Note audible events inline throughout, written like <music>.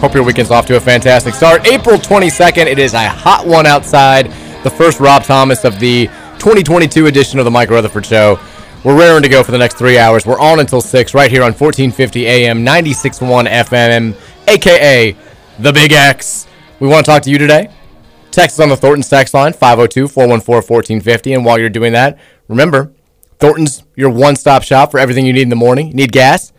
Hope your weekend's off to a fantastic start. April 22nd. It is a hot one outside. The first Rob Thomas of the 2022 edition of the Mike Rutherford Show. We're raring to go for the next three hours. We're on until 6 right here on 1450 AM, 96.1 FM, aka The Big X. We want to talk to you today. Text us on the Thornton's text line, 502 414 1450. And while you're doing that, remember, Thornton's your one stop shop for everything you need in the morning. Need gas?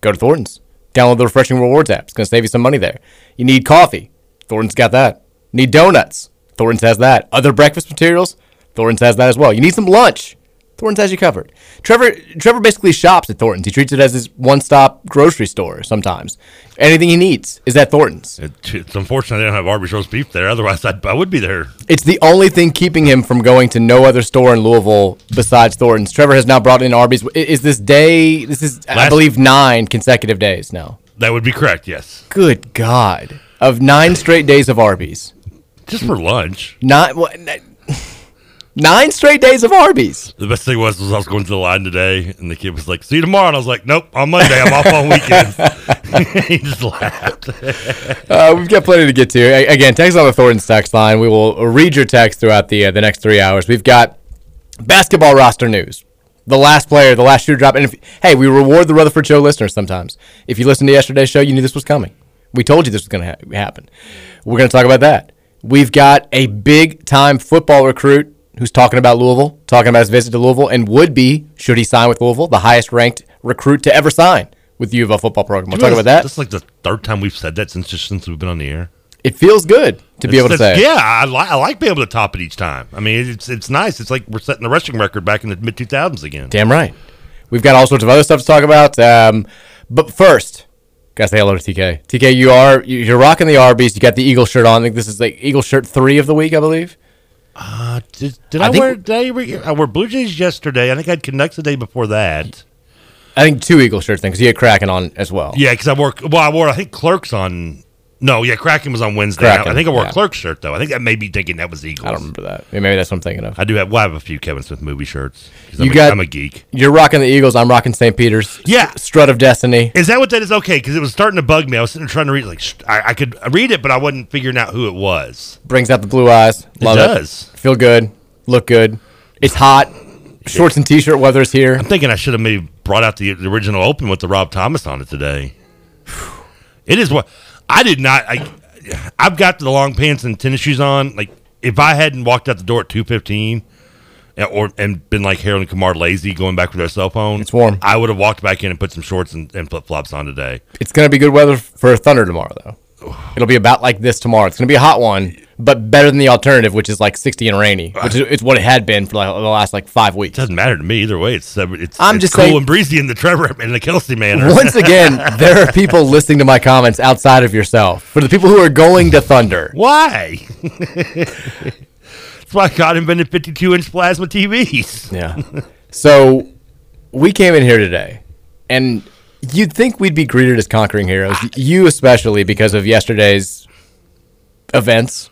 Go to Thornton's. Download the Refreshing Rewards app. It's going to save you some money there. You need coffee? Thornton's got that. Need donuts? Thornton's has that. Other breakfast materials? Thornton's has that as well. You need some lunch? Thornton's has you covered. Trevor Trevor basically shops at Thornton's. He treats it as his one-stop grocery store sometimes. Anything he needs is at Thornton's. It, it's unfortunate they don't have Arby's roast beef there. Otherwise, I'd, I would be there. It's the only thing keeping him from going to no other store in Louisville besides Thornton's. Trevor has now brought in Arby's. Is this day? This is, I believe, nine consecutive days now. That would be correct, yes. Good God! Of nine straight days of Arby's. Just for lunch. Not n- nine straight days of Arby's. The best thing was, was I was going to the line today, and the kid was like, "See you tomorrow." And I was like, "Nope, on Monday. I'm off on weekends." <laughs> he just laughed. <laughs> Uh, we've got plenty to get to. Again, text on the Thornton's text line. We will read your text throughout the uh, the next three hours. We've got basketball roster news. The last player, the last shooter drop. And if, hey, we reward the Rutherford Show listeners sometimes. If you listened to yesterday's show, you knew this was coming. We told you this was going to ha- happen. We're going to talk about that. We've got a big time football recruit who's talking about Louisville, talking about his visit to Louisville, and would be, should he sign with Louisville, the highest ranked recruit to ever sign with the U of L football program. We'll talk about that. That's like the third time we've said that since just since we've been on the air. It feels good to be able to say. Yeah, I, li- I like being able to top it each time. I mean, it's it's nice. It's like we're setting the rushing record back in the mid 2000s again. Damn right. We've got all sorts of other stuff to talk about. Um, but first, gotta say hello to TK. TK, you are you- you're rocking the Arby's. You got the Eagle shirt on. I think this is like Eagle shirt three of the week, I believe. Uh, did did I I, think- wear? Did I, wear, I wore Blue Jays yesterday. I think I had Canucks the day before that. I think two Eagle shirts thing because you had Kraken on as well. Yeah, because I wore. Well, I wore. I think Clerks on. No, yeah, Kraken was on Wednesday. Kraken, I think I wore yeah. a Clerks shirt though. I think that made me thinking that was Eagles. I don't remember that. Maybe that's what I'm thinking of. I do have. Well, I have a few Kevin Smith movie shirts. You I'm, a, got- I'm a geek. You're rocking the Eagles. I'm rocking St. Peter's. Yeah. Strut of Destiny. Is that what that is? Okay, because it was starting to bug me. I was sitting there trying to read. Like sh- I, I could read it, but I wasn't figuring out who it was. Brings out the blue eyes. Love it. does. Feel good. Look good. It's hot. Shorts and t-shirt weather's here. I'm thinking I should have maybe brought out the, the original open with the Rob Thomas on it today. It is what I did not. I I've got the long pants and tennis shoes on. Like if I hadn't walked out the door at two fifteen, eh, or and been like Harold and Kumar lazy going back with their cell phone, It's warm. I would have walked back in and put some shorts and, and flip flops on today. It's going to be good weather for Thunder tomorrow, though. It'll be about like this tomorrow. It's going to be a hot one, but better than the alternative, which is like 60 and rainy, which is it's what it had been for like the last like five weeks. Doesn't matter to me either way. It's uh, it's, I'm it's just cool saying- and breezy in the Trevor and the Kelsey Manor. <laughs> Once again, <laughs> there are people listening to my comments outside of yourself. For the people who are going to Thunder, Why? <laughs> That's why God invented 52 inch plasma TVs. Yeah. So we came in here today, and you'd think we'd be greeted as conquering heroes. You especially because of yesterday's events.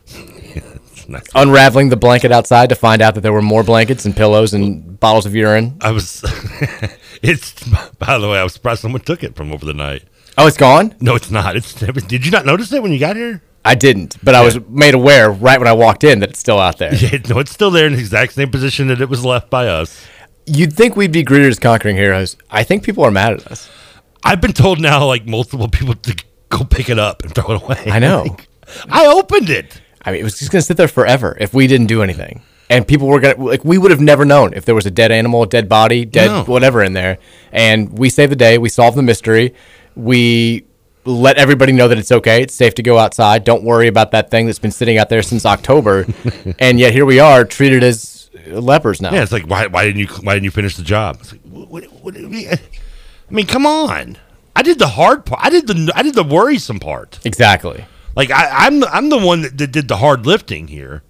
Nice. <laughs> Unraveling the blanket outside to find out that there were more blankets and pillows and bottles of urine. I was. <laughs> it's. By the way, I was surprised someone took it from over the night. Oh, it's gone? No, it's not. It's. Did you not notice it when you got here? I didn't, but I was made aware right when I walked in that it's still out there. <laughs> Yeah, no, it's still there in the exact same position that it was left by us. You'd think we'd be greeted as conquering heroes. I think people are mad at us. I've been told now, like multiple people, to go pick it up and throw it away. I know. Like, I opened it. I mean, it was just going to sit there forever if we didn't do anything. And people were going to, like, we would have never known if there was a dead animal, a dead body, dead No. whatever in there. And we saved the day. We solved the mystery. We let everybody know that it's okay. It's safe to go outside. Don't worry about that thing that's been sitting out there since October. <laughs> and yet here we are, treated as lepers now. Yeah, it's like why? Why didn't you? Why didn't you finish the job? It's like, what, what, what, do you mean? I mean, come on. I did the hard part. I did the. I did the worrisome part. Exactly. Like I, I'm. the- I'm the one that, that did the hard lifting here.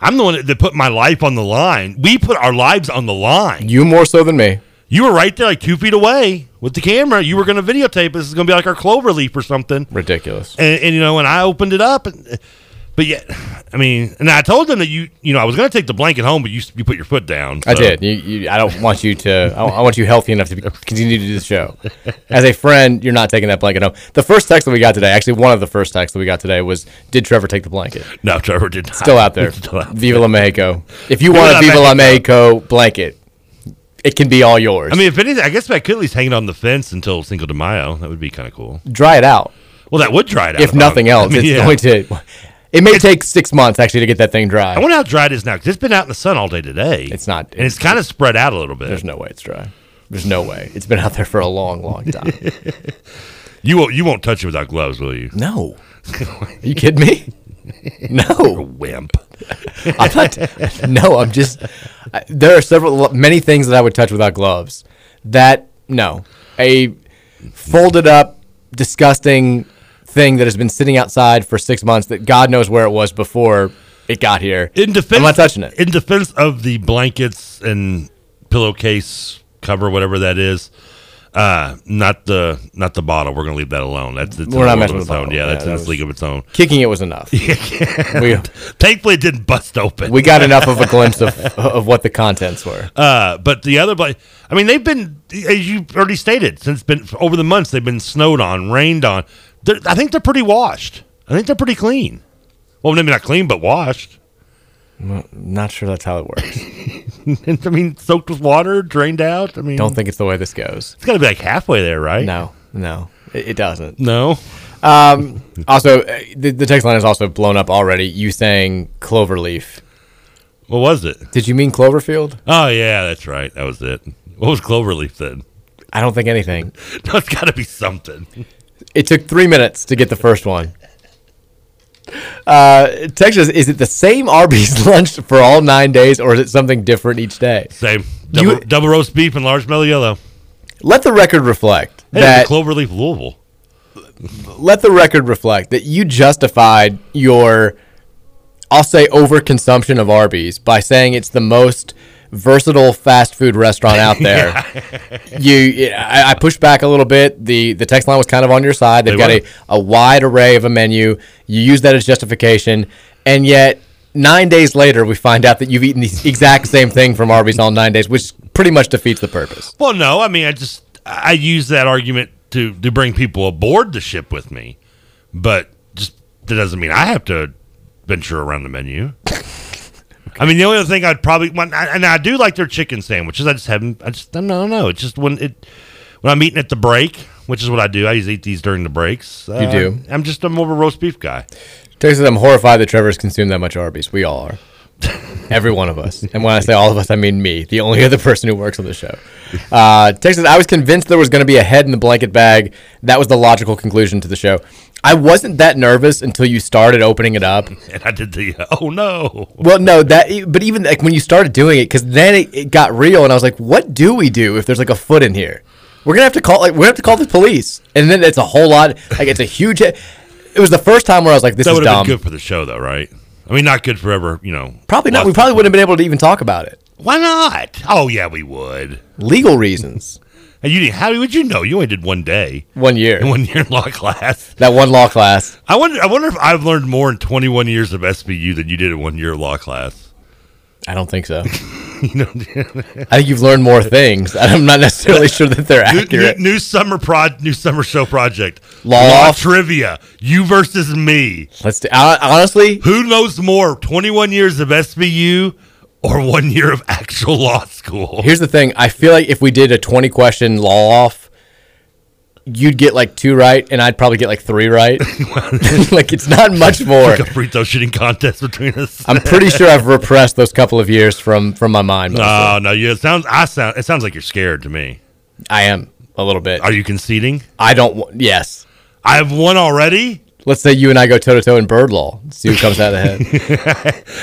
I'm the one that, that put my life on the line. We put our lives on the line. You more so than me. You were right there, like two feet away with the camera. You were going to videotape. This is going to be like our clover leaf or something. Ridiculous. And, and you know, and I opened it up, and, but yet, I mean, and I told them that you, you know, I was going to take the blanket home, but you, you put your foot down. I did. You, you, I don't want you to. I, I want you healthy enough to be, continue to do the show. As a friend, you're not taking that blanket home. The first text that we got today, actually, one of the first texts that we got today was, "Did Trevor take the blanket?" No, Trevor did not. Still out there. <laughs> Still out Viva la Mexico. If you Viva want a Viva la Mexico. Blanket, it can be all yours. I mean, if anything, I guess I could at least hang it on the fence until Cinco de Mayo. That would be kind of cool. dry it out. Well, that would dry it out. If nothing <laughs> I else, mean, it's yeah. going to. It may take six months actually to get that thing dry. I wonder how dry it is now because it's been out in the sun all day today. It's not, and it's kind of spread out a little bit. There's no way it's dry. There's no way. It's been out there for a long, long time. <laughs> You won't. You won't touch it without gloves, will you? No. <laughs> Are you kidding me? No. <laughs> wimp. I'm not. No, I'm just. I, there are several, many things that I would touch without gloves. That no, a folded up, disgusting thing that has been sitting outside for six months. That God knows where it was before it got here. In defense, I'm not touching it. In defense of the blankets and pillowcase cover, whatever that is, uh, not the not the bottle. We're gonna leave that alone. That's it's We're not messing with own. Yeah, Yeah, that's that in its league of its own. Kicking it was enough. <laughs> We- Thankfully, it didn't bust open. We got enough of a <laughs> glimpse of of what the contents were. Uh, but the other, I mean, they've been, as you already stated, since been over the months, they've been snowed on, rained on. They're, I think they're pretty washed. I think they're pretty clean. Well, maybe not clean, but washed. Well, not sure that's how it works. <laughs> I mean, soaked with water, drained out. I mean, Don't think it's the way this goes. it's got to be like halfway there, right? No, no, it, it doesn't. No. Um, also, uh, the, the text line is also blown up already. You saying Cloverleaf. What was it? Did you mean Cloverfield? Oh yeah, that's right. That was it. What was Cloverleaf then? I don't think anything. No, it's got to be something. It took three minutes to get the first one. Uh, Texas, is it the same Arby's <laughs> lunch for all nine days, or is it something different each day? Same. Double, You- double roast beef and large mellow yellow. Let the record reflect Hey, that. Cloverleaf Louisville. let the record reflect that you justified your, I'll say, overconsumption of Arby's by saying it's the most versatile fast food restaurant out <laughs> there. You, I, I pushed back a little bit. the The text line was kind of on your side. They've They got a, a wide array of a menu. You use that as justification, and yet nine days later, we find out that you've eaten the <laughs> exact same thing from Arby's all nine days, which pretty much defeats the purpose. Well, no, I mean, I just I use that argument to to bring people aboard the ship with me, but just that doesn't mean I have to venture around the menu. <laughs> I mean, the only other thing I'd probably want, and I do like their chicken sandwiches. I just haven't. I just I don't know. It's just when it when I'm eating at the break, which is what I do. I usually eat these during the breaks. Uh, You do? I'm just a more of a roast beef guy. Texas, I'm horrified that Trevor's consumed that much Arby's. We all are. <laughs> Every one of us. And when I say all of us, I mean me, the only other person who works on the show. Uh, Texas, I was convinced there was going to be a head in the blanket bag. That was the logical conclusion to the show. I wasn't that nervous until you started opening it up. <laughs> And I did the oh no. Well, no, that but even like when you started doing it, because then it, it got real, and I was like, "What do we do if there's like a foot in here? We're gonna have to call like we have to call the police." And then it's a whole lot. Like it's a huge. It was the first time where I was like, "This that is dumb." been good for the show, though, right? I mean, not good forever. You know, Probably not. We probably wouldn't have been able to even talk about it. Why not? Oh yeah, we would. Legal reasons. And you didn't- how would you know? You only did one day, One year. <laughs> one year in law class. That one law class. I wonder. I wonder if I've learned more in 21 years of SBU than you did in one year of law class. I don't think so. <laughs> <laughs> You know, I think you've learned more things. I'm not necessarily sure that they're new, new, accurate. new summer prod, new summer show project. Law off. trivia. You versus me. Let's do, uh, honestly, Who knows more? 21 years of SBU or one year of actual law school? here's the thing. I feel like if we did a 20 question law off, you'd get like two right, and I'd probably get like three right. <laughs> <laughs> like it's not much <laughs> more. Like a free throw shooting contest between us. I'm pretty sure I've repressed those couple of years from from my mind. mostly. No, no. You, it sounds. I sound. It sounds like you're scared to me. I am a little bit. Are you conceding? I don't. Yes. I have one already. Let's say you and I go toe to toe in bird law. See who comes out ahead.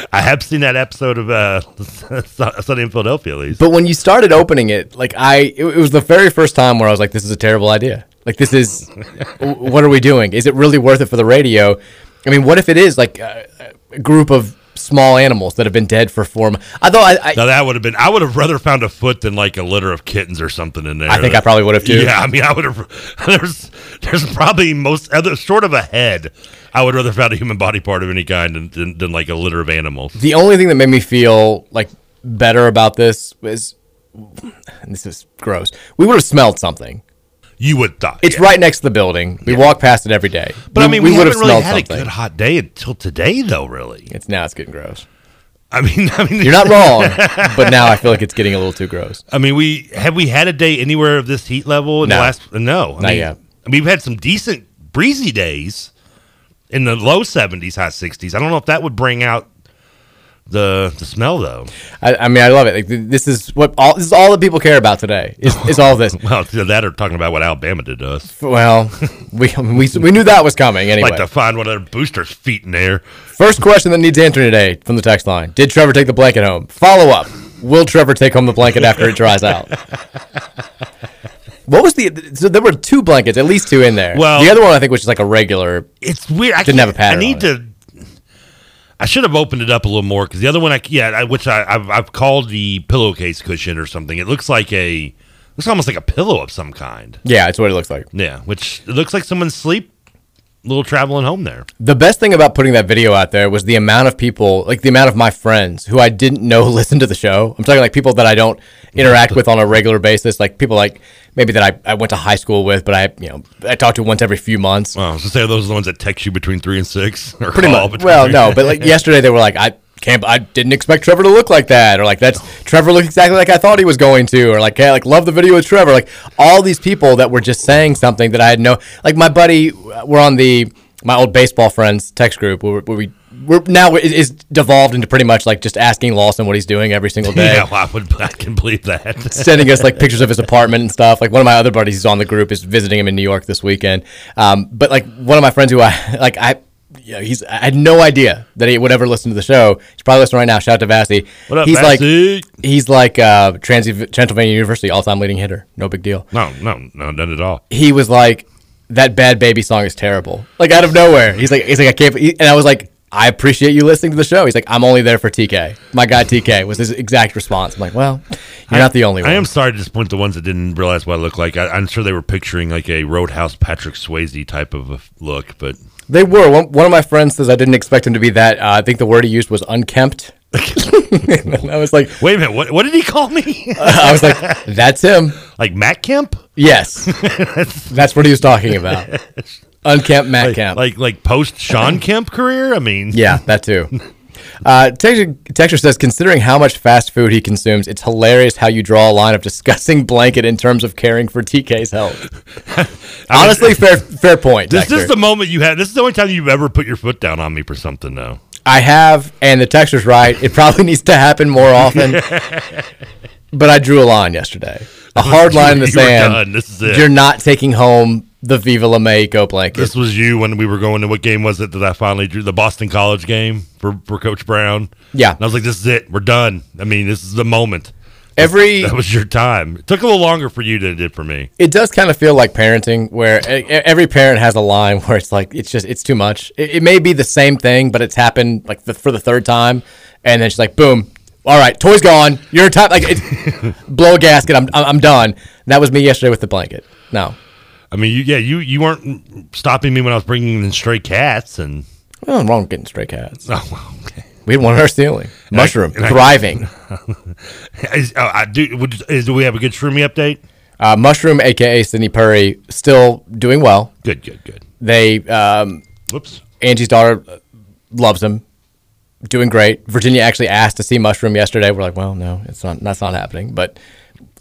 <laughs> I have seen that episode of uh, <laughs> Sunny in Philadelphia, at least. But when you started opening it, like I, it, it was the very first time where I was like, "This is a terrible idea. Like this is, what are we doing? Is it really worth it for the radio? I mean, what if it is like a, a group of small animals that have been dead for four months? I thought I, I, Now that would have been. I would have rather found a foot than like a litter of kittens or something in there. I think I probably would have too. Yeah, I mean, I would have. <laughs> There's, there's probably most uh, other short of a head. I would rather found a human body part of any kind than, than, than like a litter of animals. The only thing that made me feel like better about this was, this is gross. We would have smelled something. You would thought It's yeah. right next to the building. We walk past it every day. But I mean, we, would haven't really had something. a good hot day until today, though. Really, It's now it's getting gross. I mean, I mean, You're not <laughs> wrong, but now I feel like it's getting a little too gross. I mean, we have we had a day anywhere of this heat level in No. the last? No, I Not mean, yet. I mean, we've had some decent breezy days in the low seventies, high sixties. I don't know if that would bring out the the smell though. I, I mean, I love it. Like, this is what all this is all that people care about today. Is, is all this? <laughs> Well, that are talking about what Alabama did to us, Well, we we we knew that was coming anyway. like to find one of their boosters' feet in there. First question that needs answering today from the text line: Did Trevor take the blanket home? Follow up: Will Trevor take home the blanket after it dries out? <laughs> What was the? So there were two blankets, at least two in there. Well- the other one I think was just like a regular. It's weird. I Didn't have a pattern I need to. I should have opened it up a little more because the other one, I yeah, I, which I, I've I've called the pillowcase cushion or something. It looks like a, looks almost like a pillow of some kind. Yeah, it's what it looks like. Yeah, which it looks like someone's sleep, little traveling home there. The best thing about putting that video out there was the amount of people, like the amount of my friends who I didn't know <laughs> listen to the show. I'm talking like people that I don't interact with on a regular basis, like people like maybe that I, I went to high school with, but I you know I talk to once every few months. Well, I say those are the ones that text you between three and six, <laughs> or Pretty much. between Well, no, but like <laughs> yesterday they were like I can't. I didn't expect Trevor to look like that, or like that's Trevor looked exactly like I thought he was going to, or like hey, like love the video with Trevor. Like all these people that were just saying something that I had no. Like my buddy, uh, we're on the my old baseball friends text group where, where we. We're now is devolved into pretty much like just asking Lawson what he's doing every single day <laughs> yeah, well, I would I can believe that. <laughs> sending us like pictures of his apartment and stuff. Like one of my other buddies who's on the group is visiting him in New York this weekend. Um, but like one of my friends who I <laughs> like, I know, he's I had no idea that he would ever listen to the show. He's probably listening right now. Shout out to Vassy. What up, he's Vassy? like he's like uh, Trans Transylvania University all time leading hitter. No big deal. no, no, no, none at all. He was like that bad baby song is terrible. Like out of nowhere. He's like he's like I can't. and I was like. I appreciate you listening to the show. He's like, I'm only there for TK. My guy TK was his exact response. I'm like, well, you're not the only one. I am sorry to disappoint the ones that didn't realize what I look like. I, I'm sure they were picturing like a Roadhouse Patrick Swayze type of look, but They were. One, one of my friends says I didn't expect him to be that. Uh, I think the word he used was unkempt. <laughs> I was like, wait a minute, what, what did he call me? I was like, that's him. like Matt Kemp? Yes, <laughs> that's what he was talking about. <laughs> Unkempt Matt Like, Kemp. like like post Shawn Kemp career? I mean, yeah, that too. Uh, Texture, says, considering how much fast food he consumes, it's hilarious how you draw a line of discussing <laughs> blanket in terms of caring for TK's health. <laughs> Honestly, fair fair point. This is the moment you had. This is the only time you've ever put your foot down on me for something, though. I have, and the texture's right. It probably <laughs> needs to happen more often. but I drew a line yesterday. A hard line in the You sand. done. This is it. You're not taking home the Viva La May Go blanket. This was you when we were going to what game was it that I finally drew the Boston College game for, for Coach Brown. Yeah. and I was like, "This is it. We're done." I mean, this is the moment. Every That was your time. It took a little longer for you than it did for me. it does kind of feel like parenting, where every parent has a line <laughs> where it's like it's just it's too much. It, it may be the same thing, but it's happened like the, for the third time, and then she's like, "Boom, all right, toy's gone. You're time. Like, it, <laughs> blow a gasket. I'm, I'm I'm done. And that was me yesterday with the blanket. No, I mean, you, yeah, you you weren't stopping me when I was bringing in stray cats and. Well, wrong with getting stray cats. Oh, well, okay. We had one in our ceiling. I- Mushroom, I- thriving. <laughs> is, oh, I do. Would, is, do we have a good shroomy update? Uh, Mushroom, aka Sydney Purry, still doing well. Good, good, good. They, um, Whoops. Angie's daughter uh, loves him, doing great. Virginia actually asked to see Mushroom yesterday. We're like, well, no, it's not. That's not happening. But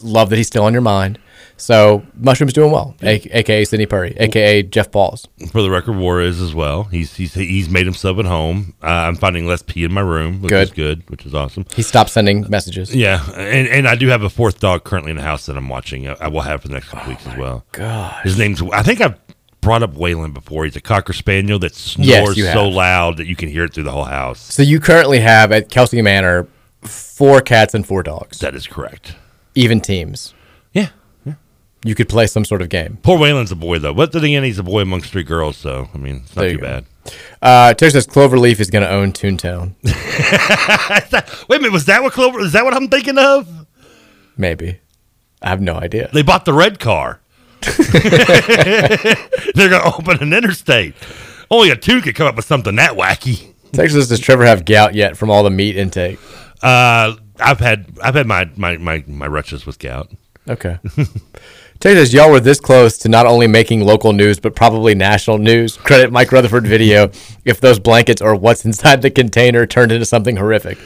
love that he's still on your mind. So Mushroom's doing well, a- aka Sydney Purry, aka Jeff Pauls. For the record, War is as well. He's he's he's made himself at home. Uh, I'm finding less pee in my room, which is Good. good, which is awesome. He stopped sending messages. Yeah, and and I do have a fourth dog currently in the house that I'm watching. I, I will have for the next couple weeks as well. gosh. his name's. I think I've brought up Waylon before. He's a cocker spaniel that snores Yes, you so have. loud that you can hear it through the whole house. So you currently have at Kelsey Manor four cats and four dogs, That is correct. even teams. Yeah. You could play some sort of game. Poor Waylon's a boy though. But then again, he's a boy amongst three girls, so I mean, it's not too go. bad. Uh, Terry says Cloverleaf is going to own Toontown. <laughs> Wait a minute, was that what Clover? Is that what I'm thinking of? Maybe. I have no idea. They bought the red car. <laughs> They're going to open an interstate. Only a two could come up with something that wacky. Texas, does Trevor have gout yet from all the meat intake? Uh, I've had I've had my my my my wretches with gout. Okay. <laughs> Texas, y'all were this close to not only making local news, but probably national news. Credit Mike Rutherford video if those blankets or what's inside the container turned into something horrific.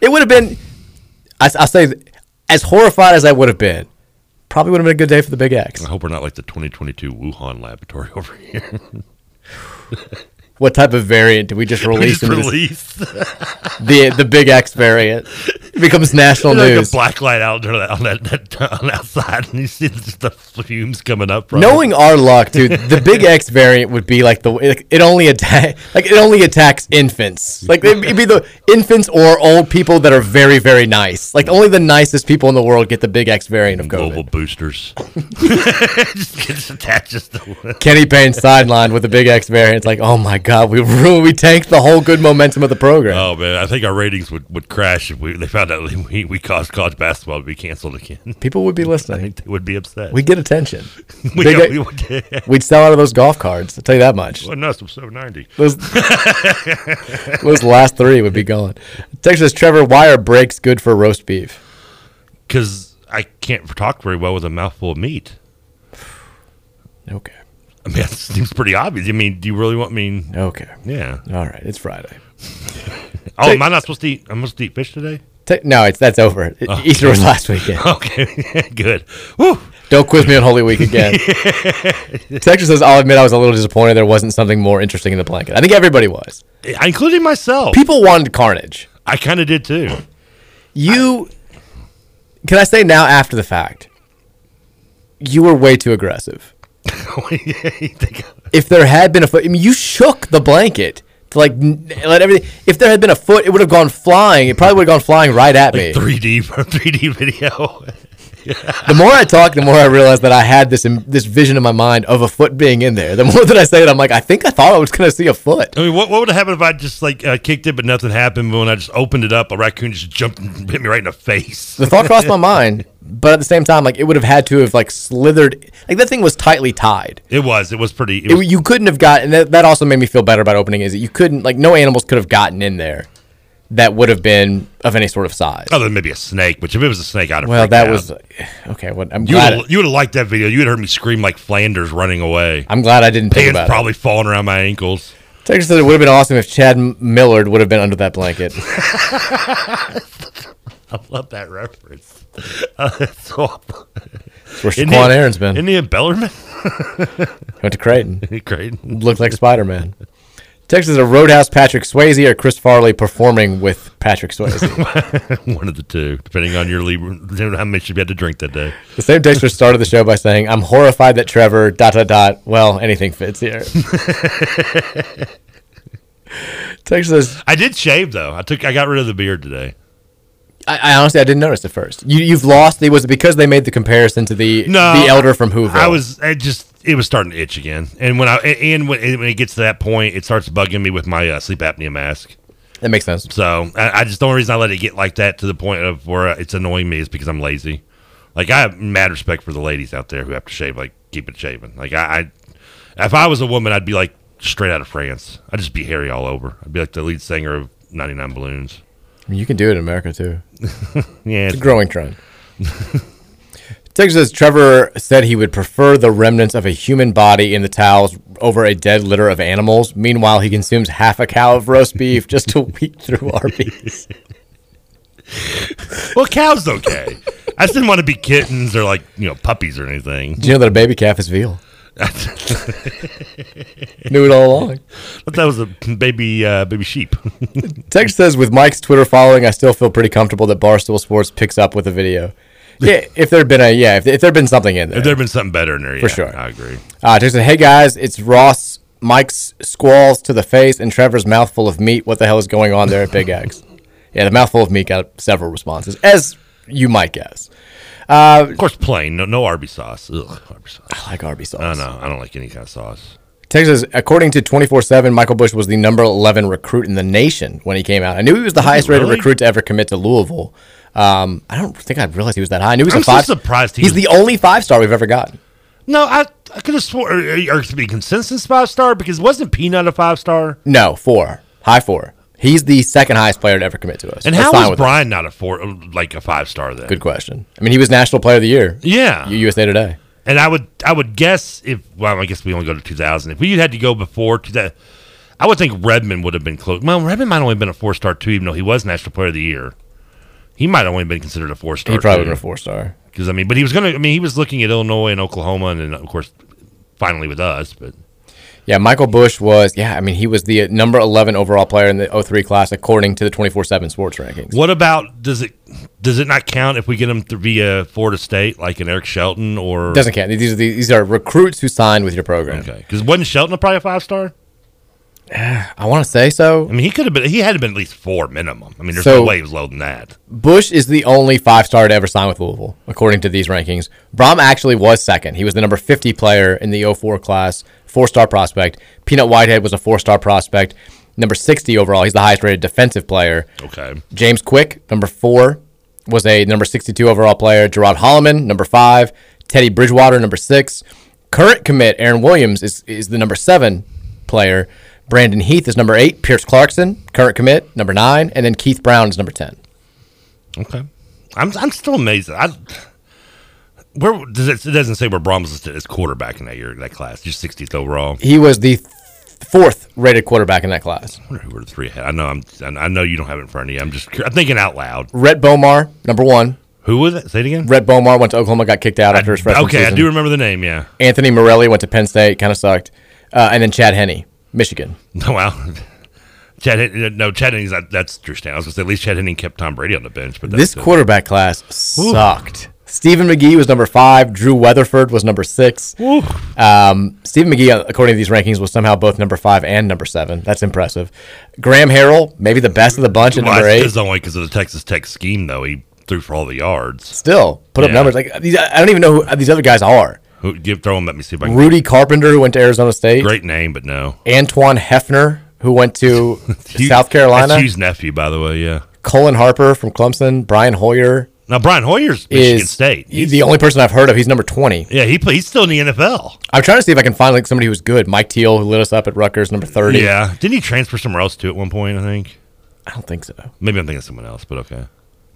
It would have been, I, I'll say, as horrified as I would have been, probably would have been a good day for the Big X. I hope we're not like the 2022 Wuhan laboratory <laughs> over here. What type of variant do we just <laughs> we release? just into this- released <laughs> the the Big X variant it becomes national like news. a black light out on that, that on outside, and you see just the fumes coming up. From Knowing it. our luck, dude, the Big X variant would be like the it only attack like it only attacks infants. Like it'd be the infants or old people that are very very nice. Like only the nicest people in the world get the Big X variant of COVID. global boosters, <laughs> just gets attaches to Kenny Payne sidelined with the Big X variant. It's like, oh my god, we ruined, we tanked the whole good momentum of the program. Oh man, I think our ratings would, would crash if we they found out <laughs> we, we caused college basketball to be canceled again. People would be <laughs> I listening. think they would be upset. We'd get attention. <laughs> We- Big we X- would- we'd sell out of those golf cards. I'll tell you that much. well, no, it's seven ninety. Those, those last three would be gone. Texas Trevor, why are breaks good for roast beef? Because I can't talk very well with a mouthful of meat. Okay. I mean, <laughs> that seems pretty obvious. I mean, do you really want me? Okay. Yeah. All right. It's Friday. <laughs> Oh, am I not supposed to eat? I'm supposed to eat fish today. Ta- no, it's that's over. Oh. Easter was last weekend. <laughs> Okay, good. Woo. Don't quiz me on Holy Week again. Texas says, I'll admit I was a little disappointed there wasn't something more interesting in the blanket. I think everybody was. including myself. People wanted carnage. I kind of did too. You, can I say now after the fact, you were way too aggressive. <laughs> If there had been a foot, I mean, you shook the blanket to like n- let everything. If there had been a foot, it would have gone flying. It probably would have gone flying right at me. 3D 3D <laughs> video. The more I talk, the more I realize that I had this this vision in my mind of a foot being in there. The more that I say it, I'm like, I think I thought I was going to see a foot. I mean, what, what would have happened if I just like uh, kicked it, but nothing happened? But when I just opened it up, a raccoon just jumped and <laughs> hit me right in the face. The thought crossed my mind, but at the same time, like it would have had to have like slithered. Like that thing was tightly tied. It was. It was pretty. It It, was, you couldn't have gotten. That, that also made me feel better about opening. Is that you couldn't like no animals could have gotten in there that would have been of any sort of size. other than maybe a snake, which if it was a snake, I'd have. Well, that out. was okay. What I'm You glad. would you would have liked that video. You would have heard me scream like Flanders running away. I'm glad I didn't think Pants probably falling around my ankles. Texas said it would have been awesome if Chad Millard would have been under that blanket. <laughs> I love that reference. <laughs> Uh, it's awful. That's where Shaquan Aaron's been. Isn't he Bellarmine? Went to Creighton. <laughs> Great. Looked like Spider Man. Texas a Roadhouse Patrick Swayze or Chris Farley performing with Patrick Swayze. <laughs> One of the two, depending on your lead, how much you had to drink that day. the same texter started the show by saying, "I'm horrified that Trevor dot dot dot. Well, anything fits here." <laughs> Texas I did shave though. I took. I got rid of the beard today. I, "I honestly I didn't notice at first. You you've lost. It was because they made the comparison to the No, the elder from Whoville. I was. I just. It was starting to itch again, and when I and when it, when it gets to that point, it starts bugging me with my uh, sleep apnea mask. That makes sense. So I, I just the only reason I let it get like that to the point of where it's annoying me is because I'm lazy. Like I have mad respect for the ladies out there who have to shave, like keep it shaven. Like I, I if I was a woman, I'd be like straight out of France. I'd just be hairy all over. I'd be like the lead singer of 99 Balloons. You can do it in America too. <laughs> Yeah, It's a growing trend. <laughs> Texas says Trevor said he would prefer the remnants of a human body in the towels over a dead litter of animals. Meanwhile, he consumes half a cow of roast beef just to weep through Arby's. <laughs> Well, cows okay. I just didn't want to be kittens or like you know puppies or anything. Do you know that a baby calf is veal? <laughs> Knew it all along. But that was a baby uh, baby sheep. <laughs> Tex says, with Mike's Twitter following, I still feel pretty comfortable that Barstool Sports picks up with the video. Yeah, if there'd been a yeah, if, if there'd been something in there, if there'd been something better in there, yeah, For sure. I agree. Uh, said, "Hey guys, it's Ross. Mike's squalls to the face and Trevor's mouthful of meat. What the hell is going on there at Big X?" <laughs> yeah, the mouthful of meat got several responses, as you might guess. Uh, Of course, plain, no no Arby sauce. Ugh, Arby sauce. I like Arby sauce. Know. I don't like any kind of sauce. Texas, according to 24 7, Michael Bush was the number 11 recruit in the nation when he came out. I knew he was the highest rated recruit to ever commit to Louisville. Um, I don't think I realized he was that high. I knew he was I'm a so five. surprised he He's was- the only five star we've ever gotten. No, I I could have sworn. Or, or to be consensus five star because wasn't Peanut a five star? No, four. High four. He's the second highest player to ever commit to us. And how was. Brian not a four like a five star then? Good question. I mean, he was National Player of the Year. Yeah. USA Today. And I would I would guess if well I guess we only go to 2000. If we had to go before 2000, I would think Redman would have been close. Well, Redman might have only been a four star too, even though he was National Player of the Year. He might have only been considered a four star. He probably would a four star. Because I mean, but he was gonna. I mean, he was looking at Illinois and Oklahoma, and then of course, finally with us. But Yeah, Michael Bush was, yeah, I mean, he was the number 11 overall player in the 03 class according to the 24 7 sports rankings. what about does it does it not count if we get him through via Florida State, like an Eric Shelton or Doesn't count. These are, the, these are recruits who signed with your program. Okay, because wasn't Shelton probably a five star? I want to say so. I mean, he could have been. He had to been at least four minimum. I mean, there's So- no way he was lower than that. Bush is the only five star to ever sign with Louisville, according to these rankings. Brohm actually was second. He was the number 50 player in the 04 class, four star prospect. Peanut Whitehead was a four star prospect, number 60 overall. He's the highest rated defensive player. Okay. James Quick, number four, was a number 62 overall player. Gerod Holliman, number five. Teddy Bridgewater, number six. Current commit, Aaron Williams, is, is the number seven player. Brandon Heath is number eight. Pierce Clarkson, current commit, number nine. And then Keith Brown is number 10. Okay. I'm I'm still amazed. I where does it, it doesn't say where Brohm's is as quarterback in that year that class. Just 60th overall. He was the th- fourth rated quarterback in that class. I wonder who were the three ahead. I know I'm I know you don't have it in front of you. I'm just I'm thinking out loud. Rhett Bomar, number one. Who was it? Say it again. Rhett Bomar went to Oklahoma, got kicked out after his freshman okay, season. I do remember the name. Yeah. Anthony Morelli went to Penn State, kind of sucked. Uh, and then Chad Henne, Michigan. <laughs> Oh, wow. Chad, no, Chad Henning's that, that's interesting. I was gonna say at least Chad Henning kept Tom Brady on the bench, but This it. quarterback class sucked. Stephen McGee was number five. Drew Weatherford was number six. Um, Stephen McGee, uh, according to these rankings, was somehow both number five and number seven. That's impressive. Graham Harrell, maybe the best of the bunch at Well, number eight. that's only because of the Texas Tech scheme, though. He threw for all the yards. Still put up numbers like these. I don't even know who these other guys are. Who give throw him? Let me see if I can. Rudy Carpenter, who went to Arizona State. Great name, but no. Antoine Hefner, who went to <laughs> Hugh- South Carolina. Hugh's nephew, by the way. Yeah. Colin Harper from Clemson. Brian Hoyer Now Brian Hoyer's Michigan is State. he's the only person I've heard of. He's number twenty. Yeah, he play, he's still in the NFL. I'm trying to see if I can find like somebody who's good. Mike Teel, who lit us up at Rutgers, number thirty. Yeah, didn't he transfer somewhere else too at one point? I think. I don't think so. Maybe I'm thinking of someone else, but okay,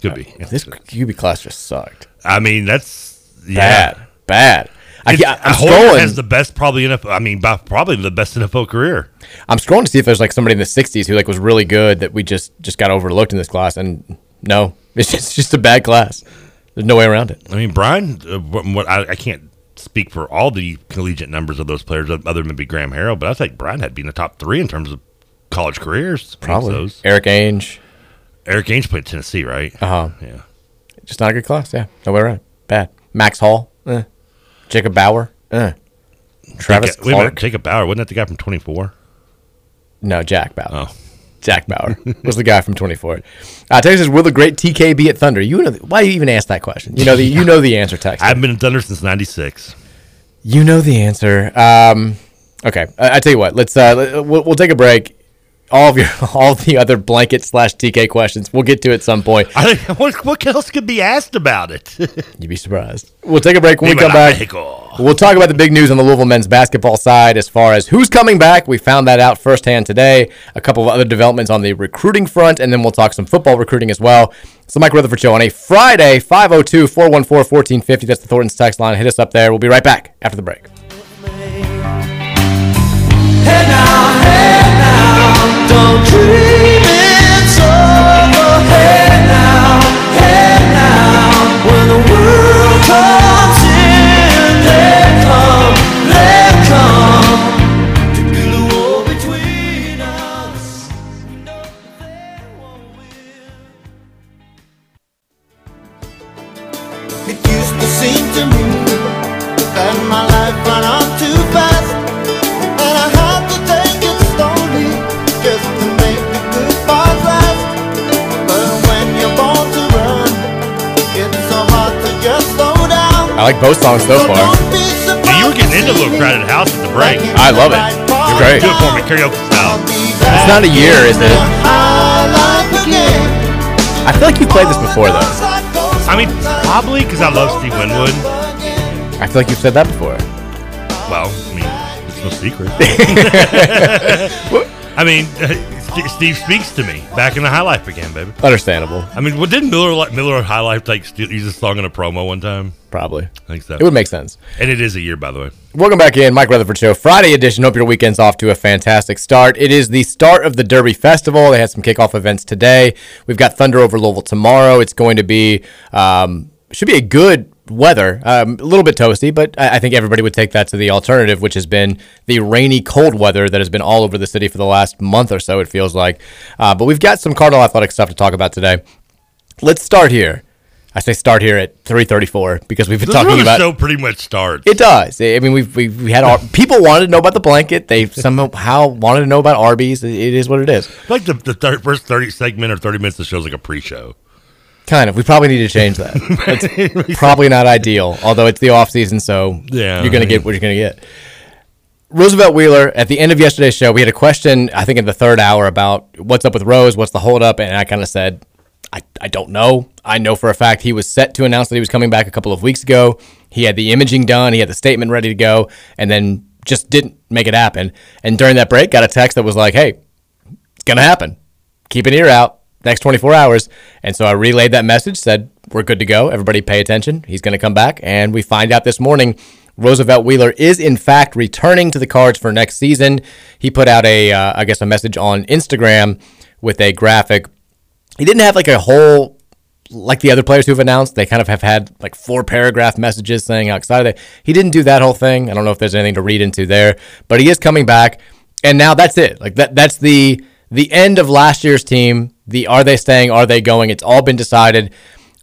could be. Uh, this QB class just sucked. I mean, that's yeah. Bad, bad. I, I'm Hoyer has the best, probably NFL. I mean, by, probably the best NFL career. I'm scrolling to see if there's like somebody in the '60s who like was really good that we just just got overlooked in this class, and no, <laughs> it's just, it's just a bad class. There's no way around it. I mean, Brian. Uh, what, what I, I can't speak for all the collegiate numbers of those players, other than maybe Graham Harrell, but I think Brian had been the top three in terms of college careers. Probably. Erik Ainge. Erik Ainge played Tennessee, right? Uh huh. Yeah. Just not a good class. Yeah, no way around. Bad. Max Hall. Eh. Jacob Bauer. Eh. Travis Jacob, wait minute, Clark. Jacob Bauer wasn't that the guy from Twenty Four? No, Jack Bauer. Oh. Jack Bauer <laughs> was the guy from 24. Uh, Texas, will the great TK be at Thunder? You know, the, why you even ask that question? You know the you know the answer, Texas. I've been in Thunder since '96. You know the answer. Um, okay, I, I tell you what. Let's uh, let- we'll, we'll take a break. All of your <laughs> all of the other blanket slash TK questions. We'll get to at some point. I think, <laughs> what, what else could be asked about it? <laughs> You'd be surprised. We'll take a break when we Viva come back. Mexico. We'll talk about the big news on the Louisville men's basketball side as far as who's coming back. We found that out firsthand today. A couple of other developments on the recruiting front, and then we'll talk some football recruiting as well. It's the Mike Rutherford Show on a Friday, 502 414 1450. That's the Thornton's text line. Hit us up there. We'll be right back after the break. Hey now, hey now, I like both songs so far. Yeah, you were getting into a little crowded house at the break. I love it. It's great. Do it for me, karaoke style. It's not a year, is it? I feel like you played this before, though. I mean, probably because I love Steve Winwood. I feel like you've said that before. Well, I mean, it's no secret. <laughs> I mean, St- Steve speaks to me back in the High Life again, baby. Understandable. I mean, what didn't Miller like Miller High Life like steal- use a song in a promo one time? Probably. I think so. It would make sense. And it is a year, by the way. Welcome back in, Mike Rutherford Show, Friday edition. Hope your weekend's off to a fantastic start. It is the start of the Derby Festival. They had some kickoff events today. We've got Thunder over Louisville tomorrow. It's going to be um, should be a good weather, um, a little bit toasty, but I, I think everybody would take that to the alternative, which has been the rainy, cold weather that has been all over the city for the last month or so. It feels like, uh, but we've got some Cardinal athletic stuff to talk about today. Let's start here. I say start here at 3:34 because we've been This talking about show pretty much starts. it does. I mean, we've, we've we had our <laughs> people wanted to know about the blanket. They somehow wanted to know about Arby's. It is what it is. like the, the thir- first 30 segment or 30 minutes of the show is like a pre-show. Kind of. We probably need to change that. <laughs> It's probably not ideal. Although it's the off season, so Yeah, you're gonna I get what you're gonna get. Roosevelt Wheeler at the end of yesterday's show, we had a question. I think in the third hour about what's up with Rose, what's the holdup, and I kind of said, I, I don't know. I know for a fact he was set to announce that he was coming back a couple of weeks ago. He had the imaging done, he had the statement ready to go, and then just didn't make it happen. And during that break, got a text that was like, "Hey, it's gonna happen. Keep an ear out next 24 hours." And so I relayed that message, said, "We're good to go. Everybody, pay attention. He's gonna come back." And we find out this morning. Roosevelt Wheeler is in fact returning to the Cards for next season. He put out a, uh, I guess, a message on Instagram with a graphic he didn't have like a whole like the other players who've announced they kind of have had like four paragraph messages saying how excited they he didn't do that whole thing i don't know if there's anything to read into there but he is coming back and now that's it like that that's the the end of last year's team the are they staying are they going? It's all been decided.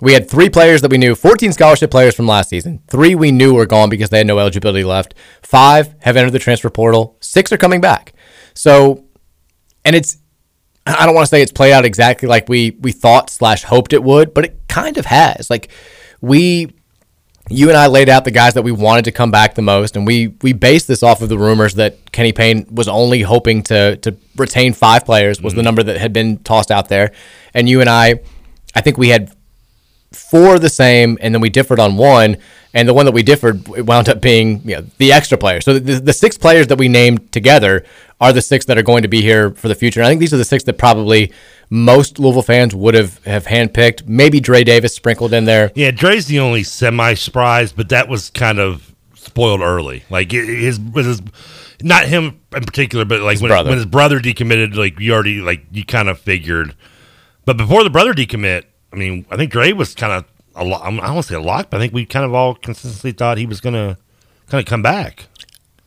We had three players that we knew 14 scholarship players from last season. Three we knew were gone because they had no eligibility left. Five have entered the transfer portal. Six are coming back. So and it's I don't want to say it's played out exactly like we we thought slash hoped it would, but it kind of has. Like we, you and I laid out the guys that we wanted to come back the most, and we we based this off of the rumors that Kenny Payne was only hoping to to retain five players was the mm-hmm. number that had been tossed out there, and you and I, I think we had four the same, and then we differed on one. And the one that we differed wound up being you know, the extra player. So the, the six players that we named together are the six that are going to be here for the future. And I think these are the six that probably most Louisville fans would have have handpicked. Maybe Dre Davis sprinkled in there. Yeah, Dre's the only semi surprise, but that was kind of spoiled early. Like his, his not him in particular, but like when, brother. when his brother decommitted, like you already like you kind of figured. But before the brother decommit, I mean, I think Gray was kind of a lot. I don't want to say a lock, but I think we kind of all consistently thought he was gonna kind of come back.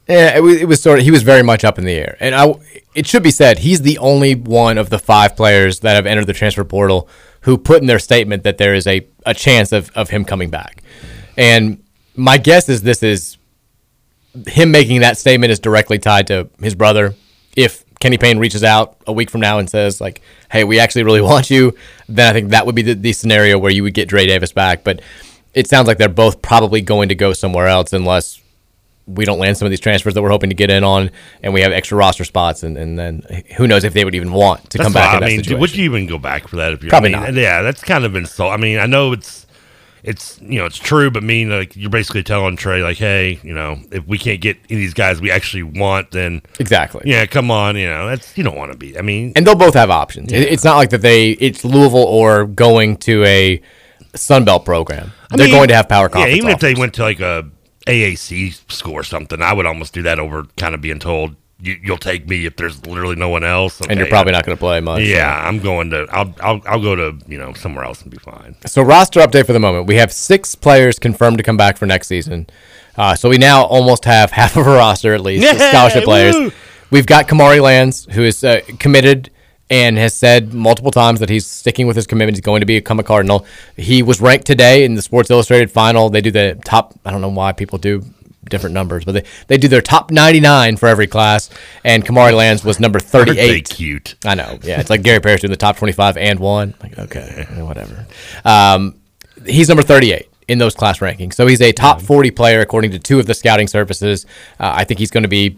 Yeah, it was sort of he was very much up in the air, and I. It should be said he's the only one of the five players that have entered the transfer portal who put in their statement that there is a, a chance of, of him coming back. And my guess is this is him making that statement is directly tied to his brother. If Kenny Payne reaches out a week from now and says like, "Hey, we actually really <laughs> want you," then I think that would be the, the scenario where you would get Dre Davis back. But it sounds like they're both probably going to go somewhere else unless we don't land some of these transfers that we're hoping to get in on, and we have extra roster spots, and, and then who knows if they would even want to That's come back why, in that I mean, situation. would you even go back for that? If you're Probably I mean, not. Yeah, that's kind of insult. I mean, I know it's it's you know it's true, but mean like you're basically telling Trey like, hey, you know, if we can't get any of these guys we actually want, then exactly. yeah, come on, you know, that's you don't want to be. I mean, and they'll both have options. It- It's not like that they it's Louisville or going to a Sun Belt program. I They're mean, going to have power Yeah, even if they went to like a AAC school or something, I would almost do that over kind of being told you, you'll take me if there's literally no one else, and you're Okay, probably not going to play much. Yeah, I'm going to. I'll, I'll I'll go to you know somewhere else and be fine. So roster update for the moment. We have six players confirmed to come back for next season. Uh, so we now almost have <laughs> half of a roster at least, Yay, scholarship players. woo! We've got Kamari Lands, who is uh, committed and has said multiple times that he's sticking with his commitment. He's going to become a Cardinal. He was ranked today in the Sports Illustrated final. They do the top. I don't know why people do different numbers, but they, they do their top 99 for every class. And Kamari Lands was number 38. Aren't they cute? I know. Yeah, it's like Gary Parrish doing the top 25 and one. Like, okay, whatever. Um, he's number 38 in those class rankings. So he's a top 40 player according to two of the scouting services. Uh, I think he's going to be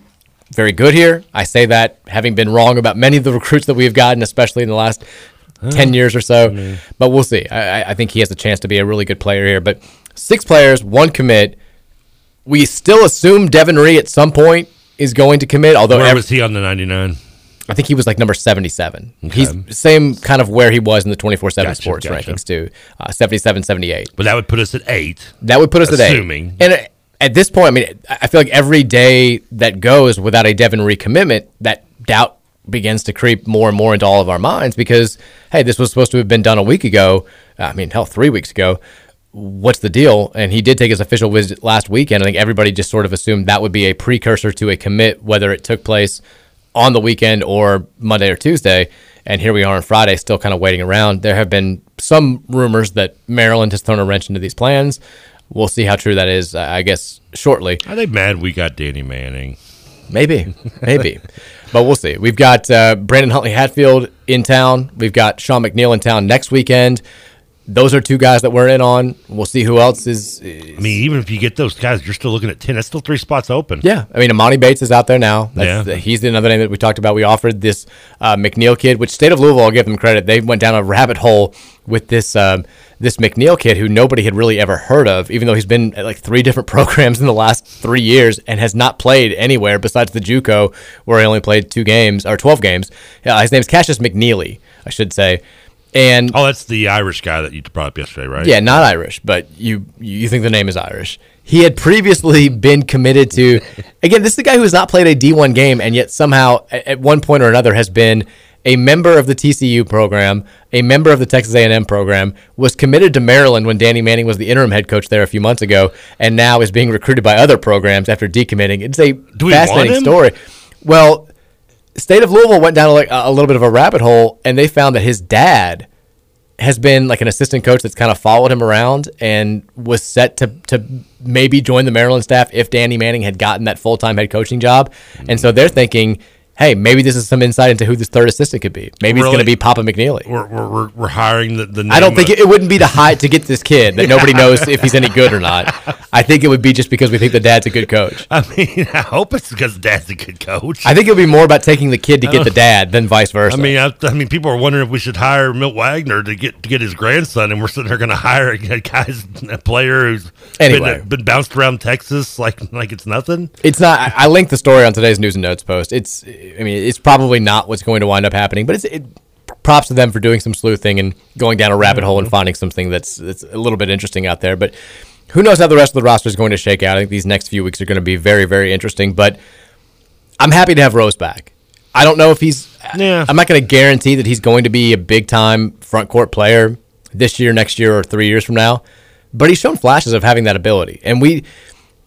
very good here. I say that having been wrong about many of the <laughs> recruits that we've gotten, especially in the last 10 years or so. But we'll see. I, I- I think he has a chance to be a really good player here. But six players, one commit. We still assume Devin Ree at some point is going to commit, although Where ev- was he on the 99? I think he was like number 77. He's same kind of where he was in the 24 7 sports gotcha. rankings, too. Uh, 77, 78. But that would put us at eight. That would put us Assuming. at eight. And uh, at this point, I mean, I feel like every day that goes without a Devin recommitment, that doubt begins to creep more and more into all of our minds because, hey, this was supposed to have been done a week ago. I mean, hell, three weeks ago. What's the deal? And he did take his official visit last weekend. I think everybody just sort of assumed that would be a precursor to a commit, whether it took place on the weekend or Monday or Tuesday. And here we are on Friday, still kind of waiting around. There have been some rumors that Maryland has thrown a wrench into these plans. We'll see how true that is, I guess, shortly. Are they mad we got Danny Manning? Maybe, <laughs> maybe. but we'll see. We've got uh, Brandon Huntley Hatfield in town. We've got Sean McNeil in town next weekend. Those are two guys that we're in on. We'll see who else is. I mean, even if you get those guys, you're still looking at 10. That's still three spots open. Yeah, I mean, Amani Bates is out there now. That's, Yeah. he's another name that we talked about. We offered this uh, McNeil kid, which State of Louisville, I'll give them credit. They went down a rabbit hole with this um, this McNeil kid who nobody had really ever heard of, even though he's been at like three different <laughs> programs in the last three years and has not played anywhere besides the JUCO, where he only played two games or twelve games. Uh, his name's Cassius McNeely, I should say. And Oh, that's the Irish guy that you brought up yesterday, right? yeah, not Irish, but you you think the name is Irish. He had previously been committed to. Again, this is the guy who has not played a D1 game, and yet somehow, at one point or another, has been a member of the TCU program, a member of the Texas A&M program, was committed to Maryland when Danny Manning was the interim head coach there a few months ago, and now is being recruited by other programs after decommitting. It's a fascinating story. Well, State of Louisville went down like a little bit of a rabbit hole, and they found that his dad has been like an assistant coach that's kind of followed him around and was set to to maybe join the Maryland staff if Danny Manning had gotten that full time head coaching job. And so they're thinking, hey, maybe this is some insight into who this third assistant could be. Maybe it's going to be Papa McNeely. We're, we're, we're, hiring the, the I don't think of- it, it wouldn't be to hide to get this kid that <laughs> nobody knows if he's any good or not. I think it would be just because we think the dad's a good coach. <laughs> I mean, I hope it's because Dad's a good coach. I think it would be more about taking the kid to get the <laughs> dad than vice versa. I mean, I, I mean, people are wondering if we should hire Milt Wagner to get to get his grandson, and we're sitting there going to hire a guy's a player who's Anyway. been, been bounced around Texas like like it's nothing. It's not. I I linked the story on today's news and notes post. It's. I mean, it's probably not what's going to wind up happening, but it's. It, props to them for doing some sleuthing and going down a rabbit hole and mm-hmm. finding something that's that's a little bit interesting out there. But who knows how the rest of the roster is going to shake out? I think these next few weeks are going to be very, very interesting. But I'm happy to have Rose back. I don't know if he's. Yeah. I'm not going to guarantee that he's going to be a big time front court player this year, next year, or three years from now. But he's shown flashes of having that ability, and we.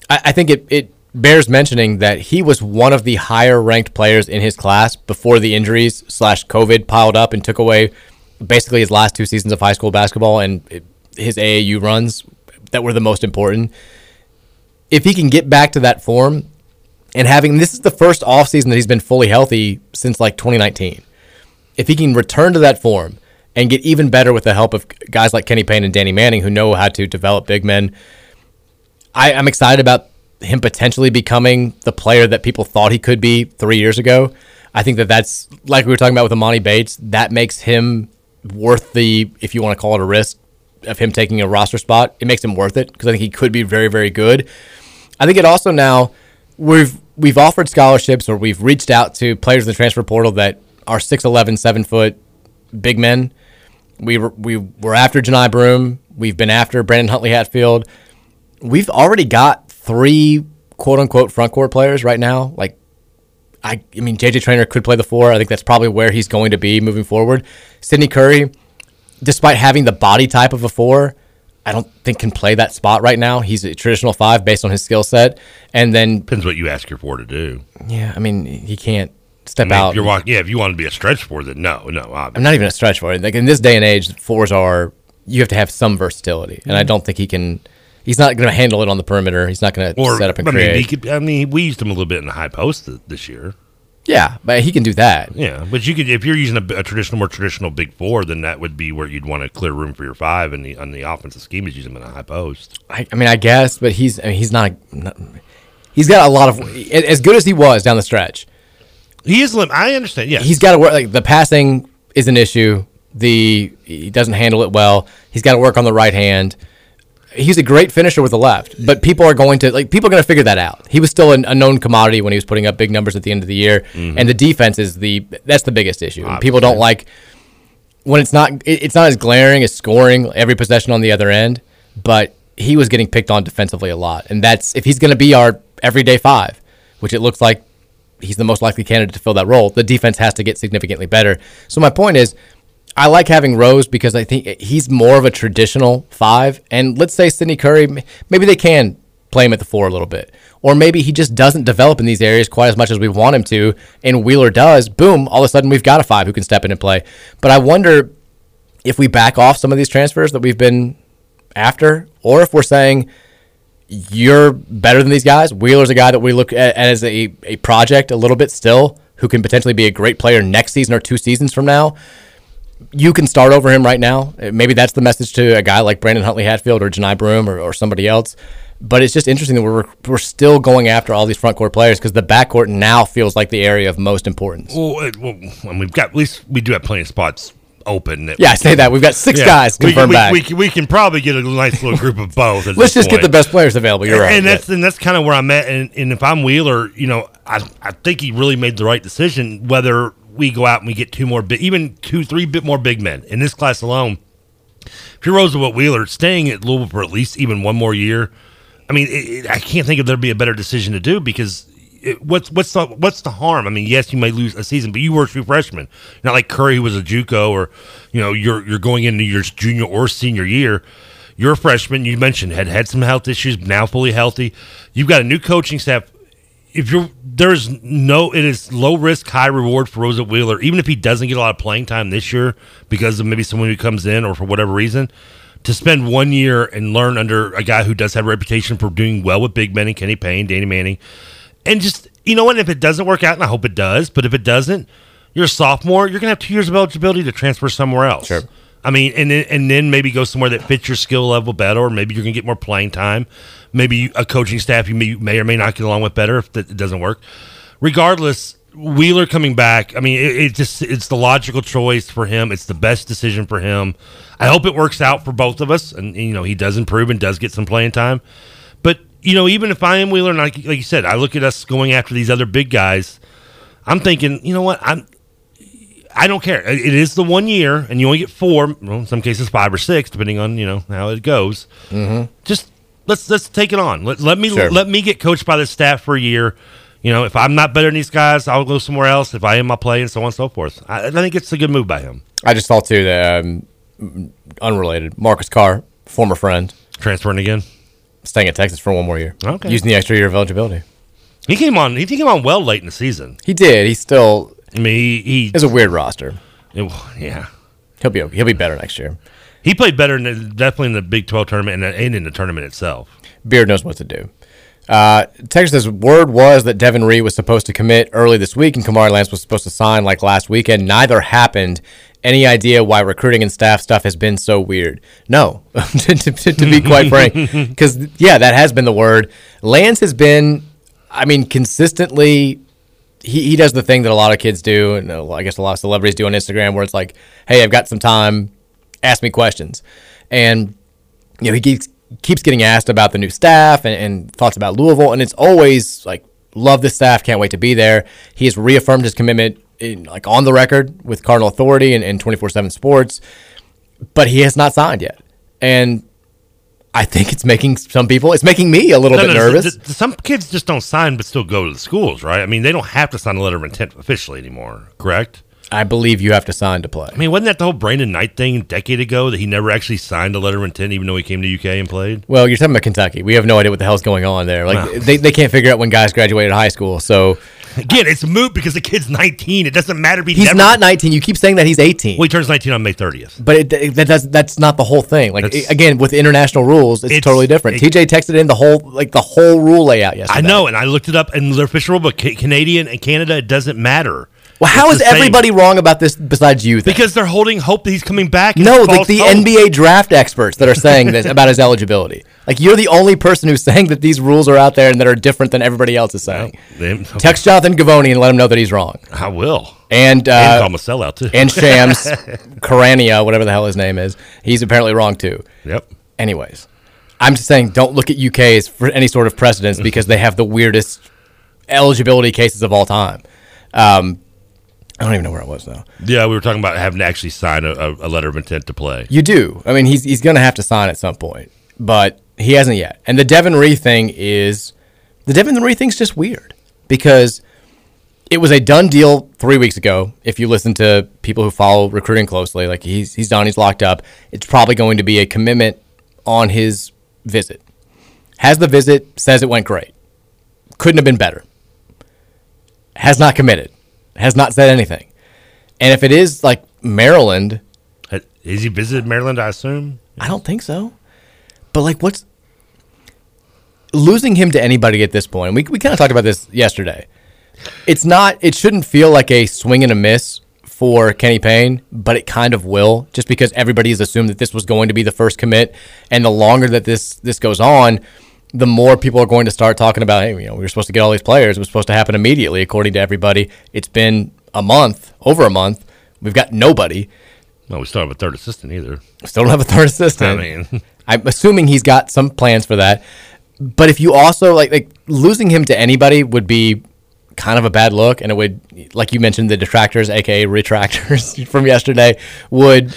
I, I think it, it bears mentioning that he was one of the higher ranked players in his class before the injuries slash COVID piled up and took away basically his last two seasons of high school basketball and his AAU runs that were the most important. If he can get back to that form and having this is the first offseason that he's been fully healthy since like 2019. If he can return to that form and get even better with the help of guys like Kenny Payne and Danny Manning who know how to develop big men, I, I'm excited about him potentially becoming the player that people thought he could be three years ago. I think that that's like we were talking about with Amani Bates. That makes him worth the, if you want to call it a risk, of him taking a roster spot. It makes him worth it because I think he could be very, very good. I think it also now we've we've offered scholarships or we've reached out to players in the transfer portal that are 6'11", 7 foot big men. We were, we were after Janai Broom. We've been after Brandon Huntley Hatfield. We've already got three quote unquote front court players right now. Like, I, I mean, JJ Traynor could play the four. I think that's probably where he's going to be moving forward. Sydney Curry, despite having the body type of a four, I don't think can play that spot right now. He's a traditional five based on his skill set. And then depends what you ask your four to do. Yeah, I mean, he can't step I mean, out. If you're walking, yeah, if you want to be a stretch four, then no, no. Obviously. I'm not even a stretch for it. Like in this day and age, fours are you have to have some versatility, and I mm-hmm. don't think he can. He's not going to handle it on the perimeter. He's not going to set up and I create. mean, he could, I mean, we used him a little bit in the high post th- this year. yeah, but he can do that. Yeah, but you could if you're using a, a traditional, more traditional big four, then that would be where you'd want to clear room for your five, and the on the offensive scheme is use him in a high post. I, I mean, I guess, but he's I mean, he's not, not. He's got a lot of as good as he was down the stretch. He is lim- I understand. Yeah, he's got to work. Like the passing is an issue. The he doesn't handle it well. He's got to work on the right hand. He's a great finisher with the left, but people are going to like people are going to figure that out. He was still an, a known commodity when he was putting up big numbers at the end of the year, Mm-hmm. and the defense is the that's the biggest issue. And People don't like when it's not it, it's not as glaring as scoring every possession on the other end, but he was getting picked on defensively a lot, and that's if he's going to be our everyday five, which it looks like he's the most likely candidate to fill that role. The defense has to get significantly better. So my point is, I like having Rose because I think he's more of a traditional five. And let's say Sydney Curry, maybe they can play him at the four a little bit, or maybe he just doesn't develop in these areas quite as much as we want him to. And Wheeler does. Boom! All of a sudden, we've got a five who can step in and play. But I wonder if we back off some of these transfers that we've been after, or if we're saying you're better than these guys. Wheeler's a guy that we look at as a, a project a little bit still, who can potentially be a great player next season or two seasons from now. You can start over him right now. Uh, Maybe that's the message to a guy like Brandon Huntley Hatfield or Janai Broom or, or somebody else. But it's just interesting that we're, we're still going after all these front court players because the backcourt now feels like the area of most importance. Well, well, and we've got at least we do have plenty of spots open. Yeah, I say that. We've got six guys we, confirmed we, back. We, can- we can probably get a nice little group of both. <laughs> Let's just get the best players available. You're right. And that's and that's kind of where I'm at. And, and if I'm Wheeler, you know, I I think he really made the right decision. Whether we go out and we get two more, big, even two, three bit more big men in this class alone. If you're Roosevelt Wheeler, staying at Louisville for at least even one more year, I mean, it, it, I can't think of there'd be a better decision to do because what's what's the what's the harm? I mean, yes, you may lose a season, but you were a true freshman, not like Curry who was a JUCO or you know you're you're going into your junior or senior year. You're a freshman. You mentioned had had some health issues, now fully healthy. You've got a new coaching staff. If you're there's no, it is low risk, high reward for Rosa Wheeler. Even if he doesn't get a lot of playing time this year because of maybe someone who comes in or for whatever reason, to spend one year and learn under a guy who does have a reputation for doing well with big men and Kenny Payne, Danny Manning, and just you know what? If it doesn't work out, and I hope it does, but if it doesn't, you're a sophomore. You're gonna have two years of eligibility to transfer somewhere else. Sure. I mean, and then, and then maybe go somewhere that fits your skill level better, or maybe you're gonna get more playing time. Maybe a coaching staff you may, may or may not get along with better if it doesn't work. Regardless, Wheeler coming back. I mean, it, it just it's the logical choice for him. It's the best decision for him. I hope it works out for both of us, and you know he does improve and does get some playing time. You know, even if I am Wheeler, and like, like you said, I look at us going after these other big guys. I'm thinking, you know what? I'm. I don't care. It is the one year, and you only get four. Well, in some cases, five or six, depending on you know how it goes. Mhm. Just let's let's take it on. Let, let me Sure. let me get coached by the staff for a year. You know, if I'm not better than these guys, I'll go somewhere else. If I am, I'll play, and so on and so forth. I, I think it's a good move by him. I just saw too that um, unrelated Marcus Carr, former friend, transferring again, staying at Texas for one more year. Okay. using the extra year of eligibility. He came on. He came on well late in the season. He did. He still. I mean, he, he it's a weird roster. It- yeah, he'll be he'll be better next year. He played better in the, definitely in the Big Twelve tournament and, and in the tournament itself. Beard knows what to do. Uh, Texas word was that Devin Ree was supposed to commit early this week and Kamari Lands was supposed to sign like last weekend. Neither happened. Any idea why recruiting and staff stuff has been so weird? No, <laughs> to, to- to be quite frank, <laughs> because yeah, that has been the word. Lands has been, I mean, consistently. He, he does the thing that a lot of kids do, and uh, I guess a lot of celebrities do on Instagram, where it's like, "Hey, I've got some time, ask me questions," and you know, he keeps keeps getting asked about the new staff and, and thoughts about Louisville, and it's always like, love this staff, can't wait to be there. He has reaffirmed his commitment, in, like on the record with Cardinal Authority and, and 24/7 Sports, but he has not signed yet, and I think it's making some people, it's making me a little No, bit no, nervous. th- th- some kids just don't sign, but still go to the schools, right? I mean, they don't have to sign a letter of intent officially anymore, correct? I believe you have to sign to play. I mean, wasn't that the whole Brandon Knight thing a decade ago that he never actually signed a letter of intent, even though he came to UK and played? Well, you're talking about Kentucky. We have no idea what the hell's going on there. Like Wow. they, they can't figure out when guys graduated high school. So Again, it's moot because the kid's 19. It doesn't matter. If he he's never- not 19. You keep saying that he's 18. Well, he turns 19 on May 30th. But it, it- that does, that's not the whole thing. Like again, with international rules, It's- totally different. it- TJ texted in the whole like the whole rule layout yesterday. I know, and I looked it up in the official rule, but Ca- Canadian and Canada, it doesn't matter. Well, how It's is same. everybody wrong about this besides you? Then? Because they're holding hope that he's coming back. no, like the hope. NBA draft experts that are saying this <laughs> about his eligibility. Like you're the only person who's saying that these rules are out there and that are different than everybody else is saying. They- Text Jonathan Givony and let him know that he's wrong. I will. And uh, And him a sellout, too. and Shams <laughs> Charania, whatever the hell his name is, he's apparently wrong too. Yep. Anyways, I'm just saying, don't look at UK's for any sort of precedence because they have the weirdest eligibility cases of all time. Um, I don't even know where I was now. Yeah, we were talking about having to actually sign a, a, letter of intent to play. You do. I mean, he's he's going to have to sign at some point, but he hasn't yet. And the Devin Ree thing is the Devin Ree thing's just weird because it was a done deal three weeks ago. If you listen to people who follow recruiting closely, like he's he's done, he's locked up. It's probably going to be a commitment on his visit. Has the visit, says it went great. Couldn't have been better. Has not committed. Has not said anything. And if it is like Maryland, Has he visited Maryland, I assume? I don't think so. But like, what's losing him to anybody at this point? We we kind of talked about this yesterday. It's not. It shouldn't feel like a swing and a miss for Kenny Payne, but it kind of will, just because everybody has assumed that this was going to be the first commit, and the longer that this this goes on, the more people are going to start talking about, hey, you know, we were supposed to get all these players. It was supposed to happen immediately, according to everybody. It's been a month, over a month. We've got nobody. No, we still have a third assistant either. Still don't have a third assistant. I mean, <laughs> I'm assuming he's got some plans for that. But if you also like like losing him to anybody would be kind of a bad look, and it would, like you mentioned, the detractors, aka retractors <laughs> from yesterday, would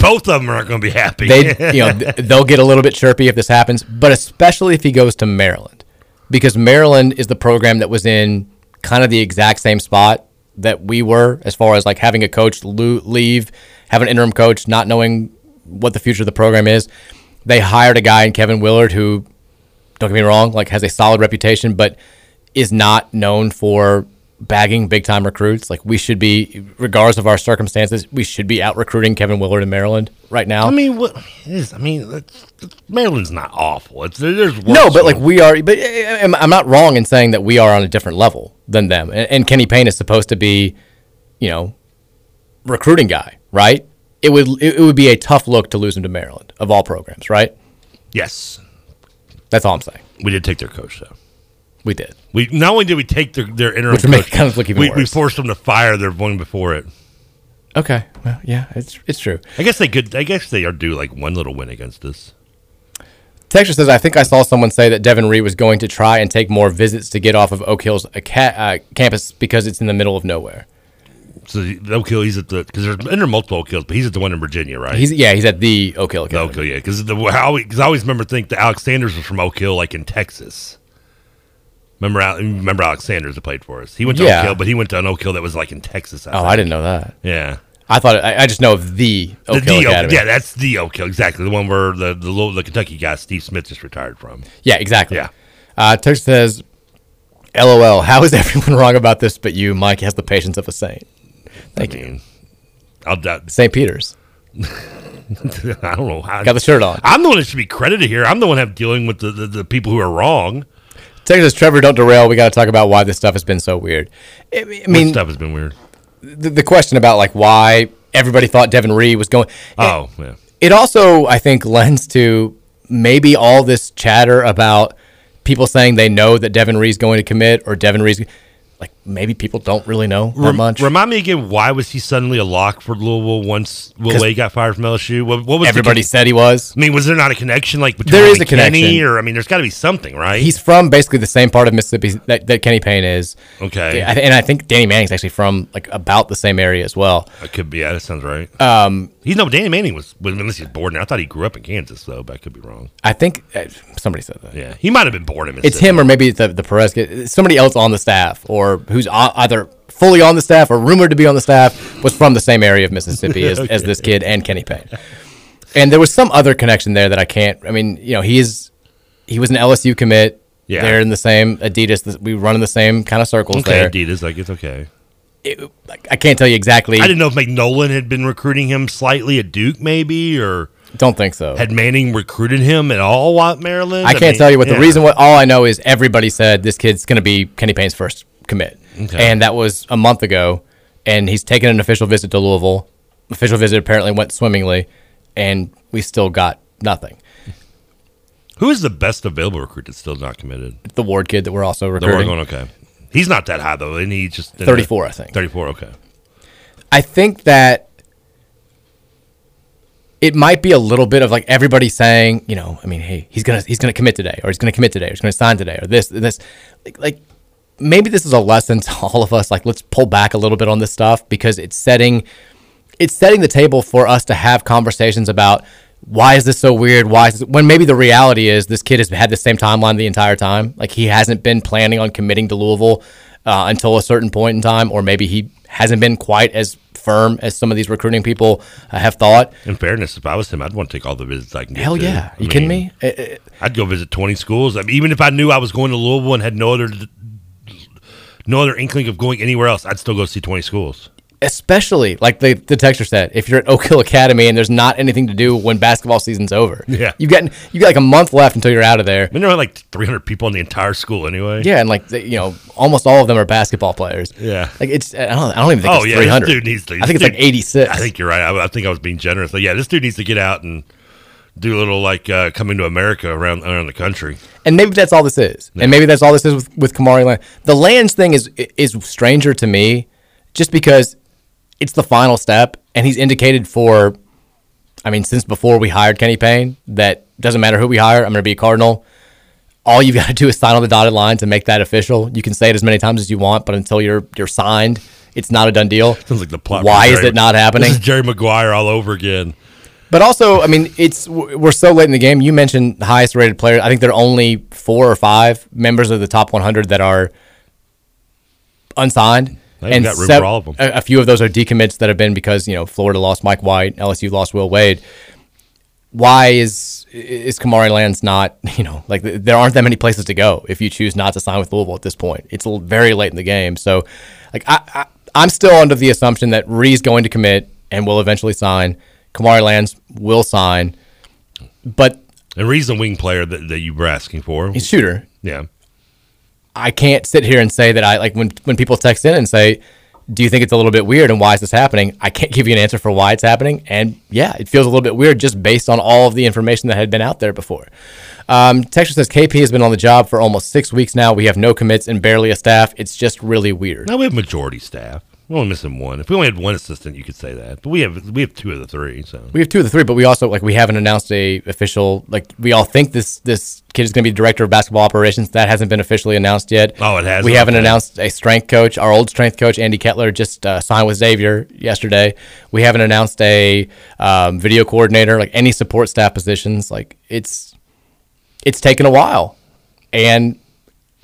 both of them aren't going to be happy. they, <laughs> you know, they'll get a little bit chirpy if this happens, but especially if he goes to Maryland, because Maryland is the program that was in kind of the exact same spot that we were as far as like having a coach leave, have an interim coach, not knowing what the future of the program is. They hired a guy in Kevin Willard who, don't get me wrong, like has a solid reputation, but is not known for bagging big time recruits. Like we should be, regardless of our circumstances, we should be out recruiting Kevin Willard in Maryland right now. I mean, what is? I mean, it's, it's- Maryland's not awful. It's there's No, but like we are, but uh, I'm I'm not wrong in saying that we are on a different level than them. And, and Kenny Payne is supposed to be, you know, recruiting guy, right? It would it would be a tough look to lose him to Maryland of all programs, right? yes, That's all I'm saying. we did take their coach though. We did. We not only did we take their their interim Which coach, kind of look even we, we forced them to fire their one before it. Okay. Well, yeah, it's it's true. I guess they could. I guess they are due like one little win against us. Texas says, I think I saw someone say that Devin Ree was going to try and take more visits to get off of Oak Hill's aca- uh, campus because it's in the middle of nowhere. So Oak Hill, he's at the because there's there are multiple Oak Hills, but he's at the one in Virginia, right? He's yeah, he's at the Oak Hill The Oak Hill, yeah. Because the I always, cause I always remember think that Alex Sanders was from Oak Hill, like in Texas. Remember, remember Alex Sanders that played for us. He went to Yeah. Oak Hill, but he went to an Oak Hill that was like in Texas. Oh, think. I didn't know that. Yeah. I thought I, I just know of the Oak the, Hill Academy. yeah, that's the Oak Hill, exactly the one where the the, little, the Kentucky guy Steve Smith just retired from. Yeah, exactly. Yeah. Uh, Tex says, "LOL. How is <laughs> everyone wrong about this? But you, Mike, has the patience of a saint. Thank I you, mean, I'll doubt. <laughs> St. Peter's. I don't know how. Got the shirt on. I'm the one that should be credited here. I'm the one have dealing with the, the, the people who are wrong. Texas Trevor, don't derail. We got to talk about why this stuff has been so weird. I I mean, stuff has been weird. the, the question about like why everybody thought Devin Ree was going. Oh, yeah. It also, I think, lends to maybe all this chatter about people saying they know that Devin Ree's going to commit or Devin Ree's like maybe people don't really know that Rem- much. Remind me again, why was he suddenly a lock for Louisville once Will Wade got fired from LSU? What, what was Everybody con- said he was. I mean, was there not a connection like between There is a connection. Kenny, or I mean, there's got to be something, right? He's from basically the same part of Mississippi that, that Kenny Payne is. Okay. I- and I think Danny Manning's actually from like about the same area as well. It could be. Yeah, that sounds right. Um, He's no Danny Manning was, unless he's born. I thought he grew up in Kansas though, but I could be wrong. I think uh, somebody said that. Yeah, he might have been born in Mississippi. It's him or maybe the the Perez. Somebody else on the staff or who's either fully on the staff or rumored to be on the staff was from the same area of Mississippi as, <laughs> as this kid and Kenny Payne. And there was some other connection there that I can't. I mean, you know, he's he was an LSU commit. Yeah. They're in the same Adidas. We run in the same kind of circles Okay, there. Adidas, like it's okay. It- I can't tell you exactly. I didn't know if McNolan had been recruiting him slightly at Duke, maybe, or Don't think so. had Manning recruited him at all while at Maryland. I can't mean, tell you what yeah. the reason. What all I know is everybody said this kid's going to be Kenny Payne's first commit, Okay. and that was a month ago. And he's taken an official visit to Louisville. Official visit apparently went swimmingly, and we still got nothing. Who is the best available recruit that's still not committed? The Ward kid that we're also recruiting. The recruiting. Oregon, okay. He's not that high though, and he just 34, I think. Thirty-four, okay. I think that it might be a little bit of like everybody saying, you know, I mean, hey, he's gonna he's gonna commit today, or he's gonna commit today, or he's gonna sign today, or this this, like, like maybe this is a lesson to <laughs> all of us. Like, let's pull back a little bit on this stuff because it's setting it's setting the table for us to have conversations about why is this so weird? Why is this, when maybe the reality is this kid has had the same timeline the entire time. Like he hasn't been planning on committing to Louisville uh, until a certain point in time, or maybe he hasn't been quite as firm as some of these recruiting people uh, have thought. In fairness, if I was him, I'd want to take all the visits I can get. Hell to. yeah. I You kidding mean, me? It- it- I'd go visit twenty schools. I mean, even if I knew I was going to Louisville and had no other no other inkling of going anywhere else, I'd still go see twenty schools. especially like the the texture said, if you're at Oak Hill Academy and there's not anything to do when basketball season's over. Yeah. you've got you got like a month left until you're out of there. I mean, there are like three hundred people in the entire school anyway. Yeah, and like the, you know, almost all of them are basketball players. Yeah. like it's I don't I don't even think oh it's yeah, 300. this dude needs to. I think it's this like dude- 86. I think you're right. I, I think I was being generous. But yeah, this dude needs to get out and do a little like uh, coming to America around around the country. and maybe that's all this is, and maybe that's all this is with with Kamari Land. The lands thing is is stranger to me, just because it's the final step, and he's indicated for. I mean, since before we hired Kenny Payne, that doesn't matter who we hire. I'm going to be a Cardinal. All you've got to <laughs> do is sign on the dotted line to make that official. You can say it as many times as you want, but until you're you're signed, it's not a done deal. Sounds like the plot. Why is it not happening? This <laughs> is Jerry Maguire all over again. But also, I mean, it's we're so late in the game. You mentioned the highest rated player. I think there are only four or five members of the top 100 that are unsigned, I ain't got room sev- for all of 'em. A, a few of those are decommits that have been because you know Florida lost Mike White, LSU lost Will Wade. Why is is Kamari Lands not? <laughs> You know, like th- there aren't that many places to go if you choose not to sign with Louisville at this point. It's very late in the game, so like I, I I'm still under the assumption that Ree's going to commit and will eventually sign. Kamari Lands will sign, but And reason the wing player that, that you were asking for. he's shooter. Yeah. I can't sit here and say that I like when when people text in and say, "Do you think it's a little bit weird and why is this happening?" I can't give you an answer for why it's happening, and yeah, it feels a little bit weird just based on all of the information that had been out there before. Um, Texture says KP has been on the job for almost six weeks now. We have no commits and barely a staff. It's just really weird. Now we have majority staff. We're only missing one. If we only had one assistant, you could say that. But we have we have two of the three. So We have two of the three, but we also like we haven't announced a official like we all think this this kid is going to be director of basketball operations. That hasn't been officially announced yet. Oh, it hasn't? We haven't Okay. announced a strength coach. Our old strength coach Andy Kettler just uh, signed with Xavier yesterday. We haven't announced a um, video coordinator, like any support staff positions. Like it's it's taken a while, and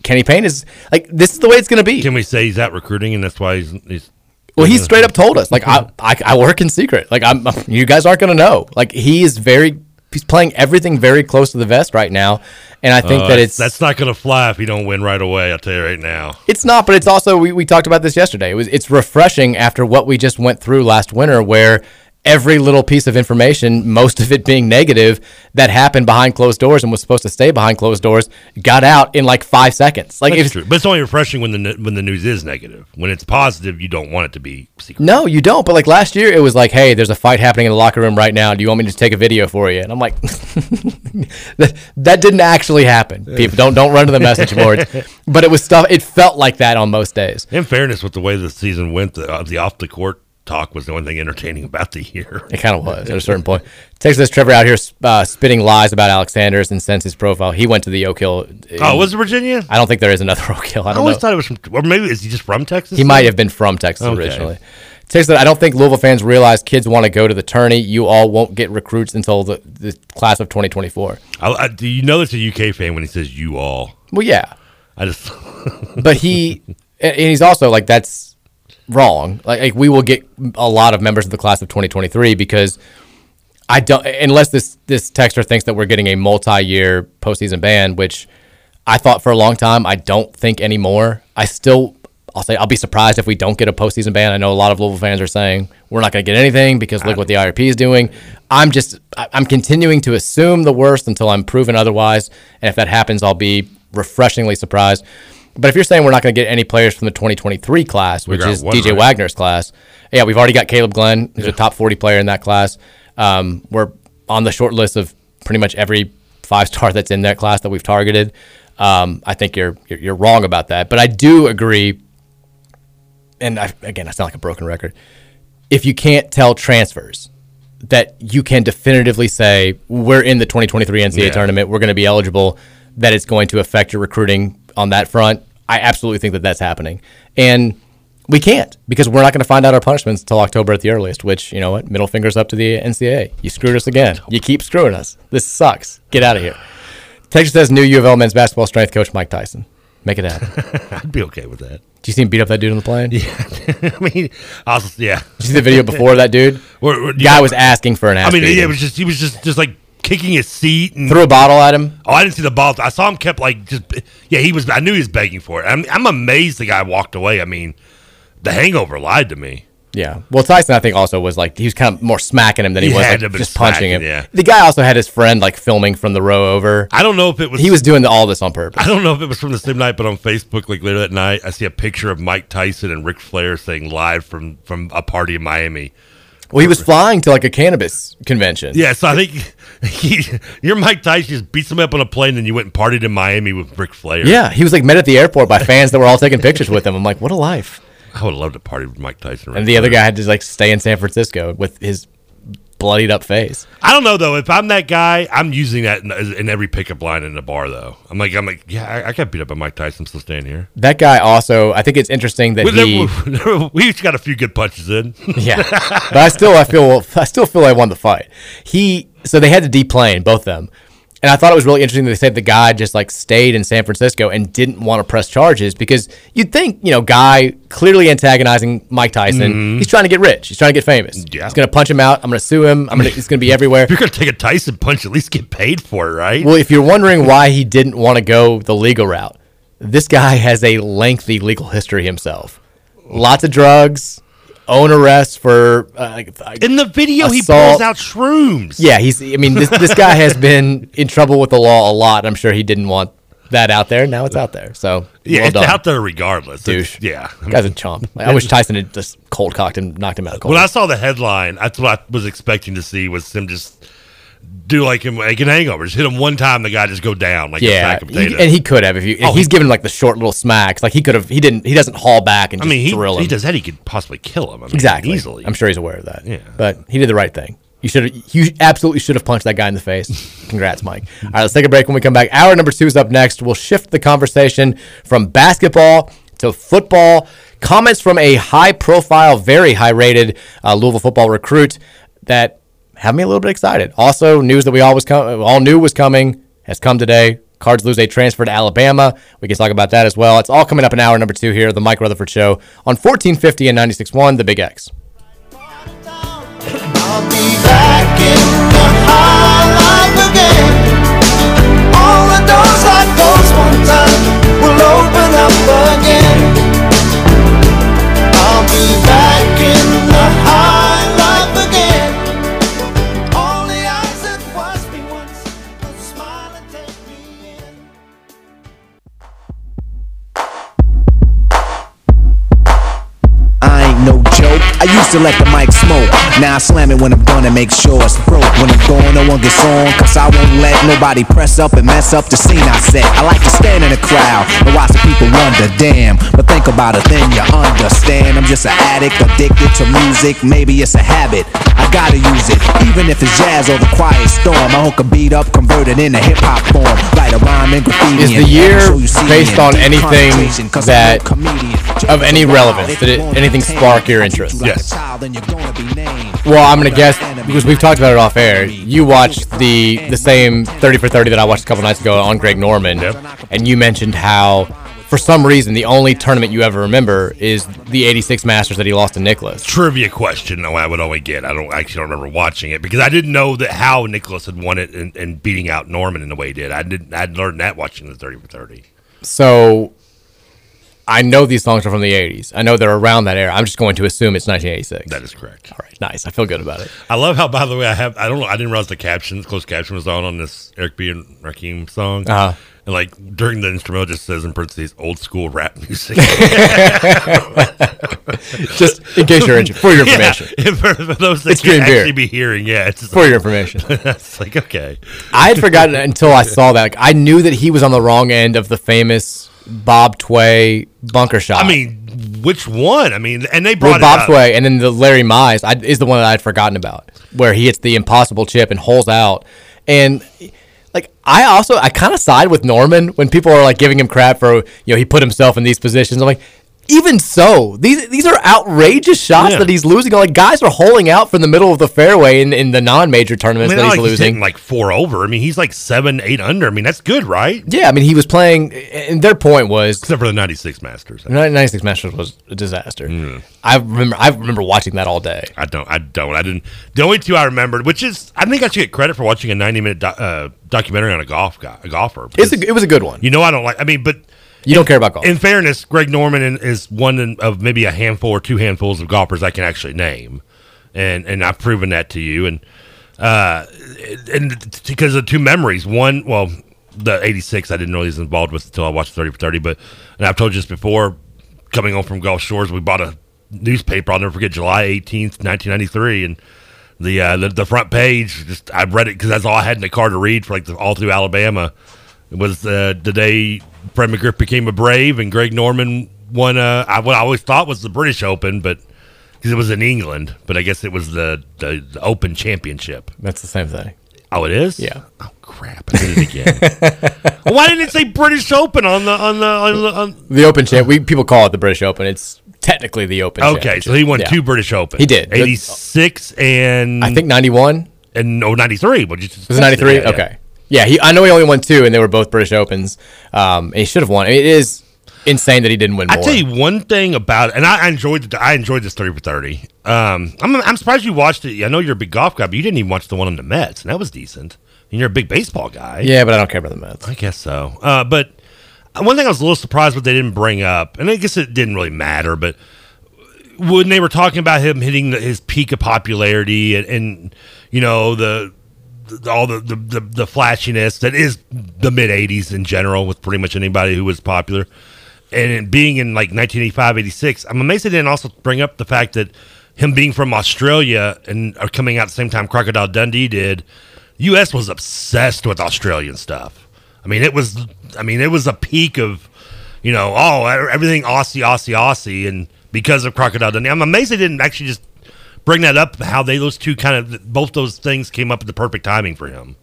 Kenny Payne is like this is the way it's going to be. can we say he's out recruiting and that's why he's, he's Well, he straight up told us, like, I, I, I work in secret. Like, I'm, <laughs> you guys aren't going to know. Like, he is very, he's playing everything very close to the vest right now. And I think Uh, that it's, that's not going to fly if you don't win right away. I'll tell you right now. it's not, but it's also, we, we talked about this yesterday. It was, it's refreshing after what we just went through last winter where every little piece of information, most of it being negative, that happened behind closed doors and was supposed to stay behind closed doors, got out in like five seconds. Like, That's if, true. But it's only refreshing when the when the news is negative. When it's positive, you don't want it to be secret. no, you don't. But like last year, it was like, hey, there's a fight happening in the locker room right now. Do you want me to take a video for you? And I'm like, <laughs> that, that didn't actually happen. People don't don't run to the message boards. <laughs> But it was stuff. It felt like that on most days. In fairness, with the way the season went, the, uh, the off the court talk was the only thing entertaining about the year. It kind of was at a certain point. Texas Trevor out here uh, spitting lies about Alexander's and sends his profile. He went to the Oak Hill. Oh, was it Virginia? I don't think there is another <laughs> Oak Hill. I I always know. thought it was from, or maybe is he just from Texas? He might have been from Texas Okay. originally. Texas, I don't think Louisville fans realize kids want to go to the tourney. You all won't get recruits until the, the class of 2024. I, I, do you know that's a UK fan when he says "you all"? Well, yeah, I just. <laughs> but he and he's also like that's wrong. Like, like we will get a lot of members of the class of 2023 because I don't unless this this texter thinks that we're getting a multi-year postseason ban, which I thought for a long time. I don't think anymore. I still I'll say I'll be surprised if we don't get a postseason ban. I know a lot of Louisville fans are saying we're not going to get anything because look what the IRP is doing. I'm just I'm continuing to assume the worst until I'm proven otherwise, and if that happens, I'll be refreshingly surprised. But if you're saying we're not going to get any players from the 2023 class, which is one, DJ right? Wagner's class, yeah, we've already got Caleb Glenn, who's a top 40 player in that class. Um, we're on the short list of pretty much every five star that's in that class that we've targeted. Um, I think you're, you're you're wrong about that, but I do agree. And I, again, I sound like a broken record. If you can't tell transfers that you can definitively say we're in the 2023 NCAA Yeah. tournament, we're going to be eligible, that it's going to affect your recruiting on that front. I absolutely think that that's happening, and we can't because we're not going to find out our punishments until October at the earliest. Which you know what, middle fingers up to the NCAA. You screwed us again. You keep screwing us. This sucks. Get out of here. Texas says new U of L men's basketball strength coach Mike Tyson. Make it happen. <laughs> I'd be okay with that. Do you see him beat up that dude on the plane? Yeah, <laughs> I mean, I was, yeah. Did you see the video before that dude? <laughs> Where- where- Guy was asking for an I mean, yeah, it was just he was just just like kicking his seat and Threw a bottle at him. Oh, I didn't see the bottle. I saw him kept like just yeah. He was. I knew he was begging for it. I'm, I'm amazed the guy walked away. I mean, the hangover lied to me. Yeah. Well, Tyson, I think, also was like he was kind of more smacking him than he, He was like, to have been just punching him. yeah. The guy also had his friend like filming from the row over. I don't know if it was He was doing all this on purpose. I don't know if it was from the same night, but on Facebook, like later that night, I see a picture of Mike Tyson and Ric Flair saying live from from a party in Miami. Well, he was flying to like a cannabis convention. Yeah, so I think he, <laughs> you're Mike Tyson just beat somebody up on a plane, and you went and partied in Miami with Ric Flair. Yeah, he was like met at the airport by fans that were all taking pictures with him. I'm like, what a life. I would love to party with Mike Tyson. And the other guy had to like stay in San Francisco with his bloodied up face. I don't know though. If I'm that guy, I'm using that in, in every pickup line in the bar. Though I'm like, I'm like, yeah, I, I got beat up by Mike Tyson. I'm still staying here. That guy also, I think it's interesting that We, he. <laughs> we each got a few good punches in. <laughs> yeah, but I still I feel I still feel I won the fight. He so they had to deplane both of them, and I thought it was really interesting that they said the guy just like stayed in San Francisco and didn't want to press charges because you'd think you know guy clearly antagonizing Mike Tyson. Mhm. He's trying to get rich. He's trying to get famous. Yeah. He's gonna punch him out. I'm gonna sue him. I'm gonna. <laughs> It's gonna be everywhere. If you're gonna take a Tyson punch, at least get paid for it, right? Well, if you're wondering why he didn't want to go the legal route, this guy has a lengthy legal history himself. Lots of drugs, own arrest for. Uh, in the video, he assault. pulls out shrooms. Yeah, he's. I mean, this this guy has been in trouble with the law a lot. I'm sure he didn't want that out there. Now it's out there. So Yeah, well it's done. out there regardless. It's- douche. yeah, guy's a chump. I wish Tyson had just cold cocked him, knocked him out. Cold. When I saw the headline, that's what I was expecting to see was him just do like him like an hangover. Just hit him one time, the guy just go down like a yeah, sack of he- and he could have if you. If Oh, he's he- given like the short little smacks. Like he could have. He didn't. He doesn't haul back and I mean, he, drill him. he does that. He could possibly kill him. I mean, exactly. easily. I'm sure he's aware of that. Yeah. But he did the right thing. You should have. You absolutely should have punched that guy in the face. <laughs> Congrats, Mike. All right, let's take a break. When we come back, hour number two is up next. We'll shift the conversation from basketball to football. Comments from a high-profile, very high-rated uh, Louisville football recruit that have me a little bit excited. Also, news that we all was all knew was coming has come today. Cards lose a transfer to Alabama. We can talk about that as well. It's all coming up in hour number two here, the Mike Rutherford Show on 1450 and 96.1, The Big X. Now I slam it when I'm and make sure it's broke. When I'm gone, no one gets on, cause I won't let nobody press up and mess up the scene I set. I like to stand in the crowd and watch the people wonder, damn. But think about it, then you understand. I'm just an addict, addicted to music. Maybe it's a habit. I gotta use it, even if it's jazz or the quiet storm. I hook a beat up, convert it into hip hop form. Write a rhyme and graffiti. Is the year based on anything concentration, 'cause I'm that. Of any relevance? Did it anything spark your interest? Yes. Well, I'm gonna guess because we've talked about it off air. You watched the the same 30 for 30 that I watched a couple nights ago on Greg Norman, and you mentioned how. For some reason, the only tournament you ever remember is the '86 Masters that he lost to Nicklaus. Trivia question no, I would only get. I don't actually don't remember watching it because I didn't know that how Nicklaus had won it and, and beating out Norman in the way he did. I didn't. I'd learned that watching the thirty for thirty. So, I know these songs are from the '80s. I know they're around that era. I'm just going to assume it's 1986. That is correct. All right, nice. I feel good about it. I love how, by the way, I have. I don't know. I didn't realize the caption, closed caption, was on on this Eric B and Rakim song. Uh-huh. And like during the instrumental, just says in parentheses, "old school rap music." <laughs> <laughs> Just in case you're interested, for your Yeah, information. <laughs> for, for those that It's can Dream Beer. actually be hearing, yeah, it's For your information. it's like okay. I had forgotten until I saw that. Like, I knew that he was on the wrong end of the famous Bob Tway bunker shot. I mean, which one? I mean, and they brought with Bob up. Tway, and then the Larry Mize I, is the one that I'd forgotten about, where he hits the impossible chip and holes out. And like, I also I kind of side with Norman when people are like giving him crap for you know he put himself in these positions. I'm like. Even so, these these are outrageous shots Yeah. that he's losing. Like guys are holing out from the middle of the fairway in, in the non-major I tournaments mean, that he's like losing. hitting like four over. I mean, he's like seven, eight under. I mean, that's good, right? Yeah, I mean, he was playing, and their point was Except for the '96 Masters. 96 Masters was a disaster. Mm. I remember, I remember watching that all day. I don't. I don't. I didn't. The only two I remembered, which is, I think I should get credit for watching a 90 minute do, uh, documentary on a golf guy, a golfer. It's a, it was a good one. you know, I don't like. I mean, but You don't care about golf. in fairness, Greg Norman is one of maybe a handful or two handfuls of golfers I can actually name, and and I've proven that to you. And uh, and because of two memories, one, well, the '86 I didn't know he was involved with until I watched 30 for 30. But and I've told you this before, coming home from Gulf Shores, we bought a newspaper. I'll never forget July 18th, 1993, and. The, uh, the the front page, just I read it because that's all I had in the car to read for like the, all through Alabama. It was uh, the day Fred McGriff became a Brave and Greg Norman won. Uh, I, what I always thought was the British Open, but because it was in England, but I guess it was the, the, the Open Championship. That's the same thing. Oh, it is. Yeah. Oh crap! I did it again. <laughs> Why didn't it say British Open on the on the on the? On... The Open Champ, we people call it the British Open. It's technically the Open. Okay, so he won Yeah. two British Open. He did. eighty six and I think 91. and no ninety three. But just Was it 93? Yeah, yeah. Okay. Yeah, he, I know he only won two, and they were both British Opens. Um, and he should have won. I mean, it is insane that he didn't win more. I tell you one thing about it, and I, I enjoyed the, I enjoyed this thirty for thirty. Um, I'm I'm surprised you watched it. I know you're a big golf guy, but you didn't even watch the one on the Mets, and that was decent. And you're a big baseball guy. yeah, but I don't care about the Mets. I guess so. Uh, but one thing I was a little surprised what they didn't bring up, and I guess it didn't really matter, but when they were talking about him hitting the, his peak of popularity and, and you know the all the, the, the, the flashiness that is the mid 80s in general with pretty much anybody who was popular. And being in like 1985 86 i'm amazed they didn't also bring up the fact that him being from australia and uh, coming out the same time crocodile dundee did us was obsessed with australian stuff. I mean it was i mean it was a peak of you know oh everything aussie aussie aussie and because of crocodile dundee i'm amazed they didn't actually just bring that up how they those two kind of both those things came up at the perfect timing for him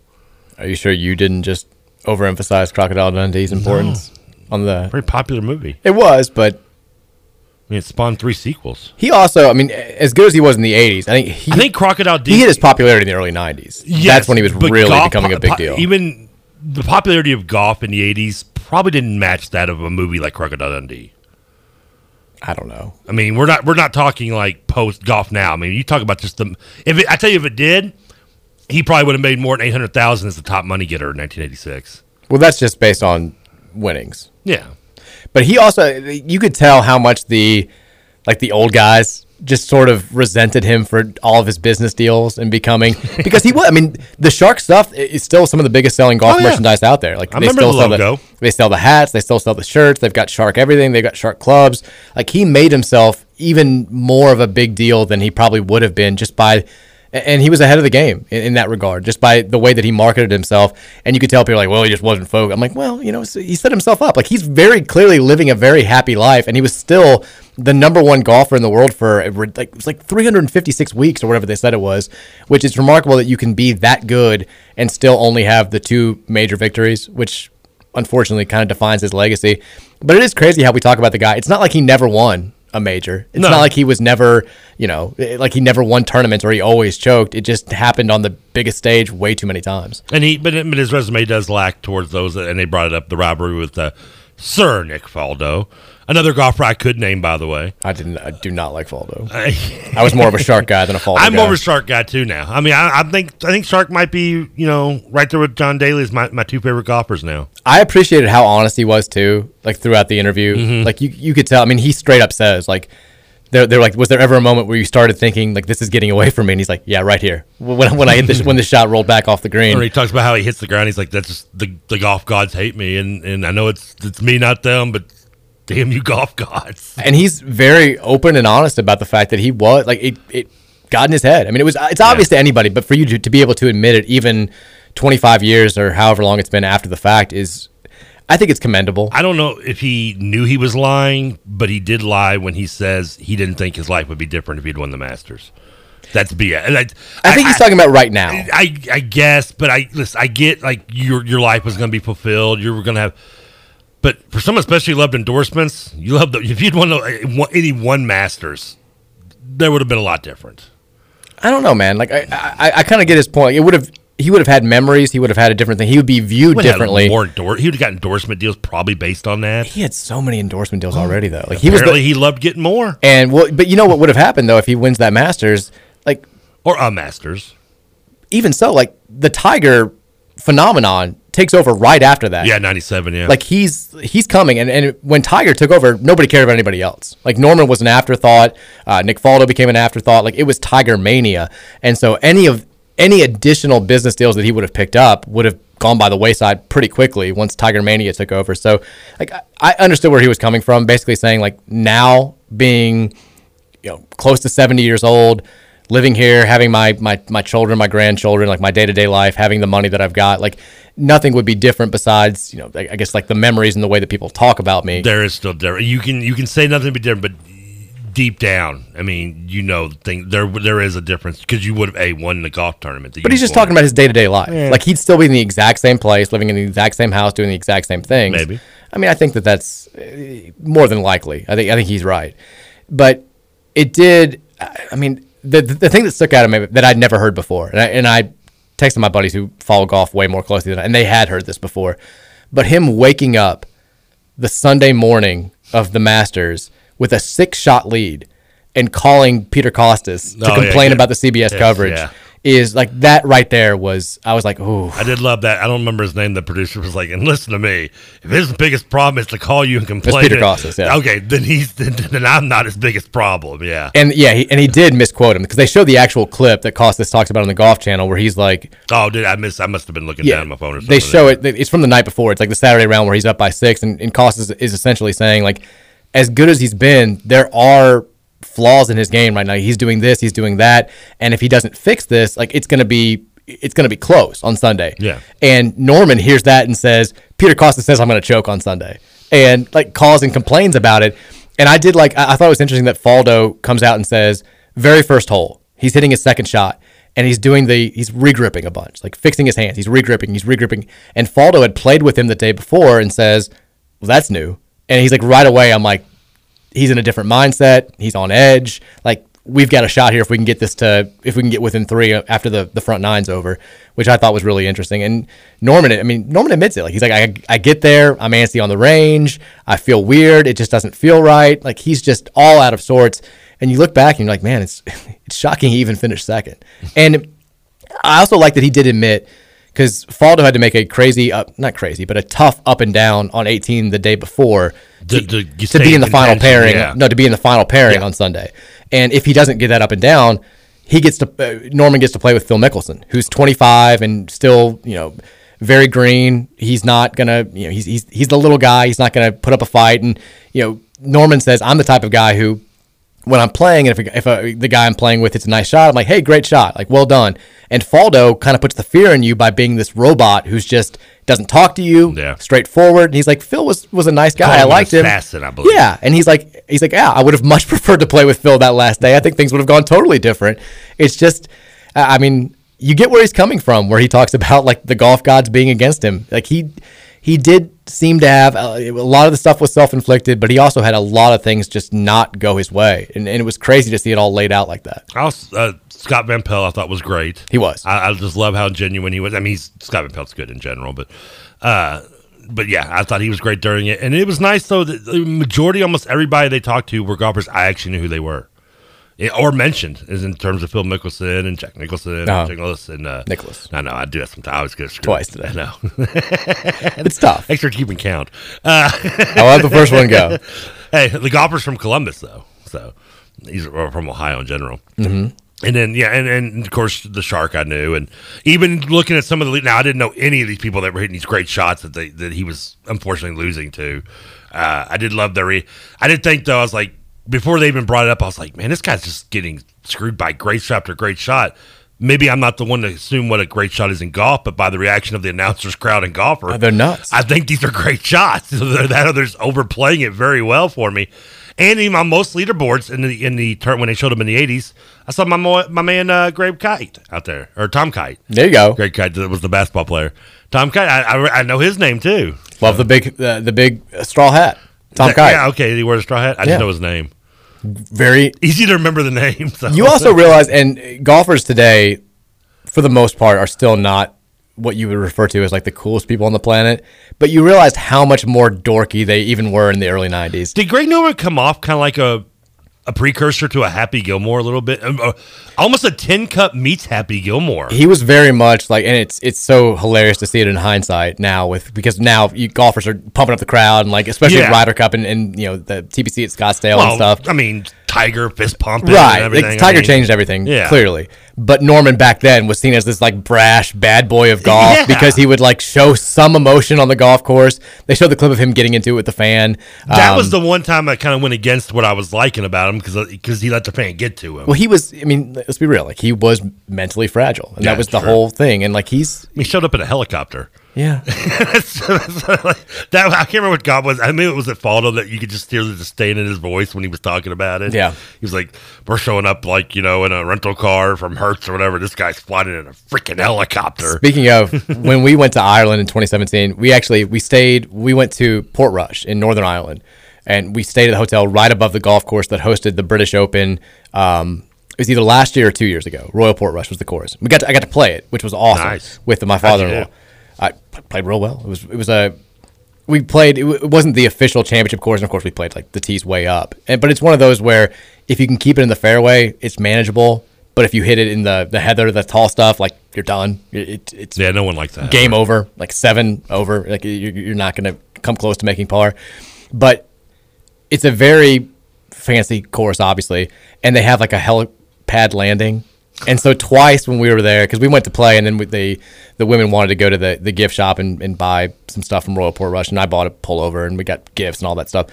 Are you sure you didn't just overemphasize Crocodile Dundee's importance on the? very popular movie It was, but i mean it spawned three sequels he also, I mean, as good as he was in the '80s, I think he, i think crocodile he hit his popularity in the early '90s. Yes, That's when he was really golf becoming a big deal. Even the popularity of golf in the '80s probably didn't match that of a movie like Crocodile Dundee. I don't know. I mean, we're not we're not talking like post golf now. I mean, you talk about just the if it, I tell you if it did, he probably would have made more than eight hundred thousand as the top money getter in 1986. Well, that's just based on winnings. Yeah, But he also, you could tell how much the, like the old guys just sort of resented him for all of his business deals and becoming <laughs> because he was. I mean, the shark stuff is still some of the biggest selling golf Oh, yeah. merchandise out there. Like I they still the sell the they sell the hats, they still sell the shirts. They've got shark everything. They've got shark clubs. Like he made himself even more of a big deal than he probably would have been just by and he was ahead of the game in, in that regard, just by the way that he marketed himself. And you could tell people like, well, he just wasn't focused. I'm like, well, you know, he set himself up. Like he's very clearly living a very happy life, and he was still the number one golfer in the world for like it was like 356 weeks or whatever they said it was, which is remarkable that you can be that good and still only have the two major victories, which unfortunately kind of defines his legacy. But it is crazy how we talk about the guy. It's not like he never won a major. It's No. not like he was never, you know, like he never won tournaments or he always choked. It just happened on the biggest stage way too many times. And he, but, but his resume does lack towards those, and they brought it up the robbery with uh, Sir Nick Faldo, another golfer I could name, by the way. I didn't. I do not like Faldo. <laughs> I was more of a shark guy than a Faldo. I'm guy. more of a Shark guy too now. I mean, I, I think I think Shark might be, you know, right there with John Daly is my, my two favorite golfers now. I appreciated how honest he was too, like throughout the interview. Mm-hmm. Like you, you could tell. I mean, he straight up says like. They're, they're like, was there ever a moment where you started thinking like this is getting away from me? And he's like, yeah, right here. When, when I hit the when the shot rolled back off the green, Or he talks about how he hits the ground. He's like, "That's just the the golf gods hate me," and and I know it's it's me, not them, but damn you, golf gods. and he's very open and honest about the fact that he was like it, it got in his head. I mean, it was it's obvious to anybody, but for you to, to be able to admit it, even 25 years or however long it's been after the fact, is I think it's commendable. I don't know if he knew he was lying, but he did lie when he says he didn't think his life would be different if he'd won the Masters. That's BS. And I, I think he's talking about right now. I, I guess, but I listen. I get like your your life was going to be fulfilled. You were going to have, but for someone especially loved endorsements, you love the if you'd won the- eh, any one Masters, there would have been a lot different. I don't know, man. Like I, I, I kind of get his point. It would have he would have had memories. He would have had a different thing. He would be viewed had differently. More endor- he would have got endorsement deals probably based on that. He had so many endorsement deals oh, already, though. Like he was, the, he loved getting more and well, but you know what would have happened though if he wins that Masters? Like or a Masters. even so, like the Tiger phenomenon takes over right after that. Yeah, ninety seven. Yeah, Like he's he's coming, and, and when Tiger took over, nobody cared about anybody else. Like Norman was an afterthought. Uh, Nick Faldo became an afterthought. Like it was Tiger mania, and so any of any additional business deals that he would have picked up would have gone by the wayside pretty quickly once Tiger mania took over. So like I, I understood where he was coming from, basically saying like now being you know close to 70 years old living here having my my my children my grandchildren like my day-to-day life having the money that i've got like nothing would be different besides you know i I guess like the memories and the way that people talk about me there is still different. You can you can say nothing but different, but deep down, I mean, you know, thing there there is a difference because you would have a won the golf tournament. that but he's just won. talking about his day-to-day life Yeah. like he'd still be in the exact same place living in the exact same house doing the exact same things Maybe. i mean i think that that's uh, more than likely i think i think he's right but it did i I mean the the thing that stuck out of me that i'd never heard before and i, and I texted my buddies who follow golf way more closely than I, and they had heard this before but him waking up the Sunday morning of the Masters with a six shot lead and calling Peter Kostis to Oh, yeah, complain yeah. about the CBS Yes, coverage yeah. Is like that right there was I was like, ooh. I did love that. I don't remember his name. The producer was like, "And listen to me. If his biggest problem is to call you and complain, Peter Kostis, yeah. Okay, then he's then, then I'm not his biggest problem. Yeah. And yeah, he, and he did misquote him because they showed the actual clip that Kostis talks about on the Golf Channel where he's like, Oh, did I miss? I must have been looking yeah, down at my phone or something. they show it. It's from the night before. It's like the Saturday round where he's up by six, and, and Kostis is essentially saying like, as good as he's been, there are flaws in his game right now. He's doing this, he's doing that, and if he doesn't fix this, like it's gonna be it's gonna be close on Sunday. Yeah. And Norman hears that and says, Peter Costa says I'm gonna choke on Sunday, and like calls and complains about it. And I did like I I thought it was interesting that Faldo comes out and says, very first hole, he's hitting his second shot. And he's doing the he's regripping a bunch, like fixing his hands. He's regripping, he's regripping. And Faldo had played with him the day before and says, Well, that's new. And he's like right away, I'm like, he's in a different mindset. He's on edge. Like we've got a shot here if we can get this to if we can get within three uh, after the the front nine's over, which I thought was really interesting. And Norman, I mean Norman admits it. Like he's like I I get there, I'm antsy on the range, I feel weird, it just doesn't feel right. Like he's just all out of sorts. And you look back and you're like, man, it's <laughs> it's shocking he even finished second. And I also like that he did admit because Faldo had to make a crazy, up, not crazy, but a tough up and down on 18 the day before To- to to be in in the final pairing. yeah. No, to be in the final pairing Yeah. on Sunday. And if he doesn't get that up and down, he gets to uh, Norman gets to play with Phil Mickelson, who's 25 and still, you know, very green. He's not gonna, you know, he's he's he's the little guy. He's not gonna put up a fight. And you know, Norman says, "I'm the type of guy who." When I'm playing, and if, if uh, the guy I'm playing with hits a nice shot, I'm like, hey, great shot, like well done. And Faldo kind of puts the fear in you by being this robot who's just doesn't talk to you, Yeah. straightforward. And he's like, Phil was was a nice guy, I liked him. assassin, I believe. Yeah, and he's like, he's like, yeah, I would have much <laughs> preferred to play with Phil that last day. I think things would have gone totally different. It's just, I mean, you get where he's coming from, where he talks about like the golf gods being against him. Like he, he did seem to have uh, a lot of the stuff was self inflicted, but he also had a lot of things just not go his way, and, and it was crazy to see it all laid out like that. I was, uh, Scott Van Pelt, I thought was great. He was. I, I just love how genuine he was. I mean, he's, Scott Van Pelt's good in general, but, uh, but yeah, I thought he was great during it, and it was nice though that the majority, almost everybody they talked to were golfers I actually knew who they were, or mentioned, is in terms of Phil Mickelson and Jack Nicholson Uh-huh. and Nicholas and uh, Nicholas. I know I do that sometimes. I always get screwed Twice today. I know. <laughs> It's tough. <laughs> Thanks for keeping count. Uh, I'll let the first one go. <laughs> Hey, the golfer's from Columbus though, so he's from Ohio in general. Mhm. And then yeah, and, and of course the shark I knew, and even looking at some of the now I didn't know any of these people that were hitting these great shots that they that he was unfortunately losing to. Uh, I did love their. Re- I did think though I was like before they even brought it up, I was like, man, this guy's just getting screwed by great shot after great shot. Maybe I'm not the one to assume what a great shot is in golf, but by the reaction of the announcers, crowd, and golfer, they're nuts. I think these are great shots. <laughs> So that others overplaying it very well for me. And even on most leaderboards in the in the turn when they showed them in the '80s, I saw my mo- my man uh, Greg Kite out there or Tom Kite. There you go. Greg Kite was the basketball player. Tom Kite, I, I, I know his name too. Love the big uh, the big straw hat. Tom That- Kite. Yeah, okay. He wore a straw hat. I Yeah. just know his name. Very easy to remember the name. so. You also realize, and golfers today, for the most part, are still not what you would refer to as like the coolest people on the planet. But you realize how much more dorky they even were in the early '90s. Did Greg Norman come off kind of like a a precursor to a Happy Gilmore a little bit? Um, almost a tin cup meets Happy Gilmore. He was very much like, and it's it's so hilarious to see it in hindsight now with because now you, golfers are pumping up the crowd and like especially Yeah. Ryder Cup and, and you know the TPC at Scottsdale well, and stuff. I mean, Tiger fist pumping, Right, And everything. like, I Tiger mean, changed everything Yeah, clearly. But Norman back then was seen as this like brash bad boy of golf Yeah. because he would like show some emotion on the golf course. They showed the clip of him getting into it with the fan. That Um, was the one time I kind of went against what I was liking about him because because he let the fan get to him. well, he was. I mean, let's be real. Like he was mentally fragile, and Yeah, that was the sure. whole thing. And like he's he showed up in a helicopter. Yeah. <laughs> that I can't remember what God was. I mean, it was at Faldo that you could just hear the disdain in his voice when he was talking about it. Yeah. he was like, "We're showing up like you know in a rental car from Hertz or whatever. This guy's flying in a freaking helicopter." Speaking of, <laughs> when we went to Ireland in 2017, we actually we stayed. We went to Portrush in Northern Ireland, and we stayed at the hotel right above the golf course that hosted the British Open. Um, it was either last year or two years ago. Royal Portrush was the course. We got to, I got to play it, which was awesome Nice. with my father-in-law. I played real well. It was it was a we played. It, w- it wasn't the official championship course, and of course we played like the tees way up. And, but it's one of those where if you can keep it in the fairway, it's manageable. But if you hit it in the the heather, the tall stuff, like you're done. It, it, it's yeah, no one likes that. game over, like seven over. Like you're, you're not going to come close to making par. But it's a very fancy course, obviously, and they have like a helipad landing. And so twice when we were there, because we went to play, and then we, they the women wanted to go to the, the gift shop and, and buy some stuff from Royal Portrush, and I bought a pullover, and we got gifts and all that stuff.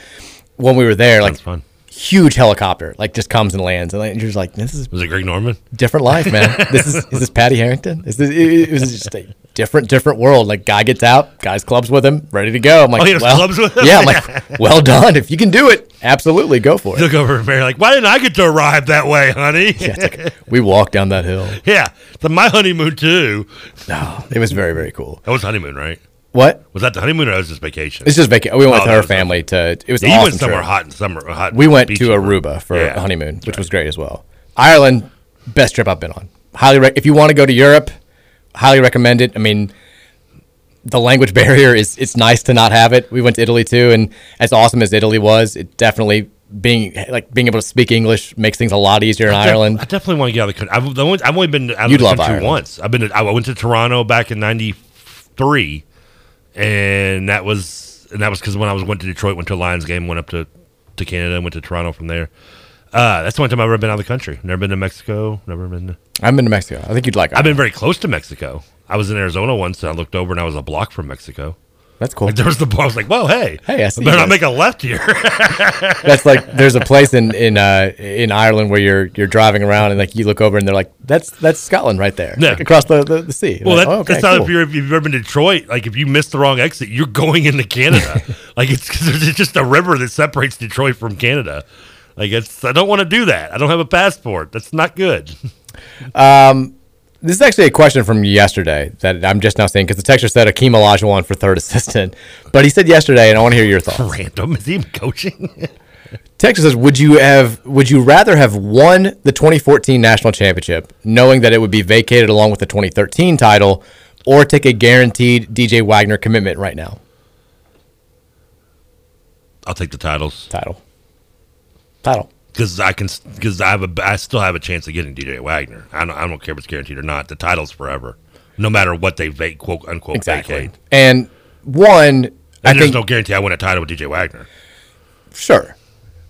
When we were there, like fun. huge helicopter, like just comes and lands, and like, you're just like, this is Was it Greg Norman? different life, man. this is is this Patty Harrington? Is this it, it was just a different different world. Like guy gets out, guy's clubs with him, ready to go. I'm like, Oh, he has well, clubs with him? yeah. I'm like, <laughs> well done. If you can do it, absolutely go for it. Look over Mary like, "Why didn't I get to arrive that way, honey?" <laughs> Yeah, like, we walked down that hill. yeah, it's my honeymoon too. No, it was very very cool. That was honeymoon, right? What? Was that the honeymoon or was this vacation? It's just vacation. We went Oh, with her family to. It was Yeah, you awesome went somewhere trip. hot in summer. Uh, hot We went to Aruba for Yeah. a honeymoon, which was great as well. Ireland, best trip I've been on. Highly, rec- if you want to go to Europe, highly recommend it. I mean, the language <laughs> barrier is it's nice to not have it. We went to Italy too, and as awesome as Italy was, it definitely being like being able to speak English makes things a lot easier in I def- Ireland. I definitely want to get out of the country. I've, the only, I've only been out of You'd the love country Ireland. once. I've been. To, I went to Toronto back in '93, and that was and that was because when I was went to Detroit, went to a Lions game, went up to to Canada, and went to Toronto from there. Uh, that's the only time I've ever been out of the country. Never been to Mexico. Never been. To, I've been to Mexico. I think you'd like. I've been very close to Mexico. I was in Arizona once, and I looked over, and I was a block from Mexico. That's cool. Like, there was the bar. I was like, "Whoa, hey, Hey, I see better not make a left here." <laughs> That's like there's a place in in uh, in Ireland where you're you're driving around and like you look over and they're like that's that's Scotland right there, Yeah. like across the the, the sea. Well, Like, that, oh, okay, that's not cool. if you're if you've ever been to Detroit. Like if you miss the wrong exit, you're going into Canada. <laughs> like it's there's just a river that separates Detroit from Canada. Like it's I don't want to do that. I don't have a passport. That's not good. <laughs> Um, this is actually a question from yesterday that I'm just now seeing because the texter said Akeem Olajuwon for third <laughs> assistant, but he said yesterday, and I want to hear your thoughts. Random. Is he even coaching? <laughs> Texas says, "Would you have? Would you rather have won the 2014 national championship, knowing that it would be vacated along with the 2013 title, or take a guaranteed DJ Wagner commitment right now?" I'll take the titles. Title. Title. Because I can, because I have a, I still have a chance of getting DJ Wagner. I don't, I don't care if it's guaranteed or not. The title's forever, no matter what they vac, quote unquote Exactly. vacate. And one, And I there's think no guarantee I win a title with DJ Wagner. Sure.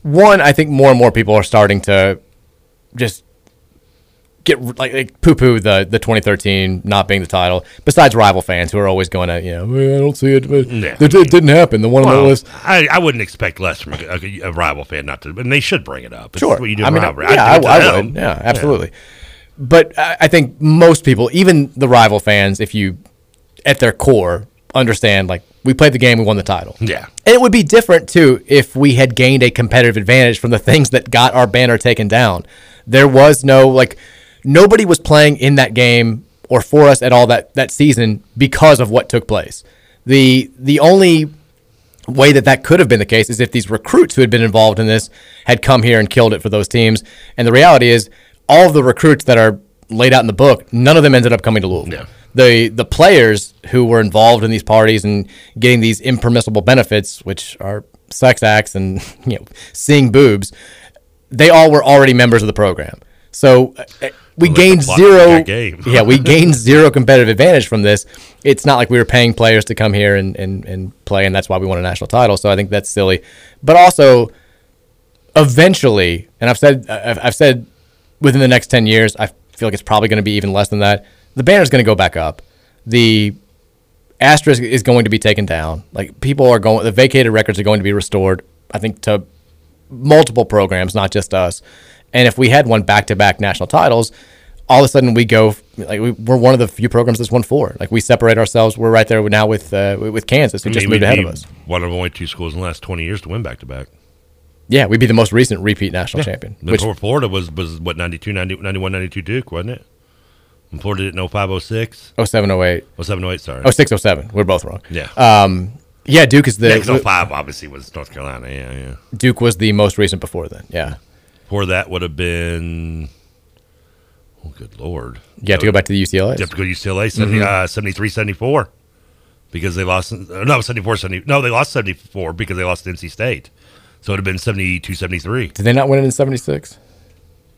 One, I think more and more people are starting to just get like, like poo poo the the 2013 not being the title. Besides rival fans who are always going to you know "Well, I don't see it. But Yeah. it, it didn't happen. The one on the list. I, I wouldn't expect less from a, a, a rival fan not to, and they should bring it up. It's Sure. what you do I mean, yeah, I, I them. would. Yeah, absolutely. But I, I think most people, even the rival fans, if you at their core understand like we played the game, we won the title. Yeah. And it would be different too if we had gained a competitive advantage from the things that got our banner taken down. There was no like nobody was playing in that game or for us at all that that season because of what took place. The the only way that that could have been the case is if these recruits who had been involved in this had come here and killed it for those teams. And the reality is all of the recruits that are laid out in the book, none of them ended up coming to Louisville. The the players who were involved in these parties and getting these impermissible benefits, which are sex acts and <laughs> you know seeing boobs, they all were already members of the program. So uh, we gained zero. game. <laughs> yeah, we gained <laughs> zero competitive advantage from this. It's not like we were paying players to come here and, and, and play, and that's why we won a national title. So I think that's silly. But also, eventually, and I've said I've, I've said within the next ten years, I feel like it's probably going to be even less than that. The banner's going to go back up. The asterisk is going to be taken down. Like people are going, the vacated records are going to be restored. I think to multiple programs, not just us. And if we had won back-to-back national titles, all of a sudden we go like we, we're one of the few programs that's won four. Like we separate ourselves. We're right there now with uh, with Kansas, who I just moved ahead of us. One of only two schools in the last twenty years to win back to back. Yeah, we'd be the most recent repeat national champion. Which Before Florida was was what 92, 90, 91, 92 Duke, wasn't it? And Florida didn't know 506. 0708. 0708, sorry. Oh, 0607. We're both wrong. Yeah. Um, yeah, Duke is the yeah, 'cause 05 obviously was North Carolina. Yeah, yeah. Duke was the most recent before then. Yeah. Before that would have been. Oh, good lord! You have to go back to the UCLA. You have to go to UCLA 70, Mhm. uh, 73 74 because they lost. Uh, no, 74 70. No, they lost 74 because they lost to NC State. So it would have been 72 73. Did they not win it in 76?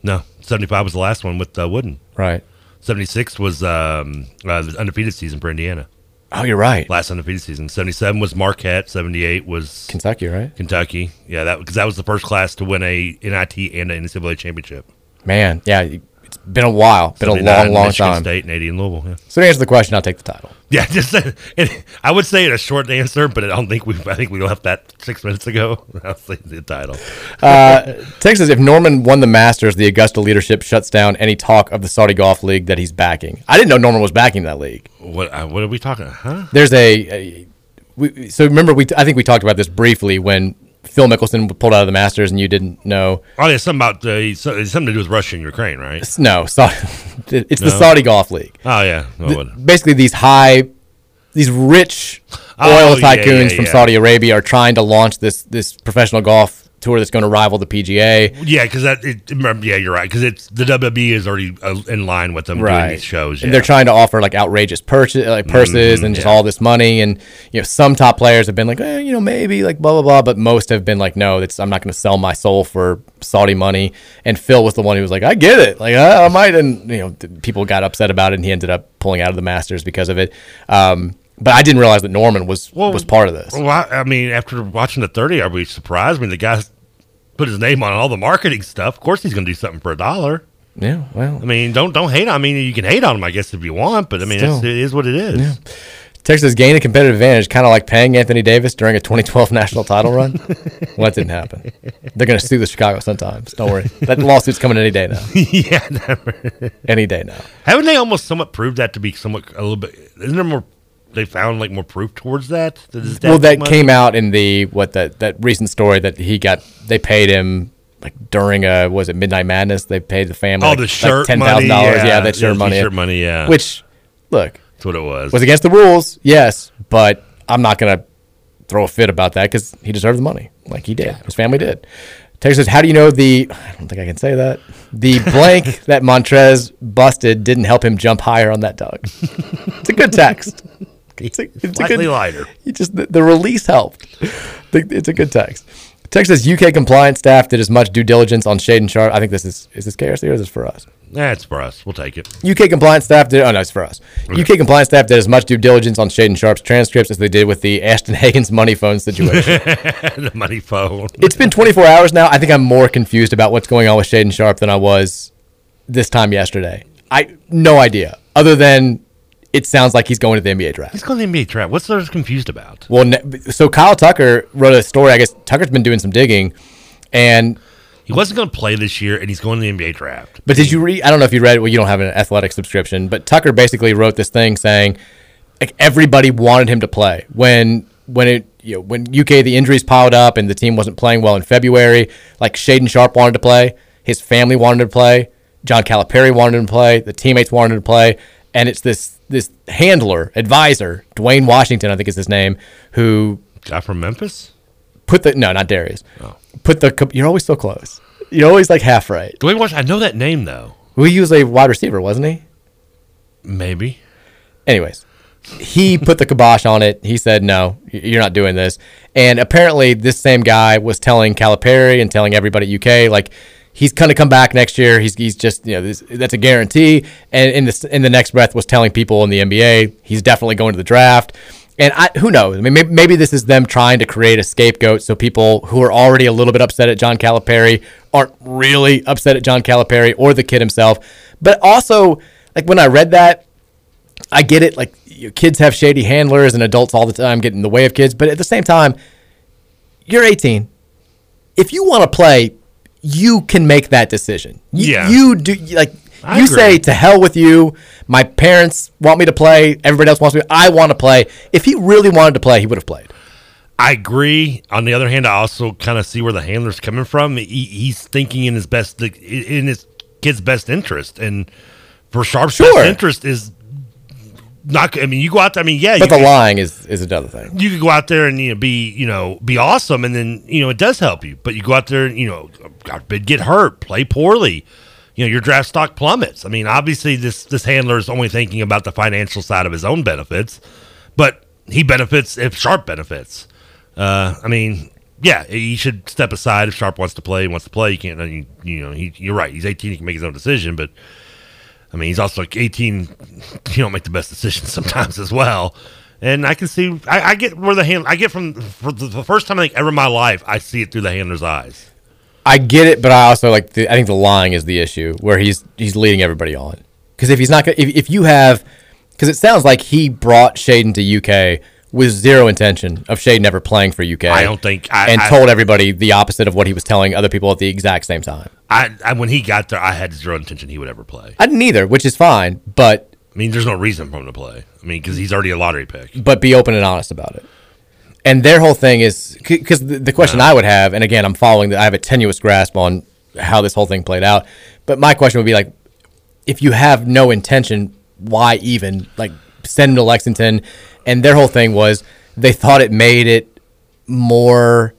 No, 75 was the last one with uh, Wooden. Right. 76 was um, uh, the undefeated season for Indiana. Oh, you're right. Last undefeated season. 77 was Marquette. 78 was Kentucky, right? Kentucky. Yeah, that because that was the first class to win a NIT and an NCAA championship. Man, yeah, it's been a while. Been a long, long Michigan time. State and 80 in Louisville. Yeah. So to answer the question, I'll take the title. <laughs> Yeah, just <laughs> it, I would say it a short answer, but I don't think we. I think we left that six minutes ago. <laughs> I'll say the title. Uh, Texas, if Norman won the Masters, the Augusta leadership shuts down any talk of the Saudi Golf League that he's backing. I didn't know Norman was backing that league. What? Uh, what are we talking? Huh? There's a, a we, so remember we I think we talked about this briefly when Phil Mickelson pulled out of the Masters and you didn't know. Oh, yeah, something about uh, it's something to do with Russia and Ukraine, right? No, <laughs> it's the No? Saudi Golf League. Oh yeah, The- basically these high these rich Oh, oil yeah, tycoons yeah, from yeah. Saudi Arabia are trying to launch this this professional golf tour that's going to rival the PGA. Yeah, because that. It, yeah, you're right. Because it's the WWE is already uh, in line with them doing these shows. And they're trying to offer like outrageous purchase, like purses Mhm, and just yeah. all this money. And you know, some top players have been like, eh, you know, maybe like blah blah blah. But most have been like, no, that's I'm not going to sell my soul for Saudi money. And Phil was the one who was like, I get it, like I, I might. And you know, people got upset about it, and he ended up pulling out of the Masters because of it. Um, but I didn't realize that Norman was was part of this. Well, I, I mean, after watching the 30, are we surprised? I mean, the guy put his name on all the marketing stuff. Of course, he's going to do something for a dollar. Yeah, well, I mean, don't don't hate. on I mean, you can hate on him, I guess, if you want, but I mean, it is what it is. Texas gained a competitive advantage, kind of like paying Anthony Davis during a 2012 <laughs> national title run. well, that didn't happen. They're going to sue the Chicago sometimes. Don't worry. That lawsuit's coming any day now. <laughs> yeah, never. Any day now. Haven't they almost somewhat proved that to be somewhat a little bit? Isn't there more? They found like more proof towards that. that Well, that money? came out in the what that that recent story that he got. They paid him like during a was it Midnight Madness? They paid the family Oh, like, the like shirt ten thousand dollars. Yeah, yeah. that shirt the money. shirt money, yeah. Which, look, That's what it was. was against the rules. Yes, but I'm not gonna throw a fit about that because he deserved the money, like he did. His family did. Texas says, "How do you know the? I don't think I can say that. The <laughs> blank that Montrez busted didn't help him jump higher on that dog. it's a good text. It's a, it's a good, lighter. He just the, the release helped. It's a good text. Texas UK compliance staff did as much due diligence on Shaedon Sharpe. I think this is is this KRC or is this for us? That's for us. We'll take it. UK compliance staff did. Oh no, it's for us. UK compliance staff did as much due diligence on Shaedon Sharpe's transcripts as they did with the Ashton Hagans' money phone situation. <laughs> the money phone. it's been 24 hours now. I think I'm more confused about what's going on with Shaedon Sharpe than I was this time yesterday. I no idea. Other than it sounds like he's going to the NBA draft. He's going to the NBA draft. What's there confused about? Well, so Kyle Tucker wrote a story. I guess Tucker's been doing some digging, and He wasn't going to play this year, and he's going to the NBA draft. But did you read? I don't know if you read. Well, you don't have an athletic subscription, but Tucker basically wrote this thing saying like everybody wanted him to play when when it you know when UK the injuries piled up and the team wasn't playing well in February. Like Shaedon Sharpe wanted to play, his family wanted to play, John Calipari wanted him to play, the teammates wanted him to play, and it's this this handler advisor Dwayne Washington I think is his name who Guy from Memphis? put the no not Darius oh. put the you're always so close you're always like half right Dwayne Washington. I know that name though. well, he was a wide receiver wasn't he Maybe. anyways, he put the kibosh on it. He said, "No, you're not doing this." And apparently, this same guy was telling Calipari and telling everybody at UK like he's going to come back next year. He's he's just you know this, that's a guarantee. And in the in the next breath was telling people in the NBA he's definitely going to the draft. And I, who knows? I mean, maybe, maybe this is them trying to create a scapegoat so people who are already a little bit upset at John Calipari aren't really upset at John Calipari or the kid himself. But also, like when I read that, I get it. Like kids have shady handlers, and adults all the time get in the way of kids. But at the same time, you're 18. If you want to play, you can make that decision. You, Yeah. You do like I you agree. say to hell with you. My parents want me to play. Everybody else wants me. I want to play. If he really wanted to play, he would have played. I agree. On the other hand, I also kind of see where the handler's coming from. He, he's thinking in his best, in his kid's best interest, and for Sharpe's Sure. best interest is not. I mean, you go out there. I mean, yeah, But the lying is is another thing. you could go out there and you know be you know be awesome, and then you know it does help you. But you go out there and you know God forbid, get hurt, play poorly. You know your draft stock plummets. I mean, obviously this this handler is only thinking about the financial side of his own benefits, but he benefits if Sharpe benefits. Uh, I mean, yeah, he should step aside if Sharpe wants to play. He wants to play. You can't. You, you know, he, you're right. He's 18. He can make his own decision, but I mean, he's also like 18. <laughs> You don't make the best decisions <laughs> sometimes as well. And I can see, I, I get where the hand, I get from for the, first time I think ever in my life, I see it through the handler's eyes. I get it, but I also like. The, I think the lying is the issue where he's he's leading everybody on. Because if he's not, if if you have, because it sounds like he brought Shaedon to UK with zero intention of Shaedon never playing for UK. I don't think- I- and I- told everybody the opposite of what he was telling other people at the exact same time. I, I when he got there, I had zero intention he would ever play. I didn't either, which is fine, but I mean, there's no reason for him to play. I mean, because he's already a lottery pick. but be open and honest about it. And their whole thing is because the, the question I would have, and again, I'm following that I have a tenuous grasp on how this whole thing played out. But my question would be like, if you have no intention, why even like send him to Lexington? And their whole thing was they thought it made it more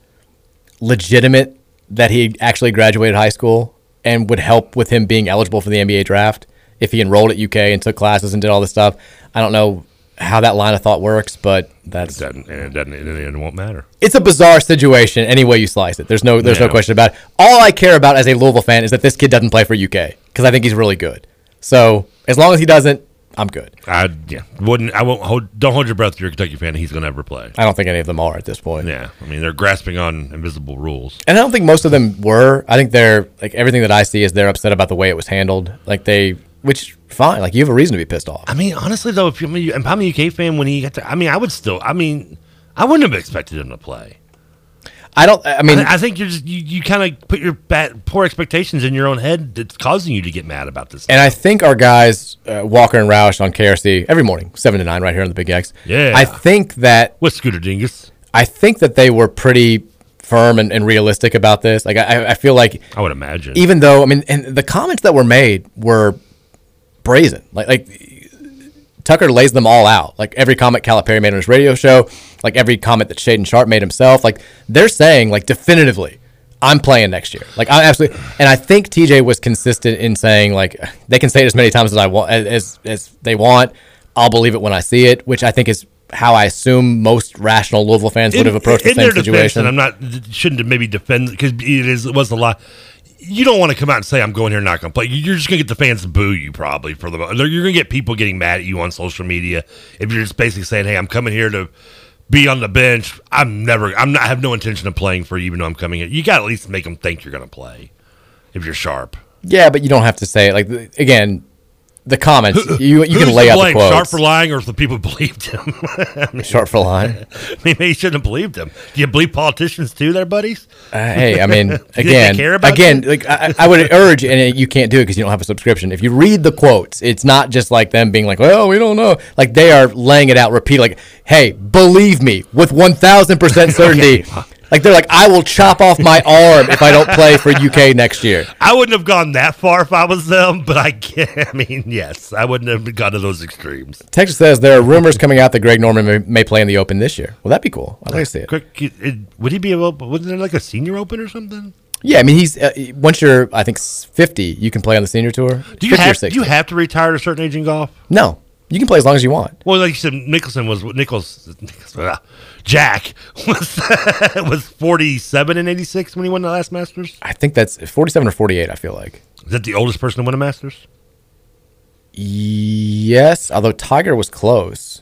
legitimate that he actually graduated high school and would help with him being eligible for the NBA draft if he enrolled at UK and took classes and did all this stuff. I don't know how that line of thought works, but that's It doesn't, and it doesn't, and it won't matter. it's a bizarre situation any way you slice it. There's no there's no question about it. All I care about as a Louisville fan is that this kid doesn't play for UK because I think he's really good. So as long as he doesn't, I'm good. I yeah wouldn't I won't hold don't hold your breath if you're a Kentucky fan he's going to ever play. I don't think any of them are at this point. Yeah, I mean they're grasping on invisible rules. And I don't think most of them were. I think they're like everything that I see is they're upset about the way it was handled. Like they which fine. Like you have a reason to be pissed off. I mean, honestly though, if, you, if I'm a UK fan, when he got to, I mean, I would still. I mean, I wouldn't have expected him to play. I don't. I mean, I, I think you're just you, you kind of put your bad, poor expectations in your own head that's causing you to get mad about this. And I think our guys, uh, Walker and Roush on KRC every morning, seven to nine, right here on the Big X. Yeah. I think that with Scooter Dingus, I think that they were pretty firm and, and realistic about this. Like I, I feel like I would imagine, even though I mean, and the comments that were made were brazen. Like like Tucker lays them all out. Like every comment Calipari made on his radio show, like every comment that Shaedon Sharpe made himself. Like they're saying like definitively, I'm playing next year. Like I absolutely, and I think TJ was consistent in saying like they can say it as many times as I want as as they want. I'll believe it when I see it, which I think is how I assume most rational Louisville fans would have approached the same defense, situation. and I'm not shouldn't maybe defend because it is it was a lot. You don't want to come out and say I'm going here, not going to play. You're just going to get the fans to boo you probably for the. You're going to get people getting mad at you on social media if you're just basically saying, "Hey, I'm coming here to be on the bench. I'm never. I'm not. I have no intention of playing for you, even though I'm coming here. You got to at least make them think you're going to play if you're sharp. yeah, but you don't have to say it. Like again, the comments you you can lay out the blame, quotes. Sharpe for lying, or if the people believed him? <laughs> I mean, Sharpe for lying. I mean, maybe you shouldn't have believed him. Do you believe politicians too, there, buddies? Uh, hey, I mean, <laughs> Do you think they again, again, you? like I, I would urge, and you can't do it because you don't have a subscription. If you read the quotes, it's not just like them being like, "Well, we don't know." Like they are laying it out, repeat, like, "Hey, believe me, with one thousand percent <laughs> certainty." Like they're like, "I will chop off my <laughs> arm if I don't play for UK next year." I wouldn't have gone that far if I was them, but I can <laughs> I mean, yes, I wouldn't have gone to those extremes. Texas says there are rumors coming out that Greg Norman may, may play in the Open this year. Well, that'd be cool. I'd like to see it, would he be able? Wasn't there like a senior open or something? Yeah, I mean, he's uh, once you're, I think, fifty, you can play on the senior tour. Do you have do you have to retire at a certain age in golf? No, you can play as long as you want. Well, like you said, Nicholson was Nichols. Nichols uh, Jack <laughs> was was forty seven in eighty six when he won the last Masters. I think that's forty-seven or forty-eight. I feel like. Is that the oldest person to win a Masters? Yes, although Tiger was close.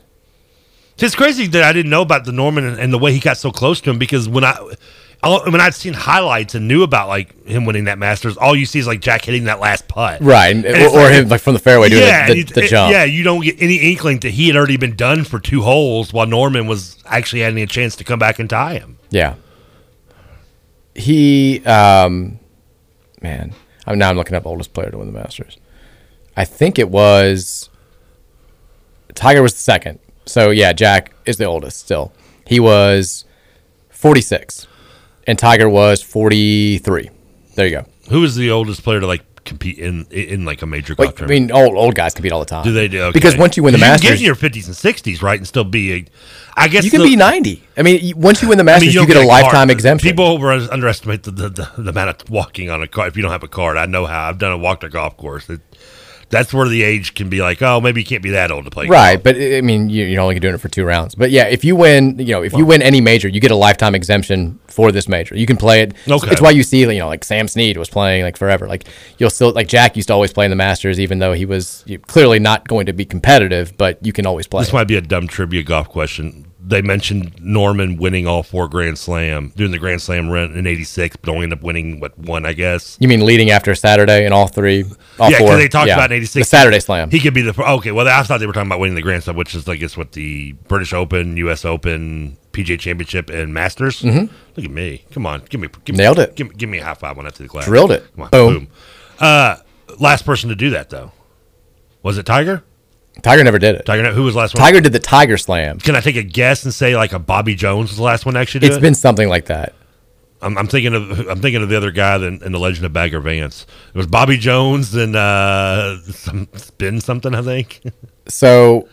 It's crazy that I didn't know about the Norman and, and the way he got so close to him because when I all, when I'd seen highlights and knew about like him winning that Masters, all you see is like Jack hitting that last putt, Right, And or, or like- him like from the fairway doing yeah, the, the, the jump. Yeah, you don't get any inkling that he had already been done for two holes while Norman was actually having a chance to come back and tie him. Yeah. He, um, man, I'm now I'm looking up oldest player to win the Masters. I think it was Tiger was the second. So yeah, Jack is the oldest still. He was 46, and Tiger was 43. There you go. Who is the oldest player to like compete in in like a major golf Wait, I mean, old old guys compete all the time. do they do? Okay. Because once you win the 'Cause Masters, you can get in your fifties and sixties, right, and still be a. I guess you can the- be 90. I mean, once you win the Masters, you, don't get a card. lifetime exemption. People over underestimate the, the, the, the amount of walking on a car if you don't have a card. I know how. I've done a walk to golf course. It, that's where the age can be like, oh, maybe you can't be that old to play. Right, but I mean, you- you're only doing it for two rounds. But yeah, if you win, you know, if you win any major, you get a lifetime exemption for this major. You can play it. Okay. It's why you see, you know, like Sam Snead was playing like forever. Like you'll still like Jack used to always play in the Masters, even though he was clearly not going to be competitive. But you can always play. This might be a dumb trivia golf question. They mentioned Norman winning all four Grand Slam, doing the Grand Slam run in '86, but only ended up winning what one, I guess. You mean leading after Saturday in all three, all yeah, because they talked Yeah. about '86 the Saturday Slam. He could be the okay. Well, I thought they were talking about winning the Grand Slam, which is I guess what the British Open, U.S. Open, PGA Championship, and Masters. Mhm. Look at me! Come on, give me give Nailed me, it. Give, me- give me a high five that to the class. Drilled it. Come on, Boom. boom. Uh, last person to do that though, was it Tiger? Tiger never did it. Tiger, who was the last one? Tiger did the Tiger Slam. Can I take a guess and say like a Bobby Jones was the last one to actually do It's it? been something like that. I'm, I'm thinking of I'm thinking of the other guy in, in the Legend of Bagger Vance. It was Bobby Jones and uh, some spin something I think. <laughs> So,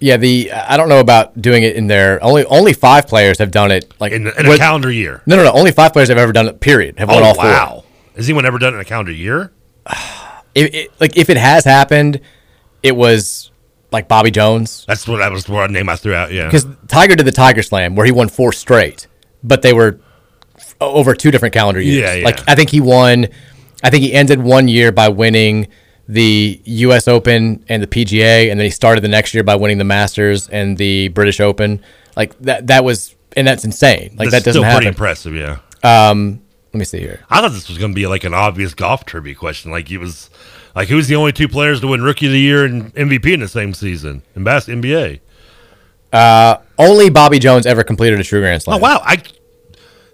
yeah, the I don't know about doing it in there. Only only five players have done it like In, in a with- calendar year. No, no, no. Only five players have ever done it. Period. Have won oh all four. wow! Has anyone ever done it in a calendar year? <sighs> If, it, like if it has happened, it was like Bobby Jones That's what that was the name I threw out. Yeah, because Tiger did the Tiger Slam where he won four straight, but they were f- over two different calendar years. Yeah, yeah. Like I think he won. I think he ended one year by winning the U.S. Open and the PGA, and then he started the next year by winning the Masters and the British Open. Like that. That was and that's insane. Like That's that doesn't still happen. pretty impressive. Yeah, Um, Let me see here. I thought this was going to be like an obvious golf trivia question. Like it was, like who's the only two players to win Rookie of the Year and MVP in the same season in bas- NBA? Uh, only Bobby Jones ever completed a true Grand Slam. Oh wow! I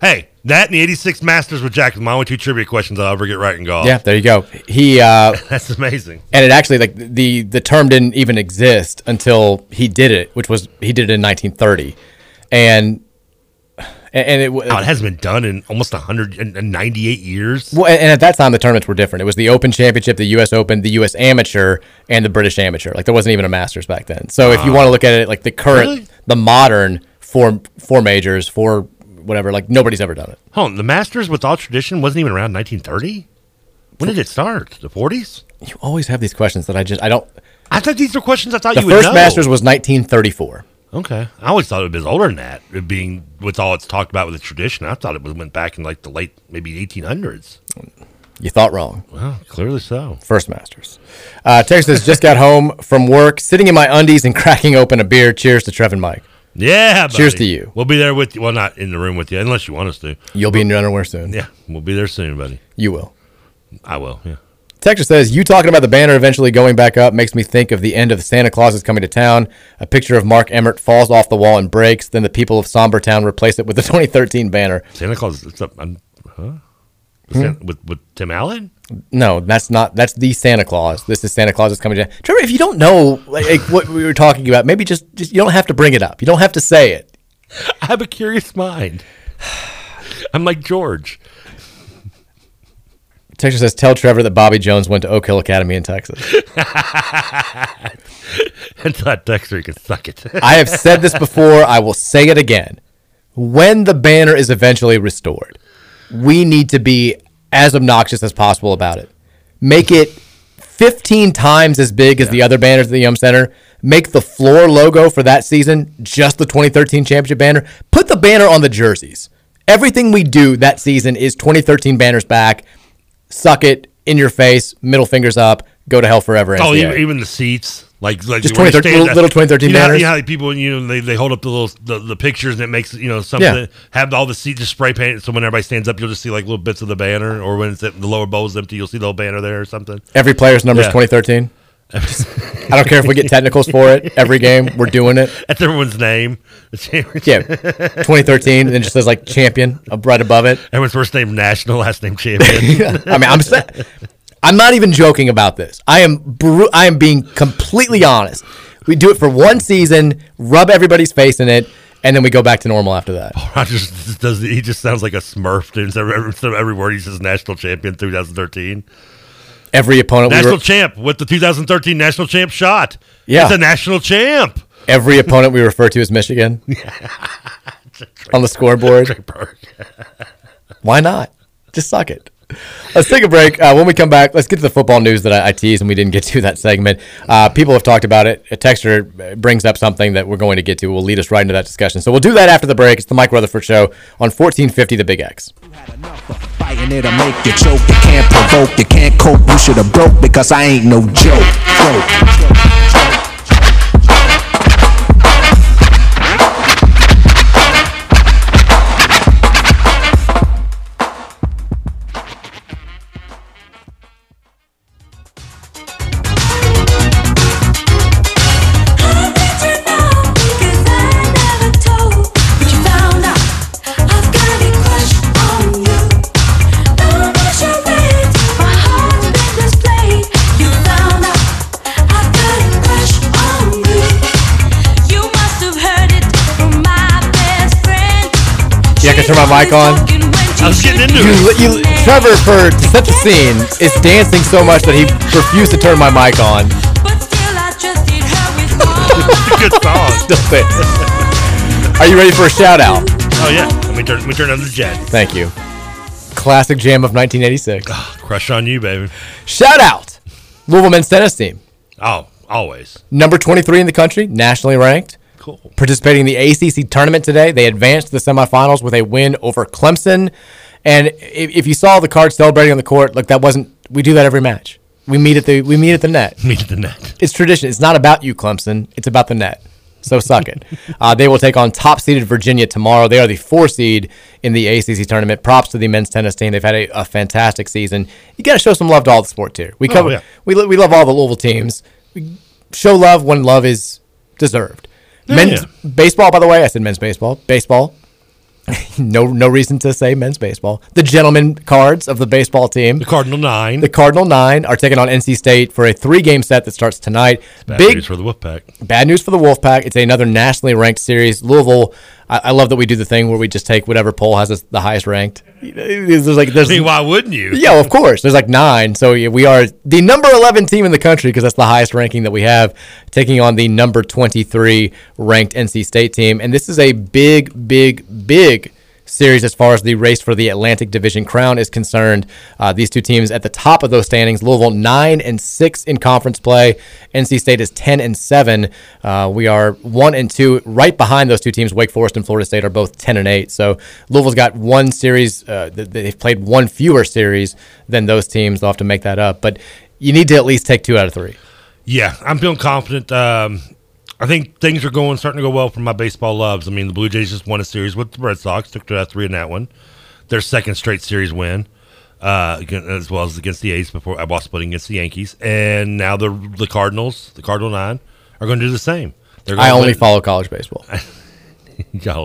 hey that and the '86 Masters with Jack is my only two trivia questions I'll ever get right in golf. Yeah, there you go. He uh, <laughs> that's amazing. and it actually like the the term didn't even exist until he did it, which was he did it in 1930, and and it, Oh, it hasn't been done in almost 198 years. Well, and and at that time the tournaments were different. It was the Open Championship, the U.S. Open, the U.S. Amateur, and the British Amateur. Like there wasn't even a Masters back then. So if you Ah. want to look at it like the current, Really? the modern four four majors, four whatever, like nobody's ever done it. Hold on, the Masters with all tradition wasn't even around 1930. When did it start? The 40s? You always have these questions that I just I don't. I thought these were questions I thought The you would first. Masters was 1934. Okay, I always thought it was older than that. It being with all it's talked about with the tradition, I thought it went back in like the late maybe 1800s. You thought wrong. Well, clearly so. First Masters. Uh, Texas just got home from work, sitting in my undies and <laughs> cracking open a beer. Cheers to Trev and Mike. Yeah, Cheers to you. We'll be there with you. Well, not in the room with you, unless you want us to. You'll be in your underwear soon. Yeah, we'll be there soon, buddy. You will. I will. Yeah. Texture says, You talking about the banner eventually going back up makes me think of the end of Santa Claus is Coming to Town. A picture of Mark Emmert falls off the wall and breaks. Then the people of Sombertown replace it with the <laughs> 2013 banner. Santa Claus. It's up. I'm, huh? Hmm? With with Tim Allen. No, that's not. That's the Santa Claus. This is Santa Claus is coming to town. Trevor, if you don't know like, like, what we were talking about, maybe just, just you don't have to bring it up. You don't have to say it. <laughs> I have a curious mind. <sighs> I'm like George. Texture says, Tell Trevor that Bobby Jones went to Oak Hill Academy in Texas. <laughs> Until that Dexter can suck it. I have said this before. I will say it again. When the banner is eventually restored, we need to be as obnoxious as possible about it. Make it 15 times as big as the other banners at the Yum Center. Make the floor logo for that season just the 2013 championship banner. Put the banner on the jerseys. Everything we do that season is 2013 banners back. Suck it in your face, middle fingers up, go to hell forever. Oh, even, even the seats, like like Just where 2013 stand- little- little 2013 you know, banners? You know how people you know they, they hold up the little the, the pictures and it makes you know something Yeah. have all the seats just spray painted so when everybody stands up you'll just see like little bits of the banner or when it's at, the lower bowl is empty you'll see the little banner there or something. Every player's number is Yeah. 2013. <laughs> I don't care if we get technicals for it. Every game, we're doing it. That's everyone's name. Yeah, 2013, and then just says like champion right above it. Everyone's first name national, last name champion. <laughs> I mean, I'm I'm not even joking about this. I am bru- I am being completely honest. We do it for one season, rub everybody's face in it, and then we go back to normal after that. <laughs> Rogers does. He just sounds like a Smurf. dude. Every, every word, he says national champion 2013. Every opponent, we National champ with the 2013 national champ shot. Yeah. it's a national champ. every opponent we refer to as Michigan <laughs> on the scoreboard. <laughs> Why not? Just suck it. Let's take a break. Uh, when we come back, let's get to the football news that I, I teased and we didn't get to <laughs> that segment. Uh, people have talked about it. A texter brings up something that we're going to get to. Will lead us right into that discussion. So we'll do that after the break. It's the Mike Rutherford Show on 1450 The Big X. Fighting it'll make you choke. You can't provoke. You can't cope. You should have broke because I ain't no joke. Can turn my mic on. I was getting into You, it. you, Trevor, for to set the scene, is dancing so much that he refused to turn my mic on. <laughs> Good song. Still there. Are you ready for a shout out? Oh yeah. Let me turn. Let me turn on the jet. Thank you. Classic jam of 1986. Ah, crush on you, baby. Shout out Louisville men's tennis team. Oh, always. Number 23 in the country, nationally ranked. Cool. Participating in the ACC tournament today. They advanced to the semifinals with a win over Clemson. And if, if you saw the card celebrating on the court, look, that wasn't. We do that every match. We meet at the we meet at the net. <laughs> Meet at the net. It's tradition. It's not about you, Clemson. It's about the net. So suck it. <laughs> Uh, they will take on top seeded Virginia tomorrow. They are the four seed in the ACC tournament. Props to the men's tennis team. They've had a, a fantastic season. You got to show some love to all the sports here. We Oh, yeah. We we love all the Louisville teams. We show love when love is deserved. Yeah, men's yeah. baseball, by the way, I said men's baseball. Baseball. <laughs> no no reason to say men's baseball. The gentlemen cards of the baseball team. The Cardinal Nine. The Cardinal Nine are taking on NC State for a three game set that starts tonight. Bad Big news for the Wolfpack. Bad news for the Wolfpack. It's another nationally ranked series. Louisville. I, I love that we do the thing where we just take whatever poll has us the highest ranked. There's like there's I mean, why wouldn't you? yeah, of course. There's like nine. So we are the number 11 team in the country because that's the highest ranking that we have, taking on the number 23 ranked NC State team. And this is a big, big, big series as far as the race for the Atlantic Division crown is concerned. Uh, these two teams at the top of those standings. Louisville nine and six in conference play. NC State is ten and seven. Uh, we are one and two right behind those two teams. Wake Forest and Florida State are both ten and eight. So Louisville's got one series. Uh, th- they've played one fewer series than those teams. They'll have to make that up, but you need to at least take two out of three. Yeah, I'm feeling confident. Um, I think things are going starting to go well for my baseball loves. I mean, the Blue Jays just won a series with the Red Sox, took to three in that one. Their second straight series win, uh, as well as against the A's before I was splitting against the Yankees, and now the the Cardinals, the Cardinal Nine, are going to do the same. They're I only win- follow college baseball. <laughs>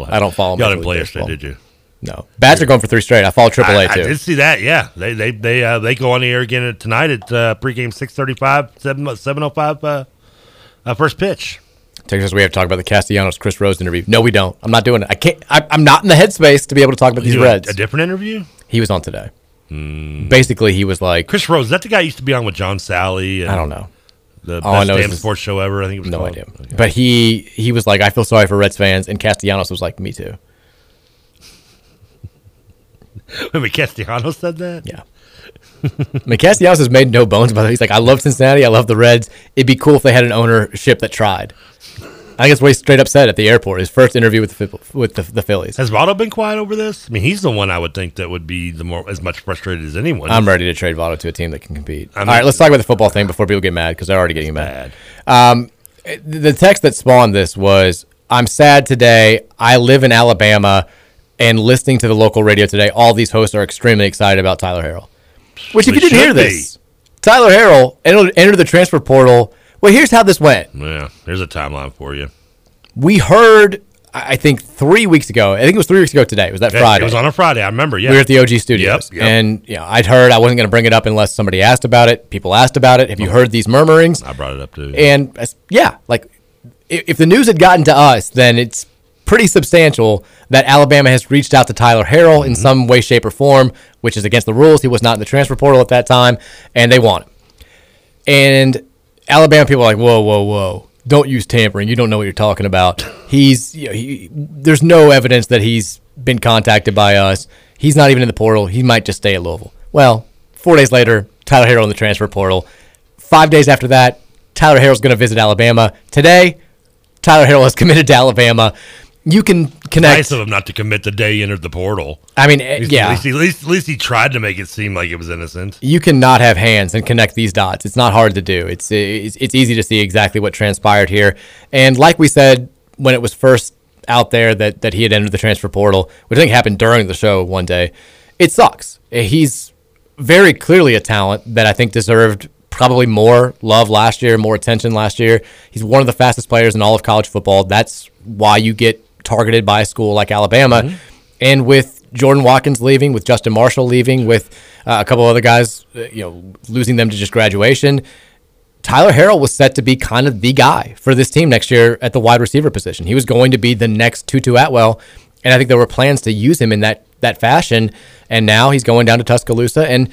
I don't follow Y'all Major didn't play yesterday, did you? No, Bats are going for three straight. I follow Triple A I, too. I did see that. Yeah, they they they uh, they go on the air again tonight at uh, pregame six thirty five seven seven oh five uh, uh, first pitch. Texas, we have to talk about the Castellanos Chris Rose interview. No, we don't. I'm not doing it. I can't. I, I'm not in the headspace to be able to talk about these Reds. A different interview. He was on today. Hmm. Basically, he was like, Chris Rose. Is that the guy used to be on with John Salley? And I don't know. The All best damn sports show ever. I think it was no called. idea. But he he was like, I feel sorry for Reds fans, and Castellanos was like, me too. <laughs> Mean, Castellanos said that. Yeah. <laughs> I mean, Castellanos has made no bones about it. He's like, I love Cincinnati. I love the Reds. It'd be cool if they had an ownership that tried. I guess what he straight up said at the airport. His first interview with the with the, the Phillies. Has Votto been quiet over this? I mean, he's the one I would think that would be the more as much frustrated as anyone. I'm ready to trade Votto to a team that can compete. I mean- right, let's talk about the football thing before people get mad because they're already getting mad. Um, the text that spawned this was, "I'm sad today. I live in Alabama, and listening to the local radio today, all these hosts are extremely excited about Tyler Harrell." Which, if you didn't hear should be. this, Tyler Harrell entered, entered the transfer portal. Well, here's how this went. Yeah, here's a timeline for you. We heard, I I think, three weeks ago. I think it was three weeks ago today. Was that Yeah, Friday? It was on a Friday. I remember. Yeah, We were at the OG studios, Yep, yep. and you know, I'd heard I wasn't going to bring it up unless somebody asked about it. People asked about it. Have you heard these murmurings? I brought it up too. And yeah, like if the news had gotten to us, then it's pretty substantial that Alabama has reached out to Tyler Harrell in mm-hmm. some way, shape, or form, which is against the rules. He was not in the transfer portal at that time, and they want him. And Alabama people are like, whoa, whoa, whoa. Don't use tampering. You don't know what you're talking about. He's, you know, he, there's no evidence that he's been contacted by us. He's not even in the portal. He might just stay at Louisville. Well, four days later, Tyler Harrell in the transfer portal. Five days after that, Tyler Harrell's going to visit Alabama. Today, Tyler Harrell has <laughs> committed to Alabama. You can connect. nice of him not to commit the day he entered the portal. I mean, At least, yeah. At least, at least, at least he tried to make it seem like it was innocent. you cannot have hands and connect these dots. It's not hard to do. It's, it's it's easy to see exactly what transpired here. And like we said when it was first out there that that he had entered the transfer portal, which I think happened during the show one day, it sucks. Eh, he's very clearly a talent that I think deserved probably more love last year, more attention last year. He's one of the fastest players in all of college football. That's why you get targeted by a school like Alabama. And with Jordan Watkins leaving, with Justin Marshall leaving, with uh, a couple other guys, uh, you know, losing them to just graduation, Tyler Harrell was set to be kind of the guy for this team next year at the wide receiver position. He was going to be the next Tutu Atwell, and I think there were plans to use him in that that fashion. And now he's going down to Tuscaloosa, and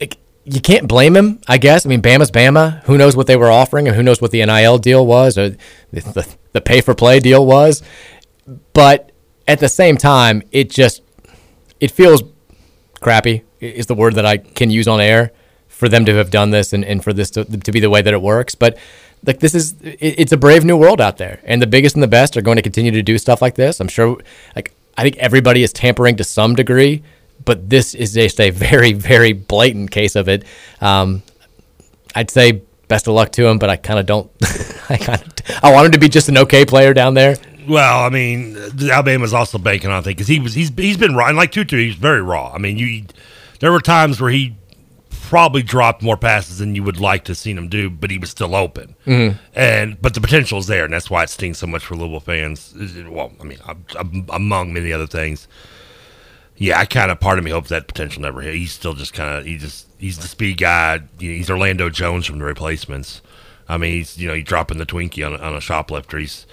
like, you can't blame him. I guess. I mean, Bama's Bama. Who knows what they were offering, and who knows what the NIL deal was, or the, the, the pay for play deal was. But at the same time, it just it feels crappy is the word that I can use on air for them to have done this and, and for this to, to be the way that it works. But like this is it, it's a brave new world out there, and the biggest and the best are going to continue to do stuff like this. I'm sure. Like I think everybody is tampering to some degree, but this is just a very very blatant case of it. Um, I'd say best of luck to him, but I kind of don't. <laughs> I kind of I want him to be just an okay player down there. Well, I mean, Alabama's also banking on thing because he was he's he's been raw and like Tutu, he's very raw. I mean, you there were times where he probably dropped more passes than you would like to have seen him do, but he was still open. Mhm. And but the potential is there, and that's why it stings so much for Louisville fans. Well, I mean, among many other things. Yeah, I kind of part of me hopes that potential never hit. He's still just kind of he just he's the speed guy. You know, he's Orlando Jones from the replacements. I mean, he's you know he's dropping the Twinkie on a, on a shoplifter. He's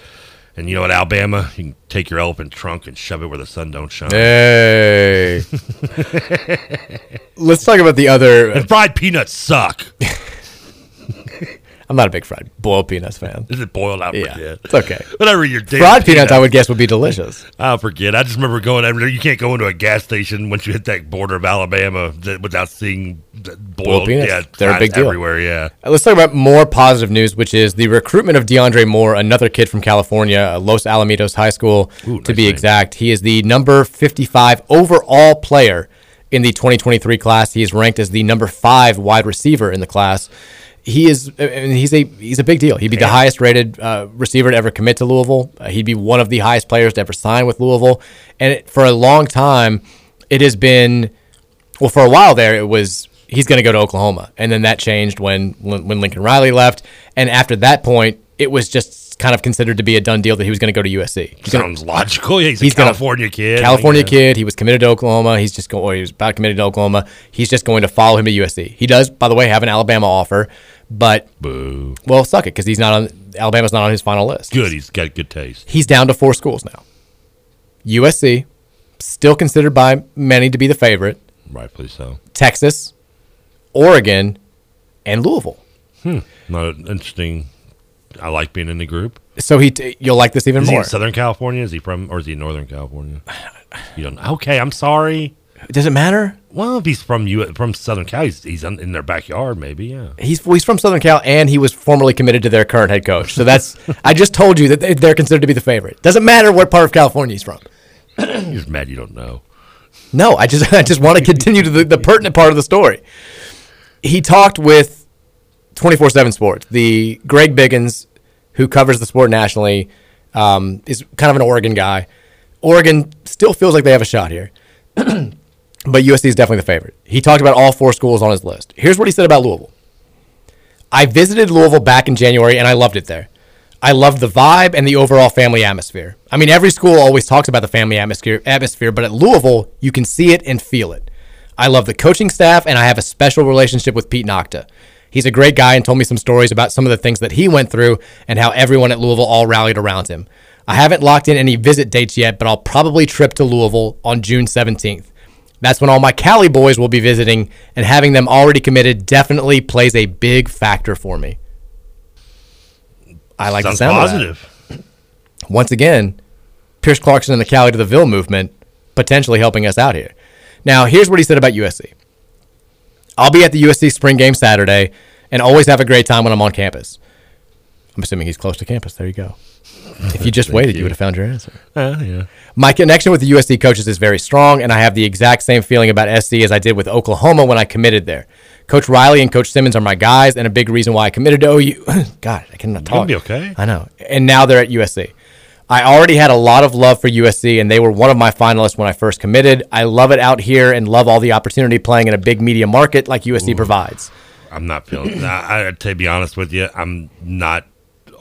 and you know what, Alabama, you can take your elephant trunk and shove it where the sun don't shine. Hey. <laughs> Let's talk about the other. And fried peanuts suck. <laughs> I'm not a big fried boiled peanuts fan. Is it boiled? I Yeah, it's okay. Whatever your damn Fried peanuts, I would guess, would be delicious. I forget. I just remember going. You can't go into a gas station once you hit that border of Alabama without seeing boiled, Boiled peanuts. Yeah, They're a big deal. everywhere. Yeah. Uh, Let's talk about more positive news, which is the recruitment of DeAndre Moore, another kid from California, uh, Los Alamitos High School, Ooh, to nice be name. exact. He is the number 55 overall player in the 2023 class. He is ranked as the number five wide receiver in the class. He is, I mean, he's a he's a big deal. He'd be the highest rated uh, receiver to ever commit to Louisville. Uh, he'd be one of the highest players to ever sign with Louisville. And it, for a long time, it has been well, for a while there, it was he's going to go to Oklahoma, and then that changed when when Lincoln Riley left, and after that point, it was just kind of considered to be a done deal that he was going to go to USC. He's gonna- Sounds logical. Yeah, he's, a gonna- California kid. California Like, kid. He was committed to Oklahoma. He's just going. Or he was about committed to Oklahoma. He's just going to follow him to USC. He does, by the way, have an Alabama offer, but Boo. well, suck it because he's not on Alabama's not on his final list. Good. He's got good taste. He's down to four schools now. USC, still considered by many to be the favorite. Rightfully so. Texas, Oregon, and Louisville. Hmm. Not interesting. I like being in the group. So he, t- you'll like this even Is he more. in Southern California? Is he from, or is he Northern California? You don't. know. Okay, I'm sorry. Does it matter? Well, if he's from you from Southern Cal, he's, he's in their backyard, maybe. Yeah. He's he's from Southern Cal, and he was formerly committed to their current head coach. So that's <laughs> I just told you that they- they're considered to be the favorite. Doesn't matter what part of California he's from. <clears throat> You're just mad you don't know. No, I just <laughs> I just want to continue to the, the pertinent part of the story. He talked with 24/7 Sports. The Greg Biggins, who covers the sport nationally, um, is kind of an Oregon guy. Oregon still feels like they have a shot here, <clears throat> but USC is definitely the favorite. He talked about all four schools on his list. Here's what he said about Louisville. I visited Louisville back in January and I loved it there. I loved the vibe and the overall family atmosphere. I mean, every school always talks about the family atmosphere, atmosphere, but at Louisville, you can see it and feel it. I love the coaching staff and I have a special relationship with Pete Nochta. He's a great guy and told me some stories about some of the things that he went through and how everyone at Louisville all rallied around him. I haven't locked in any visit dates yet, but I'll probably trip to Louisville on June 17th. That's when all my Cali boys will be visiting, and having them already committed definitely plays a big factor for me. I like Sounds the sound positive. Once again, Pierce Clarkson and the Cali to the Ville movement potentially helping us out here. Now, here's what he said about USC. I'll be at the USC spring game Saturday and always have a great time when I'm on campus. I'm assuming he's close to campus. There you go. If you just waited, you. you. would have found your answer. Uh, yeah. My connection with the USC coaches is very strong, and I have the exact same feeling about SC as I did with Oklahoma when I committed there. Coach Riley and Coach Simmons are my guys, and a big reason why I committed to OU. <coughs> God, I cannot You'll talk. be okay. I know. And now they're at USC. I already had a lot of love for USC, and they were one of my finalists when I first committed. I love it out here and love all the opportunity playing in a big media market like USC provides. I'm not feeling. I, I, to be honest with you, I'm not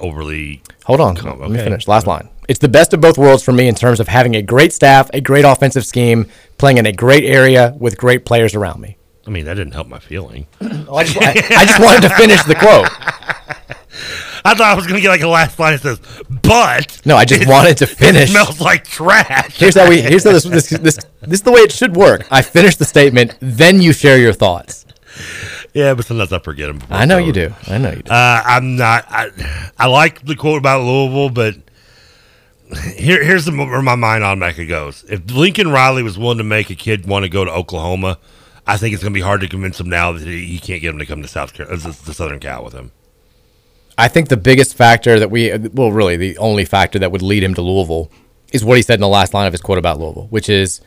overly. Hold on. Let me okay. finish. Last line. It's the best of both worlds for me in terms of having a great staff, a great offensive scheme, playing in a great area with great players around me. I mean, that didn't help my feeling. <clears throat> Oh, I, just, I, I just wanted to finish the quote. <laughs> I thought I was going to get like a last line that says, "But." No, I just wanted to finish. It <laughs> smells like trash. Here's how we. Here's how this this this this is the way it should work. I finish the statement, then you share your thoughts. Yeah, but sometimes I forget them. I know you do. I know you do. Uh, I'm not. I, I like the quote about Louisville, but here, here's the, where my mind automatically goes. If Lincoln Riley was willing to make a kid want to go to Oklahoma, I think it's going to be hard to convince him now that he, he can't get him to come to South Carolina, the Southern Cal with him. I think the biggest factor that we, well, really the only factor that would lead him to Louisville is what he said in the last line of his quote about Louisville, which is